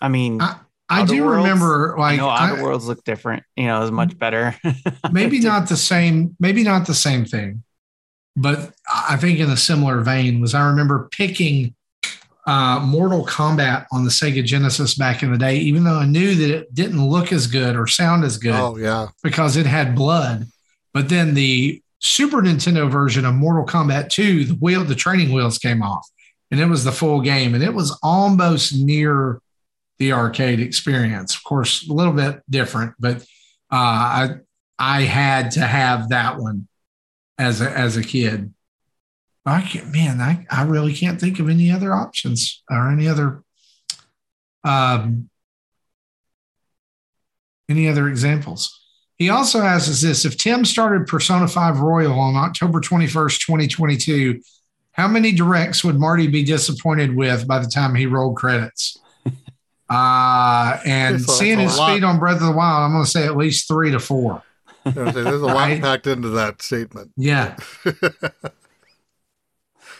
I mean, I, I do worlds, remember like I know Outer I, Worlds look different. You know, is much better. maybe not the same. Maybe not the same thing, but I think in a similar vein was I remember picking uh, Mortal Kombat on the Sega Genesis back in the day, even though I knew that it didn't look as good or sound as good. Oh, yeah. Because it had blood. But then the Super Nintendo version of Mortal Kombat 2, the wheel, the training wheels came off and it was the full game. And it was almost near the arcade experience. Of course, a little bit different, but uh, I I had to have that one as a, as a kid. I can't, man, I, I really can't think of any other options or any other um, any other examples. He also asks us this if Tim started Persona 5 Royal on October 21st, 2022, how many directs would Marty be disappointed with by the time he rolled credits? Uh, and seeing his speed on Breath of the Wild, I'm going to say at least three to four. There's a lot right? packed into that statement. Yeah.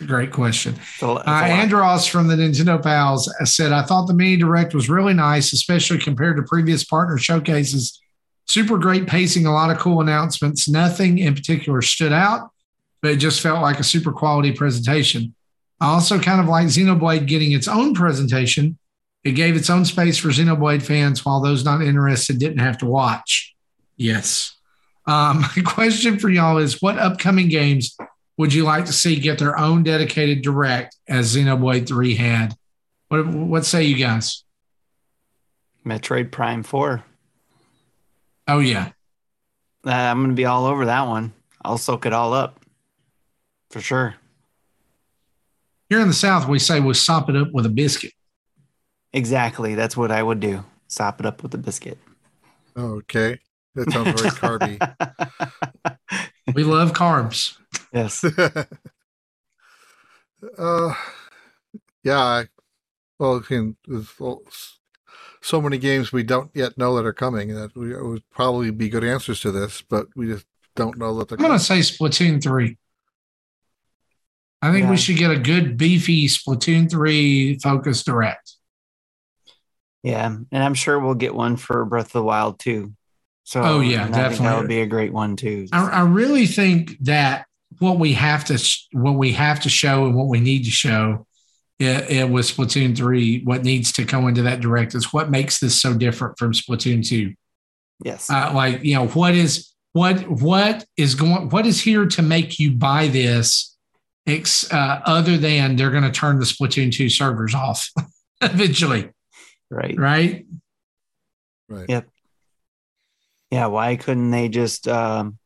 Great question. Uh, Andros from the Nintendo Pals said, I thought the mini direct was really nice, especially compared to previous partner showcases. Super great pacing, a lot of cool announcements. Nothing in particular stood out, but it just felt like a super quality presentation. I also kind of like Xenoblade getting its own presentation. It gave its own space for Xenoblade fans while those not interested didn't have to watch. Yes. Um, my question for y'all is what upcoming games would you like to see get their own dedicated direct as Xenoblade 3 had? What, what say you guys? Metroid Prime 4. Oh, yeah. Uh, I'm going to be all over that one. I'll soak it all up for sure. Here in the South, we say we'll sop it up with a biscuit. Exactly. That's what I would do. Sop it up with a biscuit. Okay. That sounds very carby. we love carbs. Yes. uh, yeah. Well, can, so many games we don't yet know that are coming that we would probably be good answers to this, but we just don't know that they're. I'm going to say Splatoon three. I think yeah. we should get a good beefy Splatoon three focus direct. Yeah, and I'm sure we'll get one for Breath of the Wild too. So, oh yeah, definitely that would be a great one too. I, I really think that what we have to what we have to show and what we need to show it, it was Splatoon three. What needs to go into that direct is what makes this so different from Splatoon two. Yes, uh, like you know what is what what is going what is here to make you buy this, ex, uh, other than they're going to turn the Splatoon two servers off eventually. Right. Right. Right. Yep. Yeah. Why couldn't they just? Um,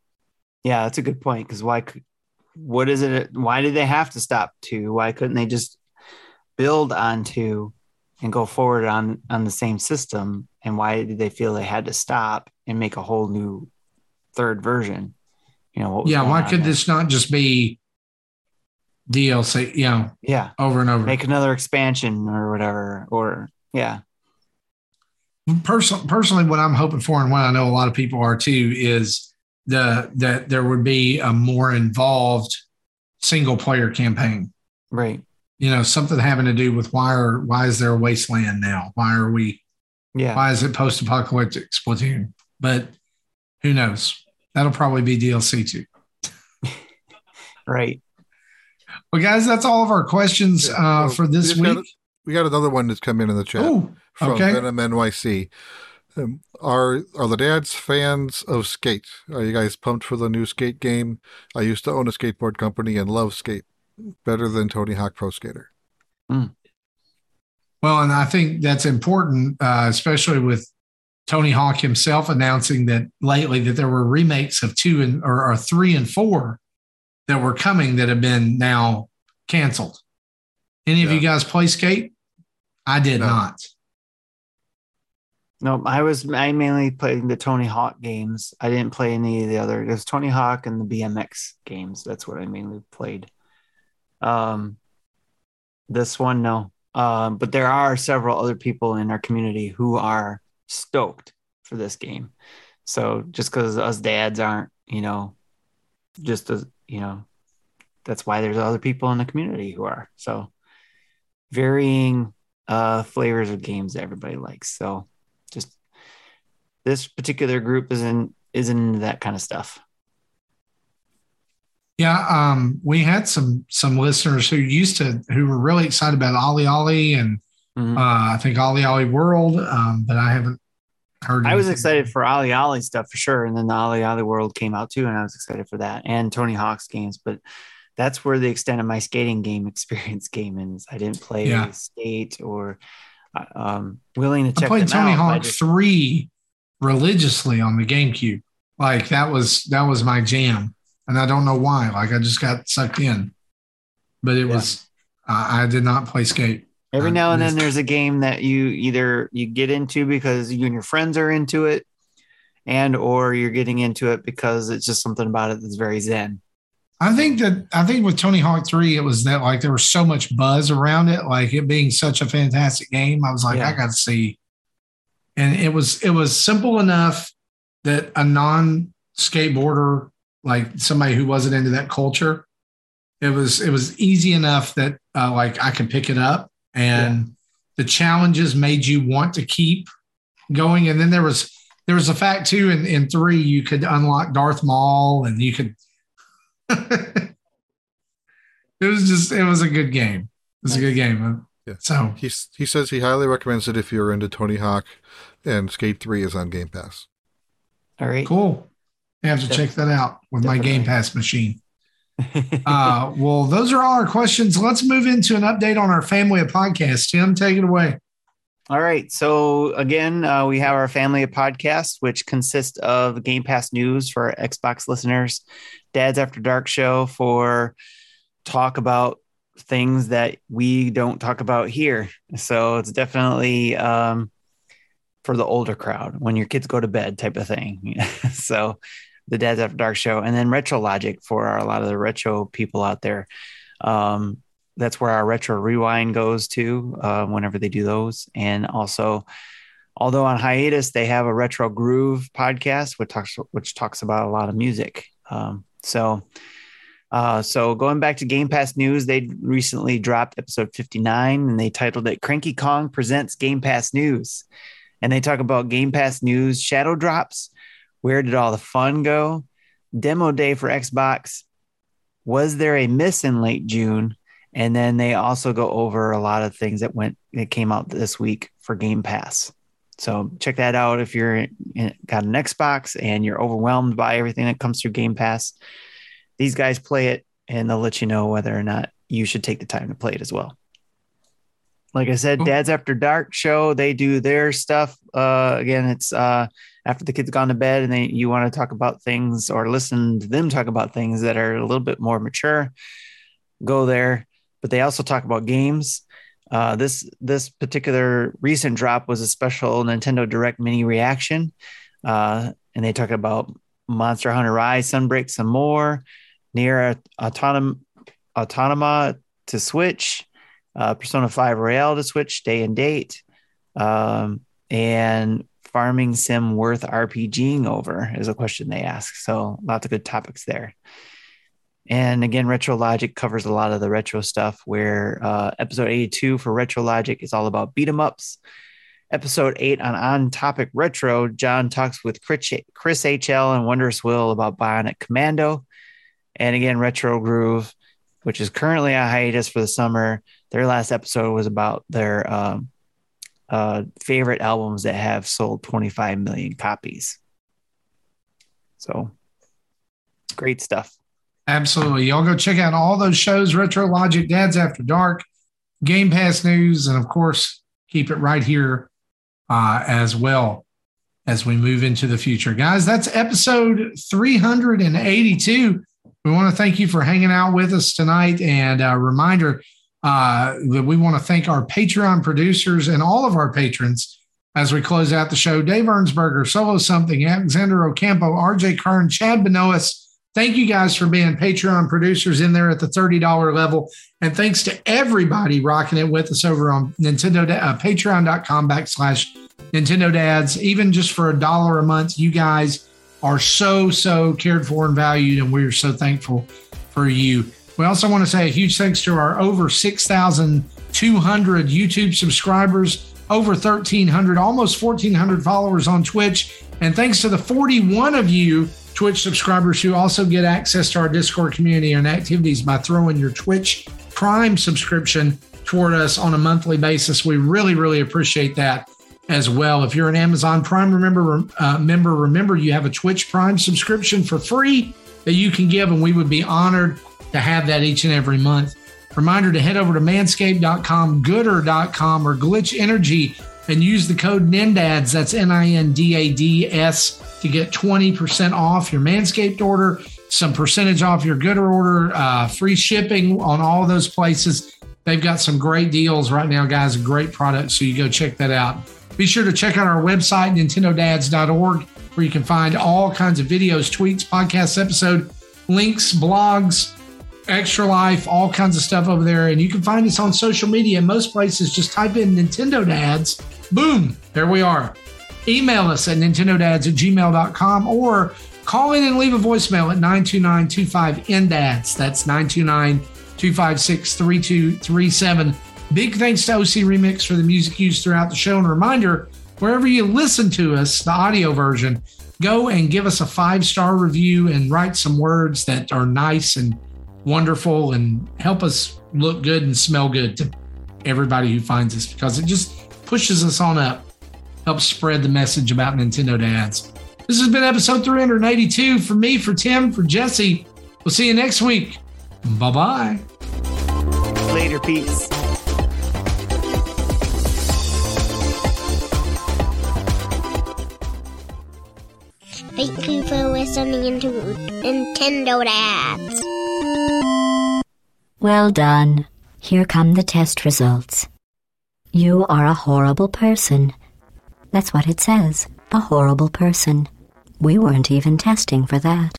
yeah, that's a good point. Because why? What is it? Why did they have to stop two? Why couldn't they just build onto and go forward on on the same system? And why did they feel they had to stop and make a whole new third version? You know, yeah. Why could there? this not just be DLC? You know, yeah, over and over. Make another expansion or whatever. Or yeah personally, personally, what I'm hoping for, and what I know a lot of people are too, is the that there would be a more involved single player campaign. Right. You know, something having to do with why are why is there a wasteland now? Why are we? Yeah. Why is it post apocalyptic Splatoon? But who knows? That'll probably be DLC too. right. Well, guys, that's all of our questions uh, for this week. Got, we got another one that's come in in the chat. Ooh from okay. Venom NYC. Um, are are the dads fans of skate? Are you guys pumped for the new skate game? I used to own a skateboard company and love skate better than Tony Hawk Pro Skater. Mm. Well, and I think that's important, uh, especially with Tony Hawk himself announcing that lately that there were remakes of two and or, or three and four that were coming that have been now canceled. Any yeah. of you guys play skate? I did no. not. No, I was I mainly played the Tony Hawk games. I didn't play any of the other. It was Tony Hawk and the BMX games. That's what I mainly played. Um, this one, no. Um, but there are several other people in our community who are stoked for this game. So just because us dads aren't, you know, just as you know, that's why there's other people in the community who are. So varying uh flavors of games that everybody likes. So this particular group isn't isn't into that kind of stuff. Yeah, um, we had some some listeners who used to who were really excited about OlliOlli and mm-hmm. uh, I think OlliOlli World, um, but I haven't heard. I was excited for OlliOlli stuff for sure, and then the OlliOlli World came out too, and I was excited for that and Tony Hawk's games. But that's where the extent of my skating game experience came in. I didn't play yeah. skate or um, willing to check. I played Tony out, Hawk just... three religiously on the GameCube. Like that was that was my jam, and I don't know why. Like I just got sucked in, but it yeah. was uh, I did not play skate. Every now and then, there's a game that you either you get into because you and your friends are into it, and or you're getting into it because it's just something about it that's very zen. I think that I think with Tony Hawk 3, it was that like there was so much buzz around it, like it being such a fantastic game. I was like, yeah. I got to see. And it was it was simple enough that a non skateboarder, like somebody who wasn't into that culture, it was it was easy enough that uh, like I could pick it up and yeah. the challenges made you want to keep going. And then there was there was a fact too in, in three, you could unlock Darth Maul and you could it was just it was a good game. It was a good game. Yeah. So he he says he highly recommends it if you're into Tony Hawk, and Skate Three is on Game Pass. All right, cool. I have to check that out with Definitely. my Game Pass machine. uh, well, those are all our questions. Let's move into an update on our family of podcasts. Tim, take it away. All right. So again, uh, we have our family of podcasts, which consists of Game Pass news for Xbox listeners, Dad's After Dark show for talk about things that we don't talk about here. So it's definitely um, for the older crowd when your kids go to bed type of thing. so the Dads After Dark show, and then Retro Logic for our, a lot of the retro people out there. Um, that's where our retro rewind goes to uh, whenever they do those, and also. Although on hiatus, they have a retro groove podcast, which talks which talks about a lot of music. Um, so, uh, so going back to Game Pass news, they recently dropped episode 59 and they titled it Cranky Kong Presents Game Pass News. And they talk about Game Pass news, shadow drops, where did all the fun go, demo day for Xbox, was there a miss in late June? And then they also go over a lot of things that went that came out this week for Game Pass. So check that out if you're got an Xbox and you're overwhelmed by everything that comes through Game Pass. These guys play it and they'll let you know whether or not you should take the time to play it as well. Like I said, Dad's After Dark show, they do their stuff. Uh, again, it's uh, after the kids gone to bed and they you want to talk about things or listen to them talk about things that are a little bit more mature, go there. But they also talk about games uh, this this particular recent drop was a special Nintendo Direct mini reaction, uh, and they talk about Monster Hunter Rise, Sunbreak, some more, NieR Autonom- Autonoma to Switch, uh, Persona Five Royal to Switch, day and date, um, and farming sim worth RPGing over is a question they ask. So lots of good topics there. And again, Retro Logic covers a lot of the retro stuff. Where uh, episode 82 for Retro Logic is all about beat 'em ups. Episode eight on On Topic Retro, John talks with Chris, Chris HL and Wondrous Will about Bionic Commando. And again, Retro Groove, which is currently a hiatus for the summer. Their last episode was about their um, uh, favorite albums that have sold 25 million copies. So great stuff. Absolutely. Y'all go check out all those shows Retro Logic, Dads After Dark, Game Pass News, and of course, keep it right here uh, as well as we move into the future. Guys, that's episode 382. We want to thank you for hanging out with us tonight. And a reminder uh, that we want to thank our Patreon producers and all of our patrons as we close out the show Dave Ernsberger, Solo Something, Alexander Ocampo, RJ Kern, Chad Benoist. Thank you guys for being Patreon producers in there at the $30 level. And thanks to everybody rocking it with us over on Nintendo, uh, patreon.com backslash Nintendo Dads. Even just for a dollar a month, you guys are so, so cared for and valued. And we're so thankful for you. We also want to say a huge thanks to our over 6,200 YouTube subscribers, over 1,300, almost 1,400 followers on Twitch. And thanks to the 41 of you Twitch subscribers who also get access to our Discord community and activities by throwing your Twitch Prime subscription toward us on a monthly basis. We really, really appreciate that as well. If you're an Amazon Prime remember, uh, member, remember you have a Twitch Prime subscription for free that you can give, and we would be honored to have that each and every month. Reminder to head over to manscaped.com, goodr.com, or Glitch Energy and use the code NINDADS, that's N I N D A D S, to get 20% off your Manscaped order, some percentage off your Goodr order, uh, free shipping on all those places. They've got some great deals right now, guys, great products. So you go check that out. Be sure to check out our website, nintendodads.org, where you can find all kinds of videos, tweets, podcast episode, links, blogs, extra life, all kinds of stuff over there. And you can find us on social media. Most places, just type in Nintendo Dads Boom, there we are. Email us at nintendodads at gmail.com or call in and leave a voicemail at 929-25-NDADS. That's 929-256-3237. Big thanks to OC Remix for the music used throughout the show. And a reminder, wherever you listen to us, the audio version, go and give us a five-star review and write some words that are nice and wonderful and help us look good and smell good to everybody who finds us because it just pushes us on up, helps spread the message about Nintendo Dads. This has been episode 382 for me, for Tim, for Jesse. We'll see you next week. Bye bye. Later, peace. Thank you for listening to Nintendo Dads. Well done. Here come the test results. You are a horrible person. That's what it says. A horrible person. We weren't even testing for that.